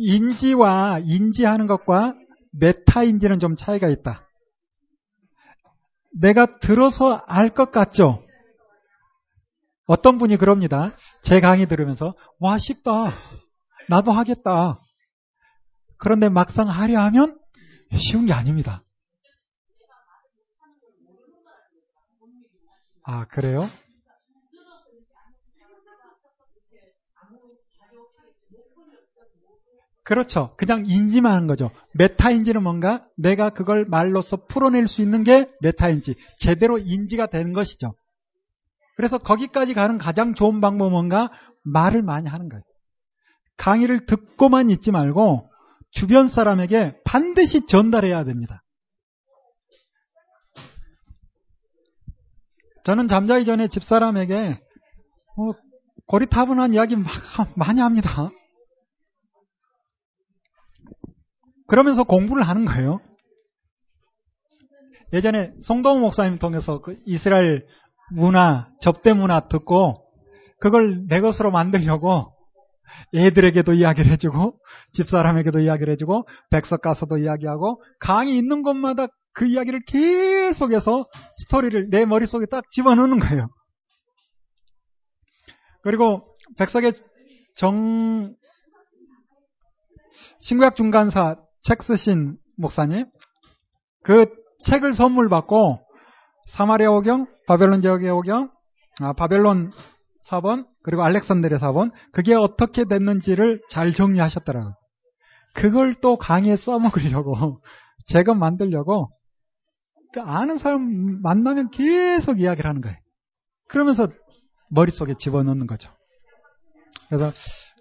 인지와 인지하는 것과 메타 인지는 좀 차이가 있다. 내가 들어서 알 것 같죠? 어떤 분이 그럽니다. 제 강의 들으면서 와 쉽다. 나도 하겠다. 그런데 막상 하려 하면 쉬운 게 아닙니다. 아, 그래요? 그렇죠. 그냥 인지만 하는 거죠. 메타인지는 뭔가 내가 그걸 말로써 풀어낼 수 있는 게 메타인지, 제대로 인지가 되는 것이죠. 그래서 거기까지 가는 가장 좋은 방법은 뭔가 말을 많이 하는 거예요. 강의를 듣고만 있지 말고 주변 사람에게 반드시 전달해야 됩니다. 저는 잠자기 전에 집사람에게 어, 고리타분한 이야기 막 많이 합니다. 그러면서 공부를 하는 거예요. 예전에 송동호 목사님 통해서 그 이스라엘 문화, 접대 문화 듣고 그걸 내 것으로 만들려고 애들에게도 이야기를 해주고 집사람에게도 이야기를 해주고 백석 가서도 이야기하고 강의 있는 곳마다 그 이야기를 계속해서 스토리를 내 머릿속에 딱 집어넣는 거예요. 그리고 백석의 정 신구약 중간사 책 쓰신 목사님 그 책을 선물 받고 사마리아 오경, 바벨론 지역의 오경, 아, 바벨론 사본 그리고 알렉산드리아 사본 그게 어떻게 됐는지를 잘 정리하셨더라고요. 그걸 또 강의에 써먹으려고 제가 만들려고 그 아는 사람 만나면 계속 이야기를 하는 거예요. 그러면서 머릿속에 집어넣는 거죠. 그래서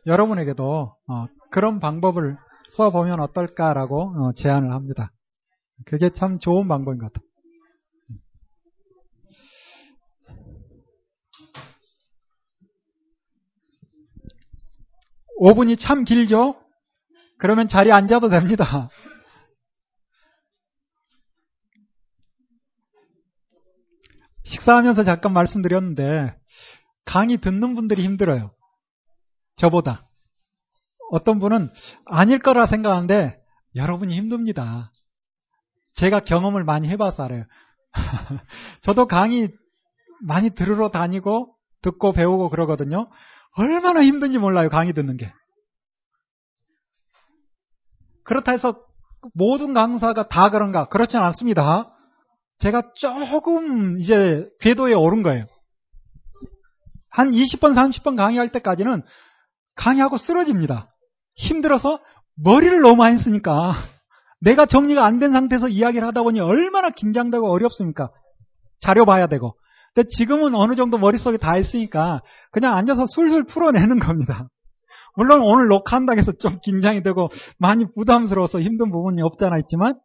여러분에게도 어, 그런 방법을 써보면 어떨까라고 어, 제안을 합니다. 그게 참 좋은 방법인 것 같아요. 5분이 참 길죠? 그러면 자리에 앉아도 됩니다. 식사하면서 잠깐 말씀드렸는데 강의 듣는 분들이 힘들어요. 저보다. 어떤 분은 아닐 거라 생각하는데 여러분이 힘듭니다. 제가 경험을 많이 해봐서 알아요. 저도 강의 많이 들으러 다니고 듣고 배우고 그러거든요. 얼마나 힘든지 몰라요, 강의 듣는 게. 그렇다 해서 모든 강사가 다 그런가? 그렇지는 않습니다. 제가 조금 이제 궤도에 오른 거예요. 한 20번, 30번 강의할 때까지는 강의하고 쓰러집니다. 힘들어서 머리를 너무 많이 쓰니까 내가 정리가 안 된 상태에서 이야기를 하다 보니 얼마나 긴장되고 어렵습니까? 자료 봐야 되고. 근데 지금은 어느 정도 머릿속에 다 있으니까 그냥 앉아서 술술 풀어내는 겁니다. 물론 오늘 녹화한다고 해서 좀 긴장이 되고 많이 부담스러워서 힘든 부분이 없잖아 있지만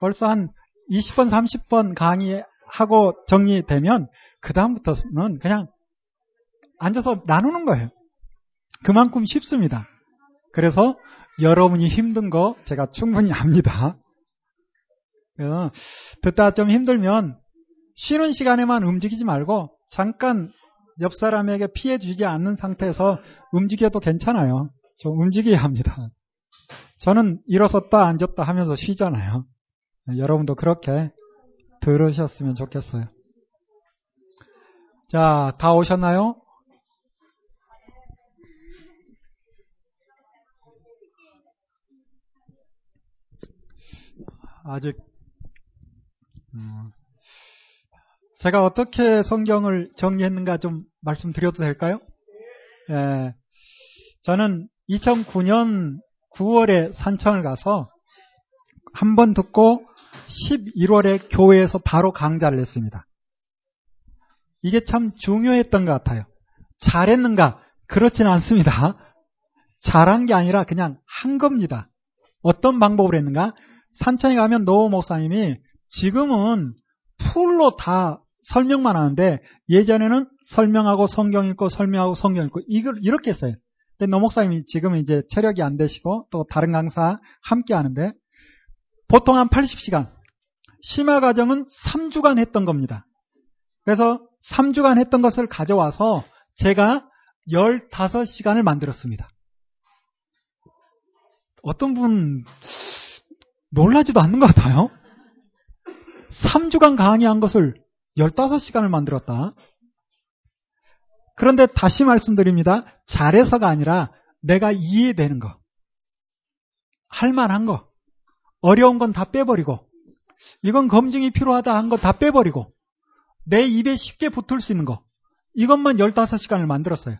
벌써 한 20번, 30번 강의하고 정리되면 그다음부터는 그냥 앉아서 나누는 거예요. 그만큼 쉽습니다. 그래서 여러분이 힘든 거 제가 충분히 압니다. 듣다 좀 힘들면 쉬는 시간에만 움직이지 말고 잠깐 옆 사람에게 피해 주지 않는 상태에서 움직여도 괜찮아요. 좀 움직여야 합니다. 저는 일어섰다 앉았다 하면서 쉬잖아요. 여러분도 그렇게 들으셨으면 좋겠어요. 자, 다 오셨나요? 아직 음, 제가 어떻게 성경을 정리했는가 좀 말씀드려도 될까요? 예, 저는 2009년 9월에 산청을 가서 한 번 듣고 11월에 교회에서 바로 강좌를 했습니다. 이게 참 중요했던 것 같아요. 잘했는가? 그렇지는 않습니다. 잘한 게 아니라 그냥 한 겁니다. 어떤 방법으로 했는가? 산청에 가면 노 목사님이 지금은 풀로 다 설명만 하는데 예전에는 설명하고 성경 읽고 설명하고 성경 읽고 이걸 이렇게 했어요. 근데 노 목사님이 지금 이제 체력이 안 되시고 또 다른 강사 함께 하는데 보통 한 80시간 심화 과정은 3주간 했던 겁니다. 그래서 3주간 했던 것을 가져와서 제가 15시간을 만들었습니다. 어떤 분 놀라지도 않는 것 같아요. 3주간 강의한 것을 15시간을 만들었다. 그런데 다시 말씀드립니다. 잘해서가 아니라 내가 이해되는 거. 할만한 거. 어려운 건 다 빼버리고. 이건 검증이 필요하다 한 거 다 빼버리고. 내 입에 쉽게 붙을 수 있는 거. 이것만 15시간을 만들었어요.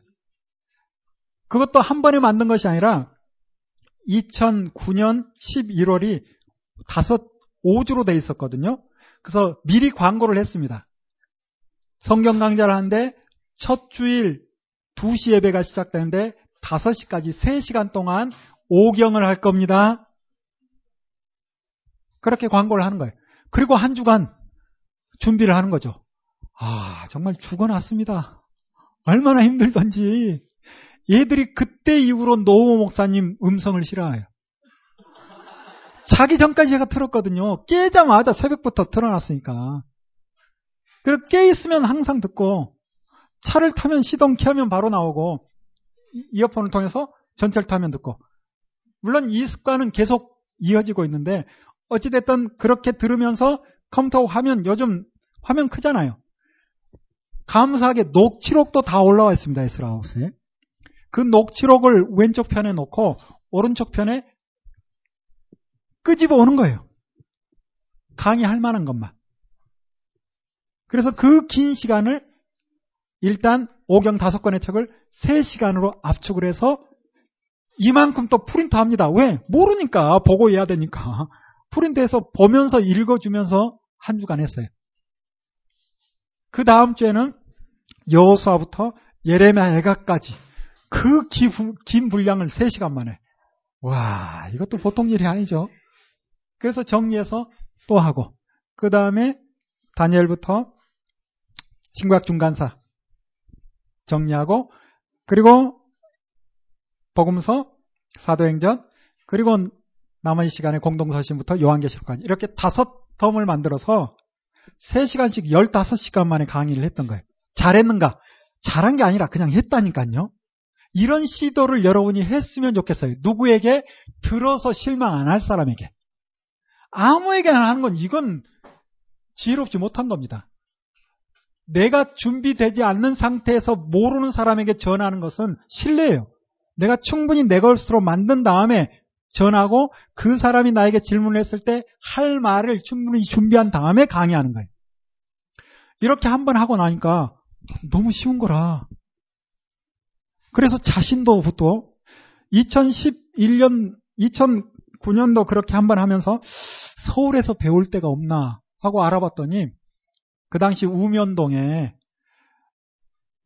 그것도 한 번에 만든 것이 아니라 2009년 11월이 다섯 5주로 돼 있었거든요. 그래서 미리 광고를 했습니다. 성경 강좌를 하는데 첫 주일 2시 예배가 시작되는데 5시까지 3시간 동안 오경을 할 겁니다. 그렇게 광고를 하는 거예요. 그리고 한 주간 준비를 하는 거죠. 아, 정말 죽어났습니다. 얼마나 힘들던지. 얘들이 그때 이후로 노호 목사님 음성을 싫어해요. 자기 전까지 제가 틀었거든요. 깨자마자 새벽부터 틀어놨으니까. 그리고 깨있으면 항상 듣고, 차를 타면 시동 켜면 바로 나오고, 이어폰을 통해서 전철 타면 듣고. 물론 이 습관은 계속 이어지고 있는데, 어찌됐든 그렇게 들으면서 컴퓨터 화면, 요즘 화면 크잖아요. 감사하게 녹취록도 다 올라와 있습니다. 에스라하우스에. 그 녹취록을 왼쪽 편에 놓고 오른쪽 편에 끄집어 오는 거예요. 강의할 만한 것만. 그래서 그 긴 시간을 일단 5경 5권의 책을 3시간으로 압축을 해서 이만큼 또 프린트 합니다. 왜? 모르니까 보고 해야 되니까. 프린트해서 보면서 읽어주면서 한 주간 했어요. 그 다음 주에는 여호수아부터 예레미야 애가까지 그 긴 분량을 3시간 만에 와 이것도 보통 일이 아니죠. 그래서 정리해서 또 하고 그 다음에 다니엘부터 신구약 중간사 정리하고 그리고 복음서 사도행전 그리고 나머지 시간에 공동서신부터 요한계시록까지 이렇게 다섯 텀을 만들어서 3시간씩 15시간 만에 강의를 했던 거예요. 잘했는가? 잘한 게 아니라 그냥 했다니까요. 이런 시도를 여러분이 했으면 좋겠어요. 누구에게 들어서 실망 안 할 사람에게. 아무에게나 하는 건 이건 지혜롭지 못한 겁니다. 내가 준비되지 않는 상태에서 모르는 사람에게 전하는 것은 신뢰예요. 내가 충분히 내 것으로 만든 다음에 전하고 그 사람이 나에게 질문을 했을 때 할 말을 충분히 준비한 다음에 강의하는 거예요. 이렇게 한 번 하고 나니까 너무 쉬운 거라. 그래서 자신도부터 2011년, 2009년도 그렇게 한번 하면서 서울에서 배울 데가 없나 하고 알아봤더니 그 당시 우면동에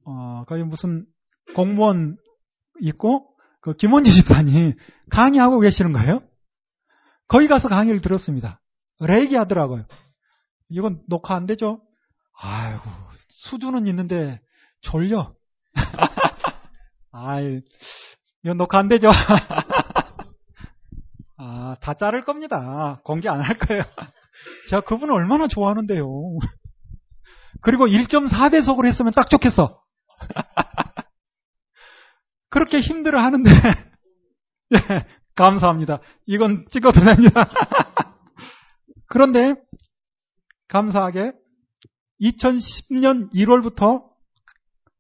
어, 거기 무슨 공무원 있고 그 김원지 집사님 강의하고 계시는 거예요. 거기 가서 강의를 들었습니다. 레기 하더라고요. 이건 녹화 안 되죠? 아이고 수준은 있는데 졸려. 아이 이건 녹화 안 되죠? 아, 다 자를 겁니다. 공개 안 할 거예요. 제가 그분을 얼마나 좋아하는데요. 그리고 1.4배속으로 했으면 딱 좋겠어. 그렇게 힘들어 하는데, 예, 감사합니다. 이건 찍어도 됩니다. 그런데, 감사하게, 2010년 1월부터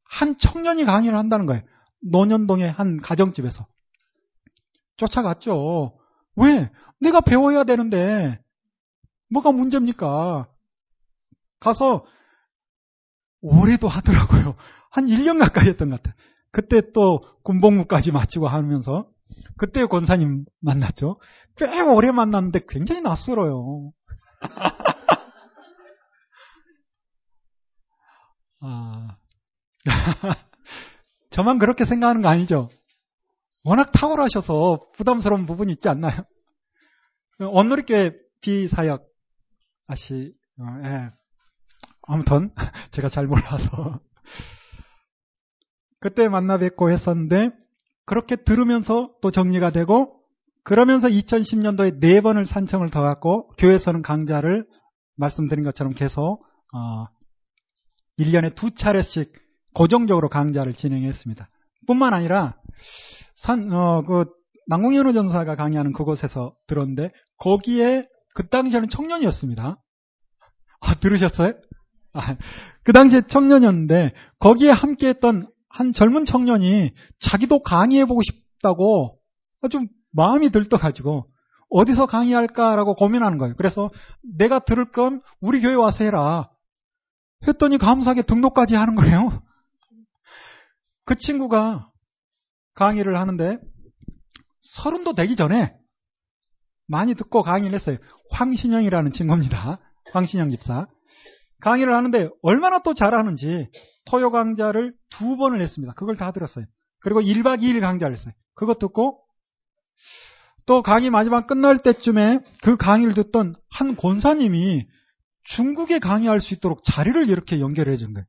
한 청년이 강의를 한다는 거예요. 노년동의 한 가정집에서. 쫓아갔죠. 왜? 내가 배워야 되는데, 뭐가 문제입니까? 가서, 오래도 하더라고요. 한 1년 가까이 했던 것 같아요. 그때 또 군복무까지 마치고 하면서, 그때 권사님 만났죠. 꽤 오래 만났는데 굉장히 낯설어요. 아. 저만 그렇게 생각하는 거 아니죠? 워낙 탁월하셔서 부담스러운 부분이 있지 않나요? 언누리교회 비사역 아시, 어, 예. 아무튼 제가 잘 몰라서 그때 만나 뵙고 했었는데 그렇게 들으면서 또 정리가 되고 그러면서 2010년도에 네 번을 산청을 더 갖고 교회에서는 강좌를 말씀드린 것처럼 계속 어, 1년에 두 차례씩 고정적으로 강좌를 진행했습니다. 뿐만 아니라 산, 어, 그 남궁현우 전사가 강의하는 그곳에서 들었는데 거기에 그 당시에는 청년이었습니다. 아, 들으셨어요? 아, 그 당시에 청년이었는데 거기에 함께했던 한 젊은 청년이 자기도 강의해보고 싶다고 좀 마음이 들떠가지고 어디서 강의할까라고 고민하는 거예요. 그래서 내가 들을 건 우리 교회 와서 해라. 했더니 감사하게 등록까지 하는 거예요. 그 친구가 강의를 하는데 서른도 되기 전에 많이 듣고 강의를 했어요. 황신영이라는 친구입니다. 황신영 집사. 강의를 하는데 얼마나 또 잘하는지 토요 강좌를 두 번을 했습니다. 그걸 다 들었어요. 그리고 1박 2일 강좌를 했어요. 그것 듣고 또 강의 마지막 끝날 때쯤에 그 강의를 듣던 한 권사님이 중국에 강의할 수 있도록 자리를 이렇게 연결해 준 거예요.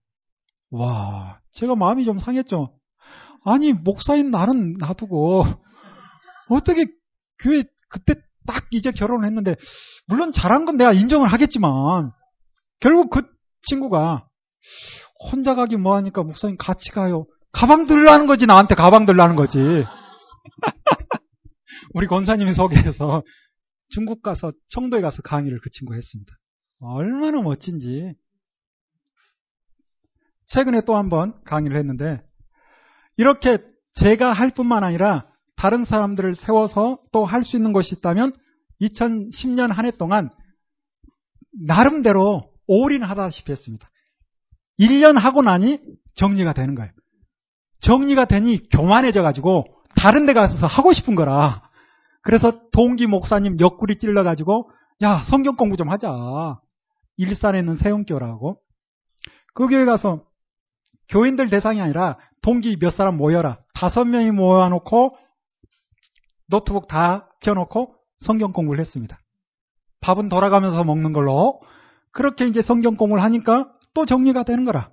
와, 제가 마음이 좀 상했죠. 아니, 목사인 나는 놔두고, 어떻게 교회 그때 딱 이제 결혼을 했는데, 물론 잘한 건 내가 인정을 하겠지만, 결국 그 친구가 혼자 가기 뭐하니까 목사님 같이 가요. 가방 들라는 거지, 나한테 가방 들라는 거지. 우리 권사님이 소개해서 중국 가서, 청도에 가서 강의를 그 친구 했습니다. 얼마나 멋진지. 최근에 또 한 번 강의를 했는데 이렇게 제가 할 뿐만 아니라 다른 사람들을 세워서 또 할 수 있는 것이 있다면 2010년 한 해 동안 나름대로 올인하다시피 했습니다. 1년 하고 나니 정리가 되는 거예요. 정리가 되니 교만해져 가지고 다른 데 가서 하고 싶은 거라. 그래서 동기 목사님 옆구리 찔러 가지고 야 성경 공부 좀 하자. 일산에 있는 세운교라고. 그 교회 가서 교인들 대상이 아니라 동기 몇 사람 모여라. 다섯 명이 모여놓고 노트북 다 켜놓고 성경 공부를 했습니다. 밥은 돌아가면서 먹는 걸로 그렇게 이제 성경 공부를 하니까 또 정리가 되는 거라.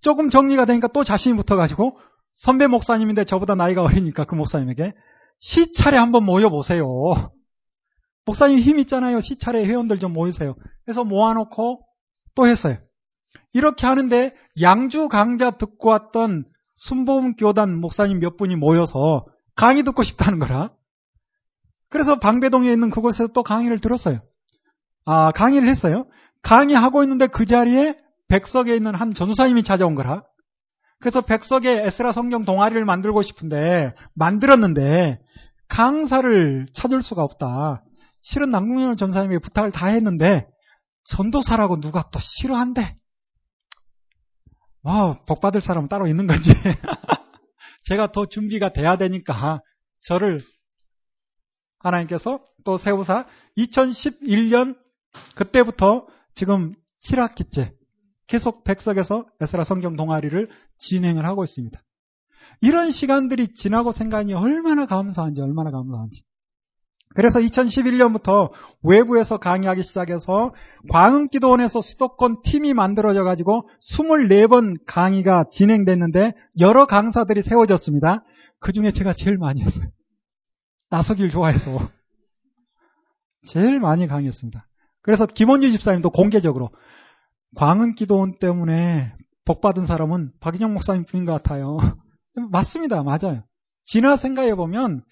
조금 정리가 되니까 또 자신이 붙어가지고 선배 목사님인데 저보다 나이가 어리니까 그 목사님에게 시차례 한번 모여보세요. 목사님 힘 있잖아요. 시차례 회원들 좀 모이세요. 그래서 모아놓고 또 했어요. 이렇게 하는데 양주 강좌 듣고 왔던 순보음 교단 목사님 몇 분이 모여서 강의 듣고 싶다는 거라. 그래서 방배동에 있는 그곳에서 또 강의를 들었어요. 아, 강의를 했어요. 강의하고 있는데 그 자리에 백석에 있는 한 전사님이 찾아온 거라. 그래서 백석에 에스라 성경 동아리를 만들고 싶은데 만들었는데 강사를 찾을 수가 없다. 실은 남궁현 전사님에게 부탁을 다 했는데 전도사라고 누가 또 싫어한대. 와, 복 받을 사람은 따로 있는 건지. 제가 더 준비가 돼야 되니까 저를 하나님께서 또 세우사 2011년 그때부터 지금 7학기째 계속 백석에서 에스라 성경 동아리를 진행을 하고 있습니다. 이런 시간들이 지나고 생각하니 얼마나 감사한지 얼마나 감사한지. 그래서 2011년부터 외부에서 강의하기 시작해서 광흥기도원에서 수도권 팀이 만들어져 가지고 24번 강의가 진행됐는데 여러 강사들이 세워졌습니다. 그 중에 제가 제일 많이 했어요. 나서길 좋아해서. 제일 많이 강의했습니다. 그래서 김원주 집사님도 공개적으로 광흥기도원 때문에 복 받은 사람은 박인영 목사님 뿐인 것 같아요. 맞습니다. 맞아요. 지나 생각해 보면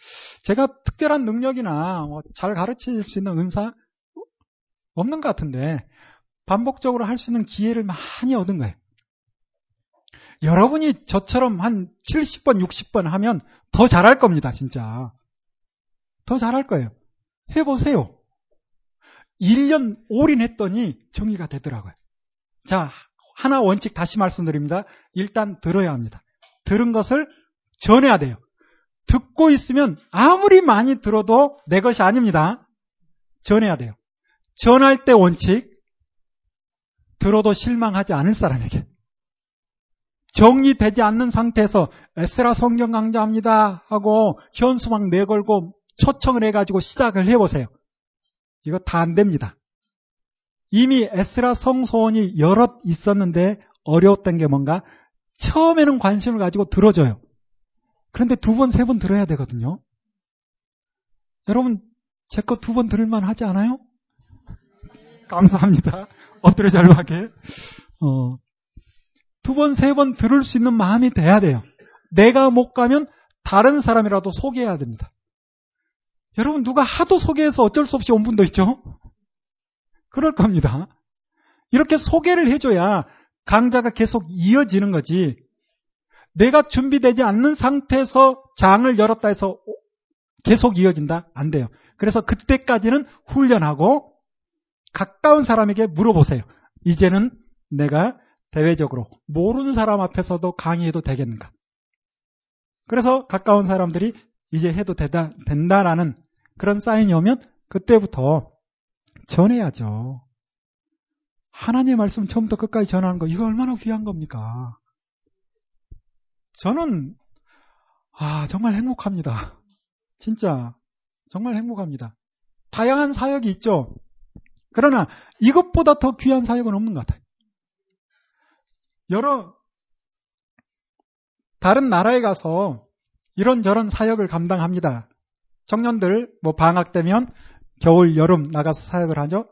제가 특별한 능력이나 뭐 잘 가르칠 수 있는 은사 없는 것 같은데 반복적으로 할 수 있는 기회를 많이 얻은 거예요. 여러분이 저처럼 한 70번, 60번 하면 더 잘할 겁니다, 진짜. 더 잘할 거예요. 해보세요. 1년 올인했더니 정리가 되더라고요. 자, 하나 원칙 다시 말씀드립니다. 일단 들어야 합니다. 들은 것을 전해야 돼요. 듣고 있으면 아무리 많이 들어도 내 것이 아닙니다. 전해야 돼요. 전할 때 원칙, 들어도 실망하지 않을 사람에게. 정리되지 않는 상태에서 에스라 성경 강좌합니다 하고 현수막 내걸고 초청을 해가지고 시작을 해보세요. 이거 다 안 됩니다. 이미 에스라 성소원이 여럿 있었는데 어려웠던 게 뭔가 처음에는 관심을 가지고 들어줘요. 그런데 두 번, 세 번 들어야 되거든요. 여러분, 제 거 두 번 들을만 하지 않아요? 감사합니다. 엎드려 잘하게. 어, 두 번, 세 번 들을 수 있는 마음이 돼야 돼요. 내가 못 가면 다른 사람이라도 소개해야 됩니다. 여러분, 누가 하도 소개해서 어쩔 수 없이 온 분도 있죠? 그럴 겁니다. 이렇게 소개를 해줘야 강좌가 계속 이어지는 거지. 내가 준비되지 않는 상태에서 장을 열었다 해서 계속 이어진다? 안 돼요. 그래서 그때까지는 훈련하고 가까운 사람에게 물어보세요. 이제는 내가 대외적으로 모르는 사람 앞에서도 강의해도 되겠는가? 그래서 가까운 사람들이 이제 해도 되다, 된다라는 그런 사인이 오면 그때부터 전해야죠. 하나님의 말씀 처음부터 끝까지 전하는 거, 이거 얼마나 귀한 겁니까? 저는, 아, 정말 행복합니다. 진짜, 정말 행복합니다. 다양한 사역이 있죠. 그러나 이것보다 더 귀한 사역은 없는 것 같아요. 여러, 다른 나라에 가서 이런저런 사역을 감당합니다. 청년들, 뭐 방학 되면 겨울, 여름 나가서 사역을 하죠.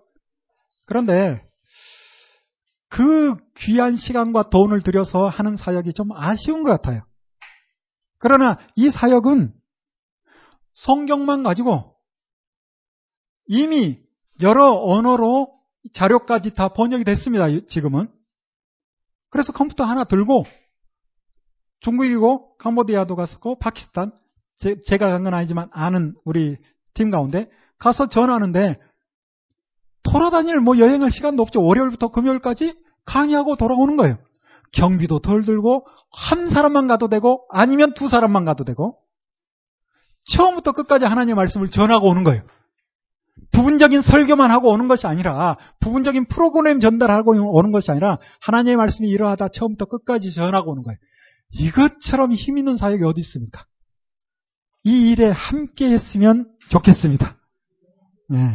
그런데 그 귀한 시간과 돈을 들여서 하는 사역이 좀 아쉬운 것 같아요. 그러나 이 사역은 성경만 가지고 이미 여러 언어로 자료까지 다 번역이 됐습니다. 지금은. 그래서 컴퓨터 하나 들고 중국이고 캄보디아도 갔었고 파키스탄 제, 제가 간 건 아니지만 아는 우리 팀 가운데 가서 전하는데 돌아다닐 뭐 여행할 시간도 없죠. 월요일부터 금요일까지 강의하고 돌아오는 거예요. 경비도 덜 들고 한 사람만 가도 되고 아니면 두 사람만 가도 되고 처음부터 끝까지 하나님의 말씀을 전하고 오는 거예요. 부분적인 설교만 하고 오는 것이 아니라 부분적인 프로그램 전달하고 오는 것이 아니라 하나님의 말씀이 이러하다 처음부터 끝까지 전하고 오는 거예요. 이것처럼 힘 있는 사역이 어디 있습니까? 이 일에 함께 했으면 좋겠습니다. 네.